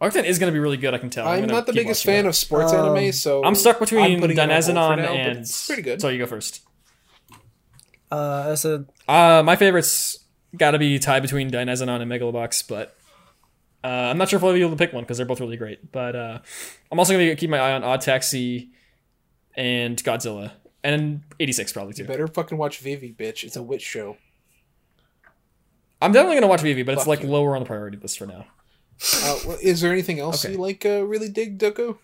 Arcten is gonna be really good. I can tell. I'm, gonna not the biggest fan it. of sports Um, anime, so I'm stuck between putting it on Dynazenon now, and. it's pretty good. So you go first. Uh, I said Uh, my favorites got to be tied between Dynazenon and Megalobox, but uh, I'm not sure if I'll be able to pick one because they're both really great. But uh, I'm also going to keep my eye on Odd Taxi and Godzilla, and 86 probably too. better fucking watch Vivy, bitch. It's a witch show. I'm definitely going to watch Vivy, but it's like you. lower on the priority list for now. Uh, well, is there anything else Okay. you like uh, really dig, Doku?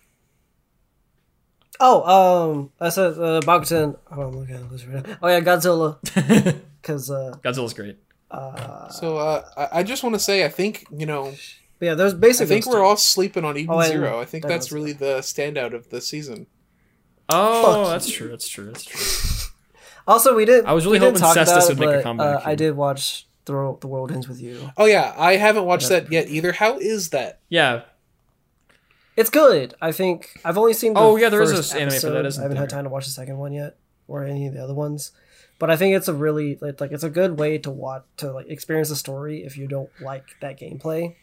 Oh, um, I said uh, Bakuten. Oh, I'm looking at the list right now. Oh yeah, Godzilla. Because uh, Godzilla's great. So uh, I, I just want to say I think you know yeah, there's basically. I think we're all sleeping on Eden Oh, and Zero. I think that that's really the standout of the season. Oh, Fuck that's true. That's true. That's true. Also, we did. I was really we did hoping talk Cestus about would it, make a comeback Uh, I did watch the the World Ends with You. Oh yeah, I haven't watched that yet either. How is that? Yeah. It's good. I think I've only seen. The Oh, yeah, there is first a anime for that, episode. isn't I haven't had time to watch the second one yet, or any of the other ones. But I think it's a really like, like it's a good way to watch to like experience the story if you don't like that gameplay.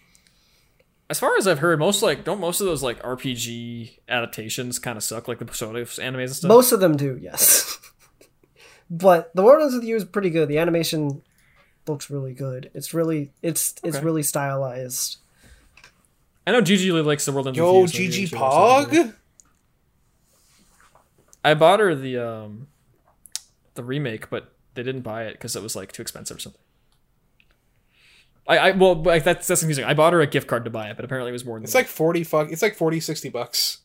As far as I've heard, most like don't most of those like RPG adaptations kind of suck, like the Persona animes and stuff. Most of them do, yes. but the World Ends with You is pretty good. The animation looks really good. It's really it's it's really stylized. I know Gigi really likes the world. Ends with Yo, You, so maybe GG we should watch that together. Pog. I bought her the um the remake, but they didn't buy it because it was like too expensive or something. I, I well like that's that's confusing. I bought her a gift card to buy it, but apparently it was more than It's that. like forty fuck. It's like 40, 60 bucks.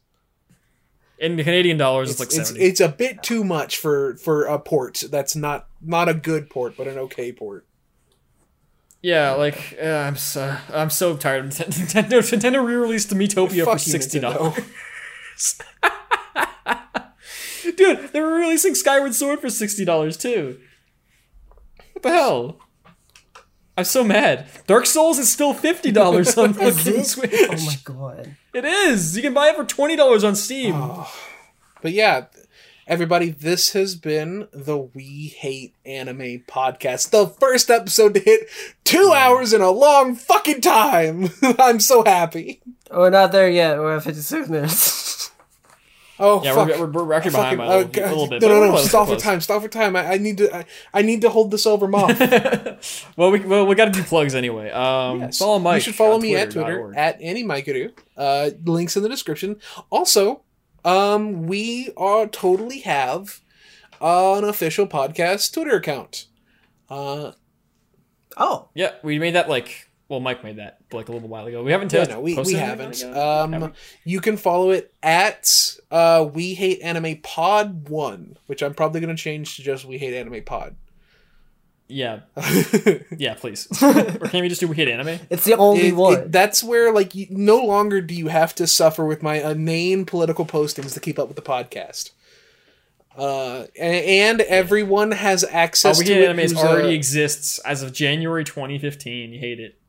in Canadian dollars. It's, It's, like it's seventy. it's a bit too much for for a port that's not not a good port, but an okay port. yeah, like uh, I'm so I'm so tired of Nintendo. Nintendo, re-released the Miitopia for Fuck sixty dollars. Dude, they're releasing Skyward Sword for sixty dollars too. What the hell? I'm so mad. Dark Souls is still fifty dollars on fucking it? Switch. Oh my god. It is. You can buy it for twenty dollars on Steam. Ah. But yeah, everybody, this has been the We Hate Anime podcast. The first episode to hit two hours in a long fucking time. I'm so happy. We're not there yet. We're at 56 minutes. Oh yeah, fuck. we're, we're, we're actually behind Fucking- by a oh, little, a little bit. No, no, no! close, Stop we're for time! Stop for time! I, I need to. I, I need to hold this over mom. well, we well, we got to do plugs anyway. Um, Yes. follow Mike. You should follow on me at Twitter twitter.org. at AnyMikeru. Uh, links in the description. Also, um, we are totally have an official podcast Twitter account. Uh, Oh. Yeah, we made that like. Well, Mike made that like a little while ago. We haven't. yeah, t- no, we, we posted haven't. Um, Haven't? you can follow it at uh, We Hate Anime Pod One, which I'm probably going to change to just We Hate Anime Pod. Yeah, yeah, please. or can we just do we Hate anime? It's the only It- one. it- that's where like you, no longer do you have to suffer with my inane political postings to keep up with the podcast. Uh, a- and everyone has Oh, access we to hit it. anime who's, already uh, exists as of January 2015. You hate it.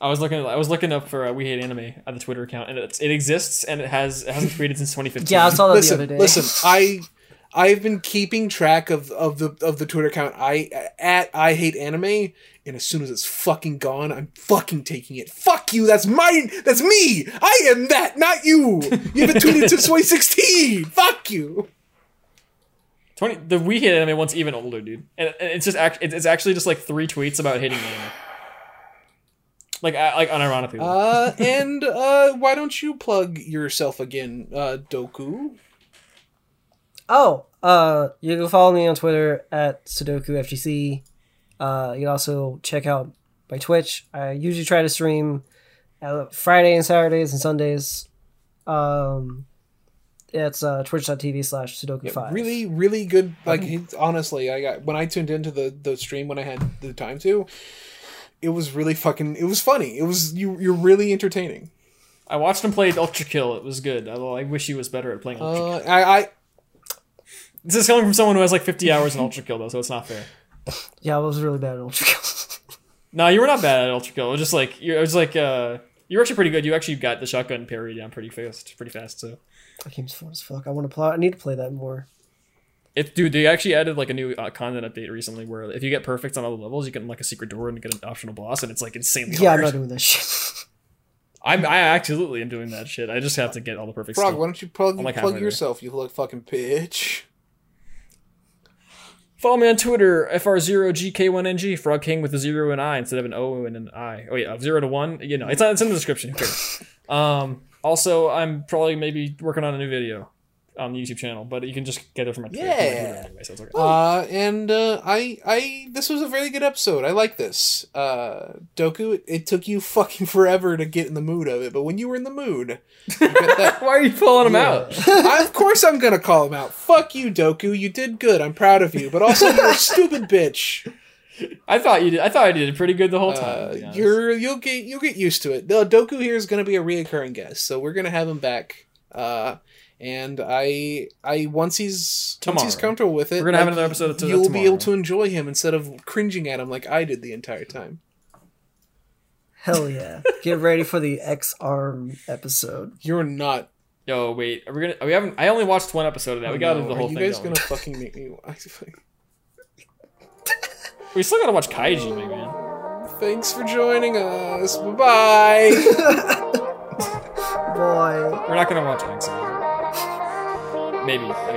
I was looking. I was looking up for uh, we hate anime at the Twitter account, and it's, it exists, and it has it hasn't tweeted since 2015. yeah, I saw that listen, the other day. listen. I I've been keeping track of of the of the Twitter account. I at I hate anime, and as soon as it's fucking gone, I'm fucking taking it. Fuck you. That's mine. That's me. I am that, not you. You've been tweeted since 2016. Fuck you. 20 the we hate anime one's even older, dude, and, and it's just act, it's it's actually just like three tweets about hitting anime. Like like unironically. Uh, and uh, why don't you plug yourself again, uh, Doku? Oh, uh, you can follow me on Twitter at Sudoku FGC. Uh, you can also check out my Twitch. I usually try to stream uh, Friday and Saturdays and Sundays. Um, it's uh, twitch.tv slash Sudoku5. Really, really good. Like honestly, I got when I tuned into the the stream when I had the time to. It was really fucking. It was funny. It was you. You're really entertaining. I watched him play Ultra Kill. It was good. Although I wish he was better at playing Ultra. Uh, I, I This is coming from someone who has like 50 hours in Ultra Kill though, so it's not fair. Yeah, I was really bad at Ultra Kill. No, you were not bad at Ultra Kill. It was just like you. It was like uh, you were actually pretty good. You actually got the shotgun parry down pretty fast, pretty fast. So, that game's fun as fuck. I want to play. I need to play that more. If dude, they actually added like a new uh, content update recently where if you get perfect on all the levels, you get like a secret door and get an optional boss, and it's like insanely Yeah, I'm not doing that shit. I'm, I absolutely am doing that shit. I just have to get all the perfect Frog. stuff. Why don't you plug like plug yourself? You look fucking bitch. Follow me on Twitter, FR0GK1NG, Frog King with a zero and I instead of an O and an I. Oh yeah, zero to one. You know, it's, it's in the description. Who um, also, I'm probably maybe working on a new video on the YouTube channel, but you can just get it from my Twitter. from my Twitter Yeah. anyway, so it's okay. Uh, and uh, I, I, this was a very good episode. I like this. Uh, Doku, it, it took you fucking forever to get in the mood of it, but when you were in the mood, that. Why are you calling him out? I, of course, I'm gonna call him out. Fuck you, Doku. You did good. I'm proud of you, but also you're a stupid bitch. I thought you did. I thought I did pretty good the whole time. Uh, be honest. you're you'll get you'll get used to it. No, Doku here is going to be a reoccurring guest, so we're going to have him back. Uh, and I I once he's once he's comfortable with it, We're gonna have another episode of to- You'll be able to enjoy him instead of cringing at him like I did the entire time. Hell yeah! Get ready for the X Arm episode. You're not. Yo, wait. Are we gonna? We haven't. I only watched one episode of that. we got to no, do the whole Are you thing. guys going. gonna fucking make me? We still gotta watch Kaiji, my man. Thanks for joining us. Bye bye. Boy. We're not gonna watch X. Maybe.